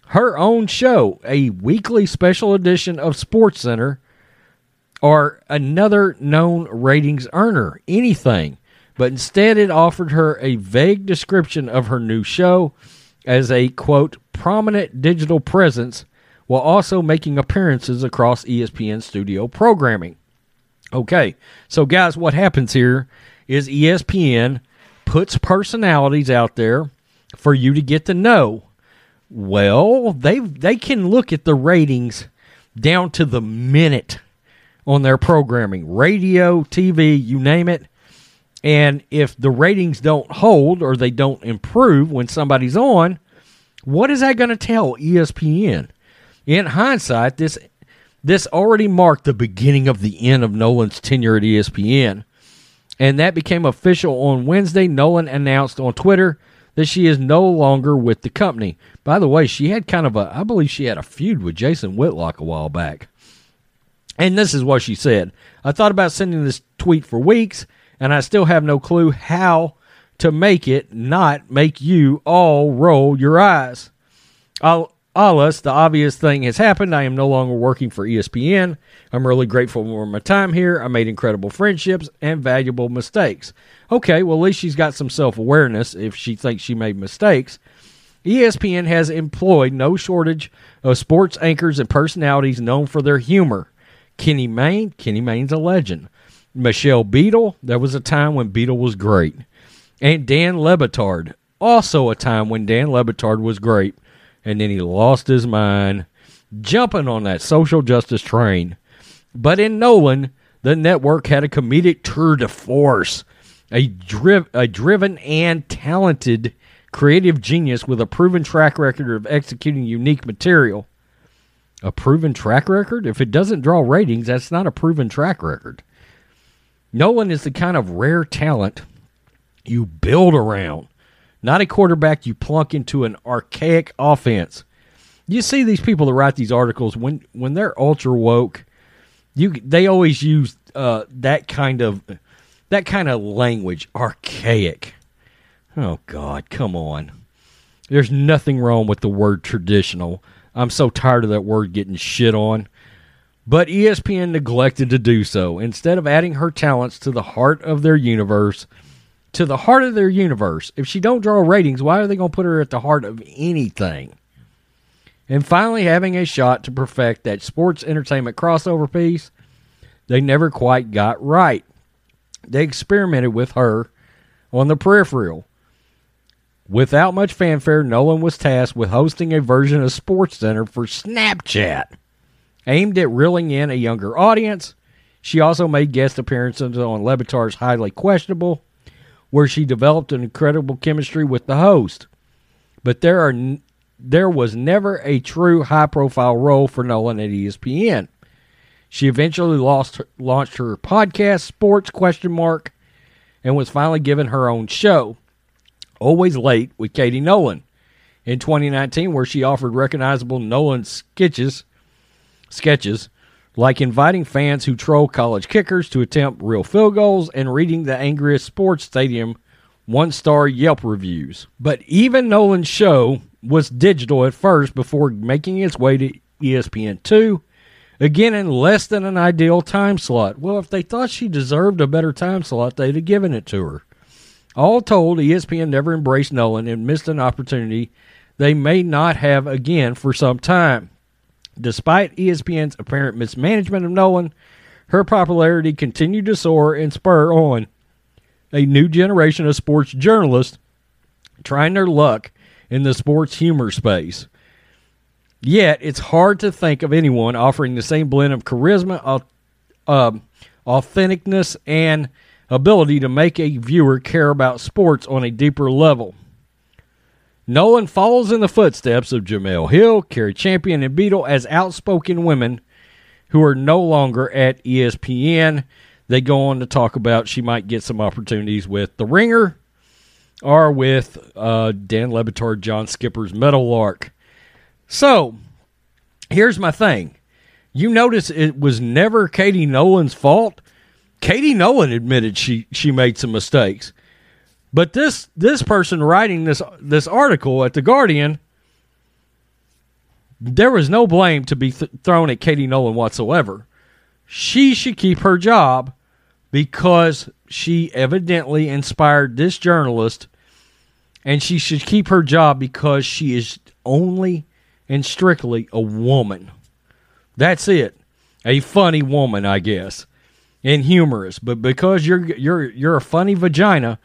Her own show, a weekly special edition of SportsCenter, or another known ratings earner, anything. But instead, it offered her a vague description of her new show as a quote prominent digital presence while also making appearances across ESPN studio programming. Okay, so guys, what happens here is ESPN puts personalities out there for you to get to know. Well, they they can look at the ratings down to the minute on their programming, radio, TV, you name it. And if the ratings don't hold or they don't improve when somebody's on, what is that going to tell ESPN? In hindsight, this this already marked the beginning of the end of Nolan's tenure at ESPN. And that became official on Wednesday. Nolan announced on Twitter that she is no longer with the company. By the way, she had kind of a, I believe she had a feud with Jason Whitlock a while back. And this is what she said I thought about sending this tweet for weeks, and I still have no clue how to make it not make you all roll your eyes. I'll, Alas, the obvious thing has happened. I am no longer working for ESPN. I'm really grateful for my time here. I made incredible friendships and valuable mistakes. Okay, well, at least she's got some self awareness if she thinks she made mistakes. ESPN has employed no shortage of sports anchors and personalities known for their humor. Kenny Mayne, Kenny Mayne's a legend. Michelle Beadle, there was a time when Beadle was great. And Dan Le Batard, also a time when Dan Le Batard was great. And then he lost his mind jumping on that social justice train. But in Nolan, the network had a comedic tour de force, a, driv- a driven and talented creative genius with a proven track record of executing unique material. A proven track record? If it doesn't draw ratings, that's not a proven track record. Nolan is the kind of rare talent you build around, not a quarterback you plunk into an archaic offense. You see these people that write these articles when when they're ultra woke, you they always use uh, that kind of that kind of language, archaic. Oh God, come on. There's nothing wrong with the word traditional. I'm so tired of that word getting shit on. But ESPN neglected to do so. Instead of adding her talents to the heart of their universe, to the heart of their universe, if she don't draw ratings, why are they going to put her at the heart of anything? And finally, having a shot to perfect that sports entertainment crossover piece, they never quite got right. They experimented with her on the peripheral. Without much fanfare, Nolan was tasked with hosting a version of SportsCenter for Snapchat, aimed at reeling in a younger audience. She also made guest appearances on Le Batard's Highly Questionable, where she developed an incredible chemistry with the host. But there are there was never a true high-profile role for Nolan at ESPN. She eventually lost launched her podcast, Sports Question Mark, and was finally given her own show. Always Late with Katie Nolan in 2019, where she offered recognizable Nolan sketches, sketches like inviting fans who troll college kickers to attempt real field goals and reading the angriest sports stadium one star Yelp reviews. But even Nolan's show was digital at first before making its way to E ESPN2, again in less than an ideal time slot. Well, if they thought she deserved a better time slot, they'd have given it to her. All told, ESPN never embraced Nolan and missed an opportunity they may not have again for some time. Despite ESPN's apparent mismanagement of Nolan, her popularity continued to soar and spur on a new generation of sports journalists trying their luck in the sports humor space. Yet, it's hard to think of anyone offering the same blend of charisma, um, authenticness, and ability to make a viewer care about sports on a deeper level. Nolan follows in the footsteps of Jemele Hill, Cari Champion, and Beadle as outspoken women who are no longer at ESPN. They go on to talk about she might get some opportunities with The Ringer or with uh, Dan Le Batard, John Skipper's Meadowlark. So, here's my thing. You notice it was never Katie Nolan's fault. Katie Nolan admitted she she made some mistakes. But this this person writing this this article at the Guardian, there was no blame to be th- thrown at Katie Nolan whatsoever. She should keep her job because she evidently inspired this journalist, and she should keep her job because she is only and strictly a woman. That's it. A funny woman, I guess, and humorous. But because you're you're you're a funny vagina,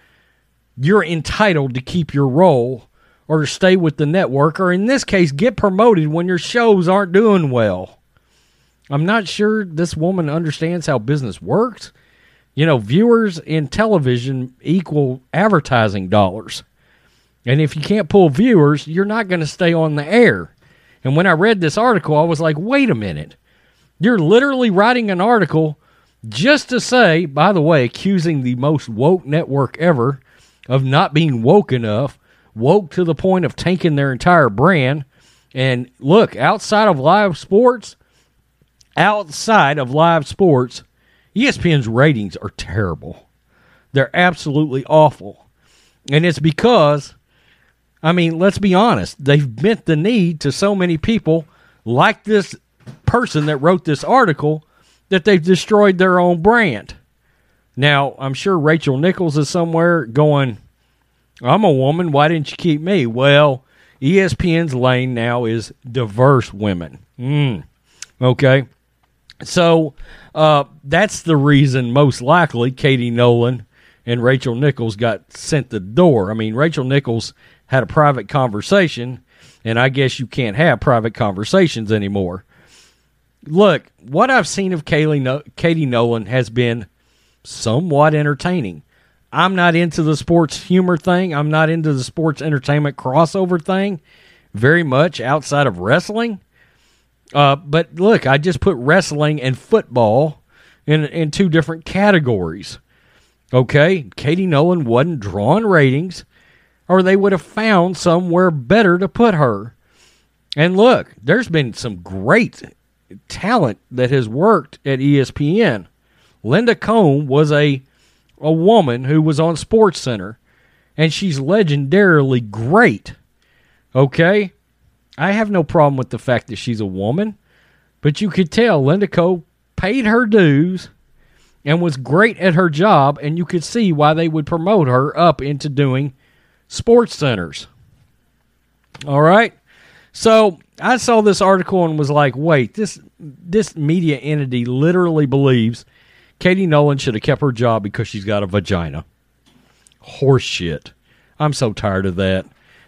you're entitled to keep your role or stay with the network, or in this case, get promoted when your shows aren't doing well. I'm not sure this woman understands how business works. You know, viewers in television equal advertising dollars. And if you can't pull viewers, you're not going to stay on the air. And when I read this article, I was like, wait a minute. You're literally writing an article just to say, by the way, accusing the most woke network ever of not being woke enough, woke to the point of tanking their entire brand. And look, outside of live sports, outside of live sports, ESPN's ratings are terrible. They're absolutely awful. And it's because, I mean, let's be honest, they've bent the knee to so many people like this person that wrote this article that they've destroyed their own brand. Now, I'm sure Rachel Nichols is somewhere going, I'm a woman. Why didn't you keep me? Well, ESPN's lane now is diverse women. Mm. Okay. So uh, that's the reason, most likely, Katie Nolan and Rachel Nichols got sent the door. I mean, Rachel Nichols had a private conversation, and I guess you can't have private conversations anymore. Look, what I've seen of Kaylee no- Katie Nolan has been somewhat entertaining. I'm not into the sports humor thing. I'm not into the sports entertainment crossover thing very much outside of wrestling. Uh, but look, I just put wrestling and football in in two different categories. Okay, Katie Nolan wasn't drawing ratings, or they would have found somewhere better to put her. And look, there's been some great talent that has worked at ESPN. Linda Cohn was a a woman who was on SportsCenter, and she's legendarily great. Okay, I have no problem with the fact that she's a woman, but you could tell Linda Cohn paid her dues and was great at her job, and you could see why they would promote her up into doing sports centers. All right. So I saw this article and was like, wait, this this media entity literally believes Katie Nolan should have kept her job because she's got a vagina. Horse shit. I'm so tired of that.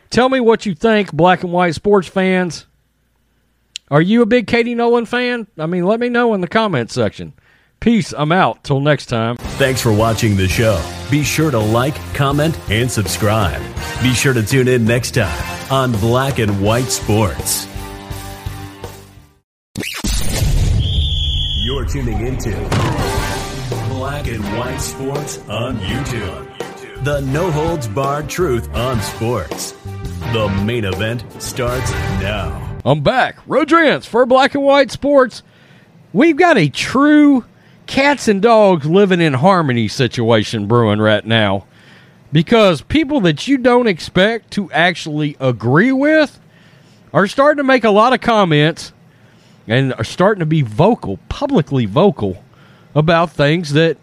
Tell me what you think, black and white sports fans. Are you a big Katie Nolan fan? I mean, let me know in the comments section. Peace. I'm out. Till next time. Thanks for watching the show. Be sure to like, comment, and subscribe. Be sure to tune in next time on Black and White Sports. You're tuning into Black and White Sports on YouTube. The no holds barred truth on sports. The main event starts now. I'm back. Road Rants for Black and White Sports. We've got a true cats and dogs living in harmony situation brewing right now. Because people that you don't expect to actually agree with are starting to make a lot of comments and are starting to be vocal, publicly vocal, about things that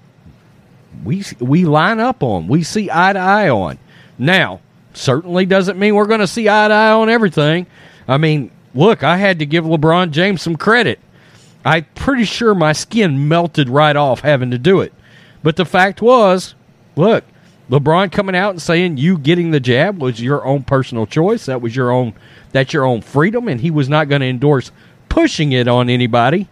we we line up on, we see eye to eye on. Now, certainly doesn't mean we're going to see eye to eye on everything. I mean, look, I had to give LeBron James some credit. I'm pretty sure my skin melted right off having to do it. But the fact was, look, LeBron coming out and saying you getting the jab was your own personal choice. That was your own that's your own freedom and he was not going to endorse pushing it on anybody.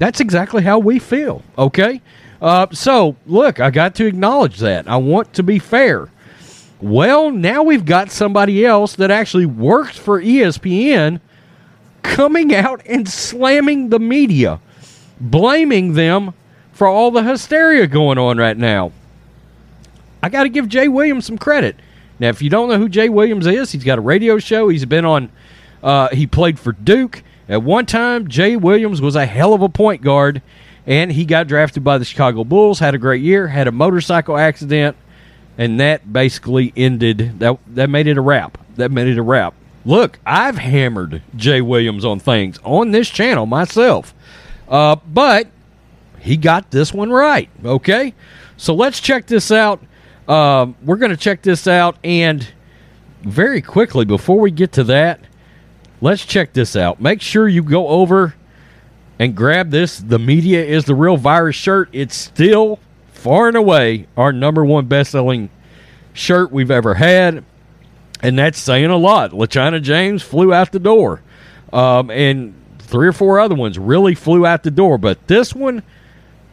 That's exactly how we feel, okay? Uh, so, look, I got to acknowledge that. I want to be fair. Well, now we've got somebody else that actually works for ESPN coming out and slamming the media, blaming them for all the hysteria going on right now. I got to give Jay Williams some credit. Now, if you don't know who Jay Williams is, he's got a radio show. He's been on, uh, he played for Duke. At one time, Jay Williams was a hell of a point guard, and he got drafted by the Chicago Bulls, had a great year, had a motorcycle accident, and that basically ended, that, that made it a wrap. That made it a wrap. Look, I've hammered Jay Williams on things on this channel myself, uh, but he got this one right, okay? So let's check this out. Um, we're going to check this out, and very quickly, before we get to that, let's check this out. Make sure you go over and grab this. The Media is the Real Virus shirt. It's still far and away our number one best selling shirt we've ever had. And that's saying a lot. LaChina James flew out the door. Um, and three or four other ones really flew out the door. But this one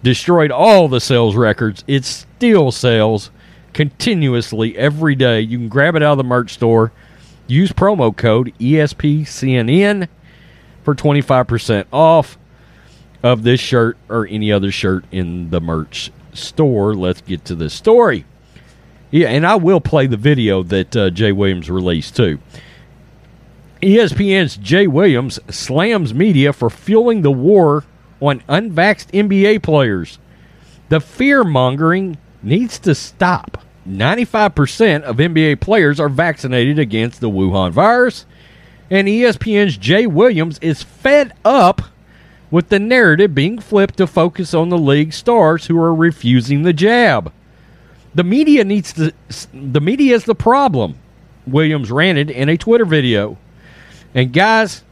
destroyed all the sales records. It still sells continuously every day. You can grab it out of the merch store. Use promo code ESPCNN for 25% off of this shirt or any other shirt in the merch store. Let's get to the story. Yeah, and I will play the video that uh, Jay Williams released too. ESPN's Jay Williams slams media for fueling the war on unvaxxed NBA players. The fear mongering needs to stop. 95% of NBA players are vaccinated against the Wuhan virus, and ESPN's Jay Williams is fed up with the narrative being flipped to focus on the league stars who are refusing the jab. The media needs to the media is the problem, Williams ranted in a Twitter video. And guys,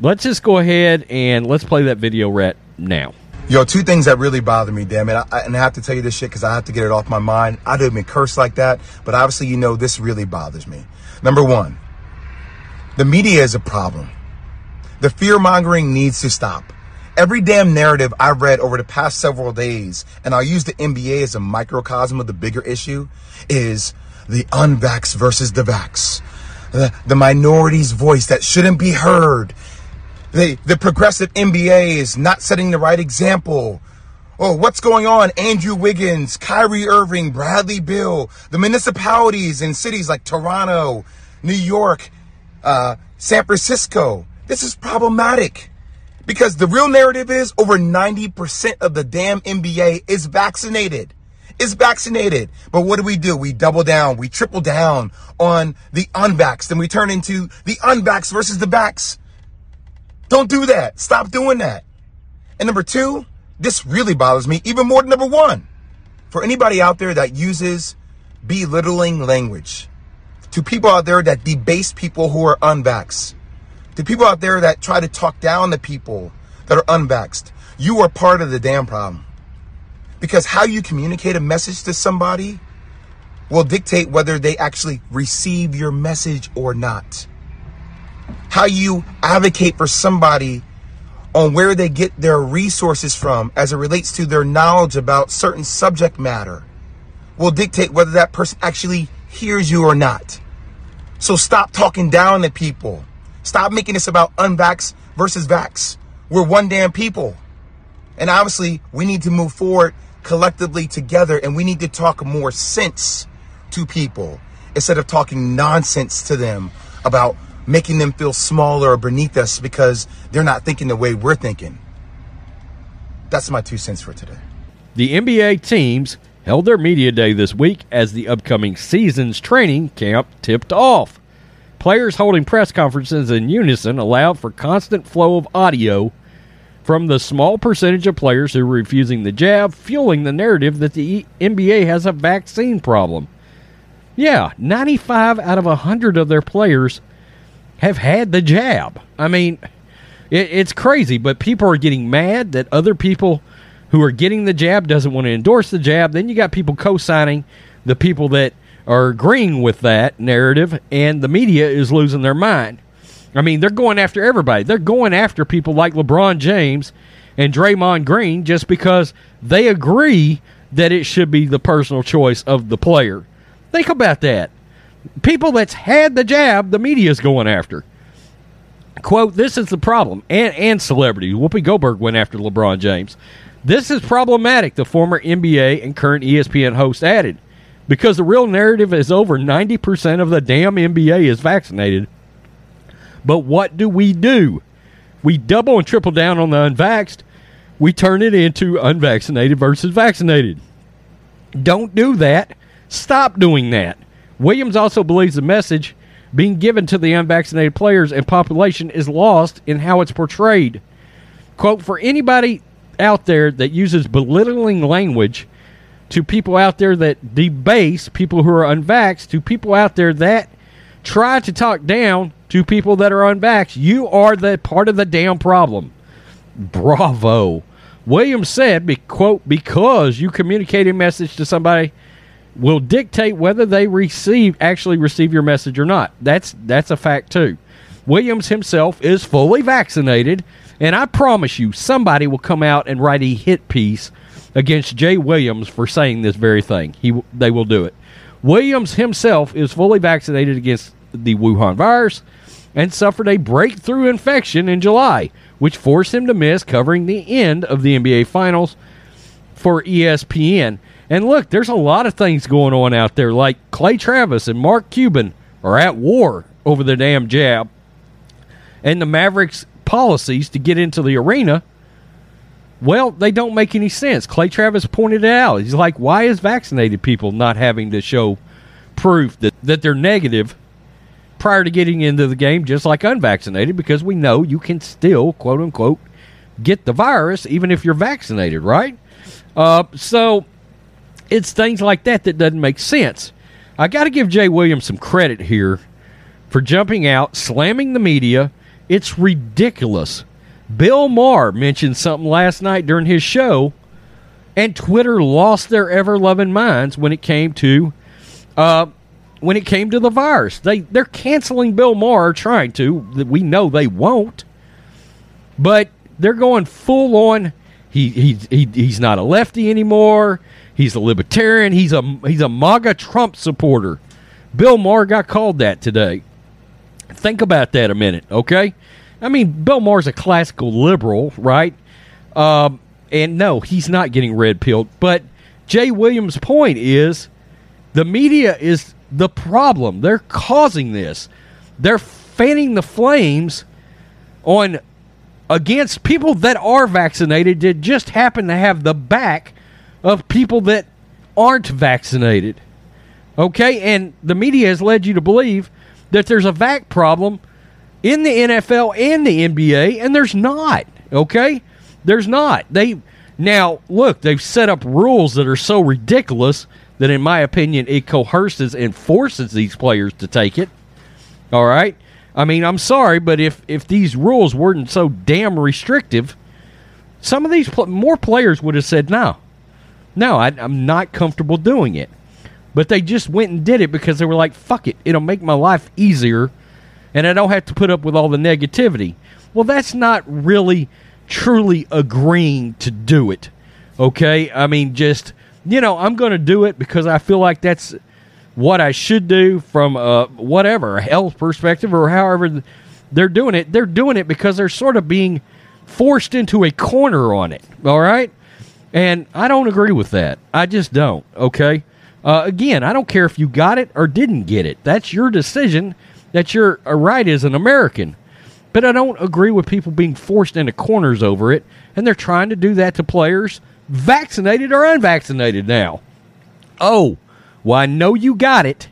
let's just go ahead and let's play that video right now. Yo, two things that really bother me, damn it. I, and I have to tell you this shit because I have to get it off my mind. I didn't even curse like that, but obviously, you know, this really bothers me. Number one, the media is a problem. The fear mongering needs to stop. Every damn narrative I've read over the past several days, and I'll use the NBA as a microcosm of the bigger issue, is the unvax versus the vax. The, the minority's voice that shouldn't be heard the, the progressive NBA is not setting the right example. Oh, what's going on? Andrew Wiggins, Kyrie Irving, Bradley Beal, the municipalities in cities like Toronto, New York, uh, San Francisco. This is problematic because the real narrative is over 90% of the damn NBA is vaccinated. Is vaccinated. But what do we do? We double down. We triple down on the unvaxxed and we turn into the unvaxxed versus the vax. Don't do that. Stop doing that. And number two, this really bothers me even more than number one. For anybody out there that uses belittling language, to people out there that debase people who are unvaxxed, to people out there that try to talk down to people that are unvaxxed, you are part of the damn problem. Because how you communicate a message to somebody will dictate whether they actually receive your message or not how you advocate for somebody on where they get their resources from as it relates to their knowledge about certain subject matter will dictate whether that person actually hears you or not. So stop talking down to people. Stop making this about unvax versus vax. We're one damn people. And obviously, we need to move forward collectively together and we need to talk more sense to people instead of talking nonsense to them about making them feel smaller or beneath us because they're not thinking the way we're thinking. That's my two cents for today. The NBA teams held their media day this week as the upcoming season's training camp tipped off. Players holding press conferences in unison allowed for constant flow of audio from the small percentage of players who are refusing the jab, fueling the narrative that the NBA has a vaccine problem. Yeah, 95 out of 100 of their players have had the jab. I mean, it, it's crazy, but people are getting mad that other people who are getting the jab doesn't want to endorse the jab. Then you got people co-signing the people that are agreeing with that narrative, and the media is losing their mind. I mean, they're going after everybody. They're going after people like LeBron James and Draymond Green just because they agree that it should be the personal choice of the player. Think about that. People that's had the jab, the media's going after. Quote, this is the problem. And, and celebrity. Whoopi Goldberg went after LeBron James. This is problematic, the former NBA and current ESPN host added, because the real narrative is over 90% of the damn NBA is vaccinated. But what do we do? We double and triple down on the unvaxxed. We turn it into unvaccinated versus vaccinated. Don't do that. Stop doing that. Williams also believes the message being given to the unvaccinated players and population is lost in how it's portrayed. Quote, for anybody out there that uses belittling language to people out there that debase people who are unvaxxed, to people out there that try to talk down to people that are unvaxxed, you are the part of the damn problem. Bravo. Williams said, quote, because you communicate a message to somebody will dictate whether they receive actually receive your message or not. That's that's a fact too. Williams himself is fully vaccinated, and I promise you somebody will come out and write a hit piece against Jay Williams for saying this very thing. He they will do it. Williams himself is fully vaccinated against the Wuhan virus and suffered a breakthrough infection in July, which forced him to miss covering the end of the NBA Finals for ESPN. And look, there's a lot of things going on out there, like Clay Travis and Mark Cuban are at war over the damn jab. And the Mavericks' policies to get into the arena, well, they don't make any sense. Clay Travis pointed it out. He's like, why is vaccinated people not having to show proof that, that they're negative prior to getting into the game, just like unvaccinated? Because we know you can still, quote unquote, get the virus even if you're vaccinated, right? Uh, so it's things like that that doesn't make sense. I got to give Jay Williams some credit here for jumping out, slamming the media. It's ridiculous. Bill Maher mentioned something last night during his show, and Twitter lost their ever loving minds when it came to uh, when it came to the virus. They they're canceling Bill Maher, trying to. We know they won't, but they're going full on. He, he, he he's not a lefty anymore. He's a libertarian. He's a he's a MAGA Trump supporter. Bill Maher got called that today. Think about that a minute, okay? I mean, Bill Maher's a classical liberal, right? Um, and no, he's not getting red pilled. But Jay Williams' point is the media is the problem. They're causing this. They're fanning the flames on against people that are vaccinated that just happen to have the back of people that aren't vaccinated. Okay? And the media has led you to believe that there's a vac problem in the NFL and the NBA, and there's not. Okay? There's not. They now look, they've set up rules that are so ridiculous that in my opinion it coerces and forces these players to take it. All right? I mean, I'm sorry, but if if these rules weren't so damn restrictive, some of these pl- more players would have said no. No, I, I'm not comfortable doing it. But they just went and did it because they were like, fuck it. It'll make my life easier and I don't have to put up with all the negativity. Well, that's not really truly agreeing to do it. Okay? I mean, just, you know, I'm going to do it because I feel like that's what I should do from uh, whatever, a health perspective or however they're doing it. They're doing it because they're sort of being forced into a corner on it. All right? And I don't agree with that. I just don't. Okay? Uh, again, I don't care if you got it or didn't get it. That's your decision. That's your uh, right as an American. But I don't agree with people being forced into corners over it. And they're trying to do that to players, vaccinated or unvaccinated now. Oh, well, I know you got it,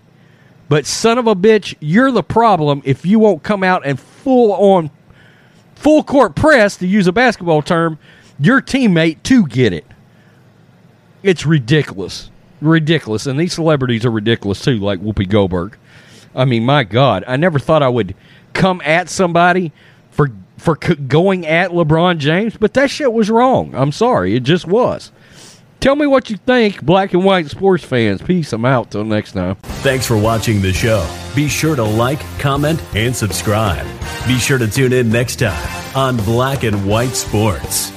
but son of a bitch, you're the problem if you won't come out and full on, full court press, to use a basketball term, your teammate to get it. It's ridiculous. Ridiculous. And these celebrities are ridiculous too, like Whoopi Goldberg. I mean, my God, I never thought I would come at somebody for for c- going at LeBron James, but that shit was wrong. I'm sorry, it just was. Tell me what you think, black and white sports fans. Peace. I'm out. Till next time. Thanks for watching the show. Be sure to like, comment, and subscribe. Be sure to tune in next time on Black and White Sports.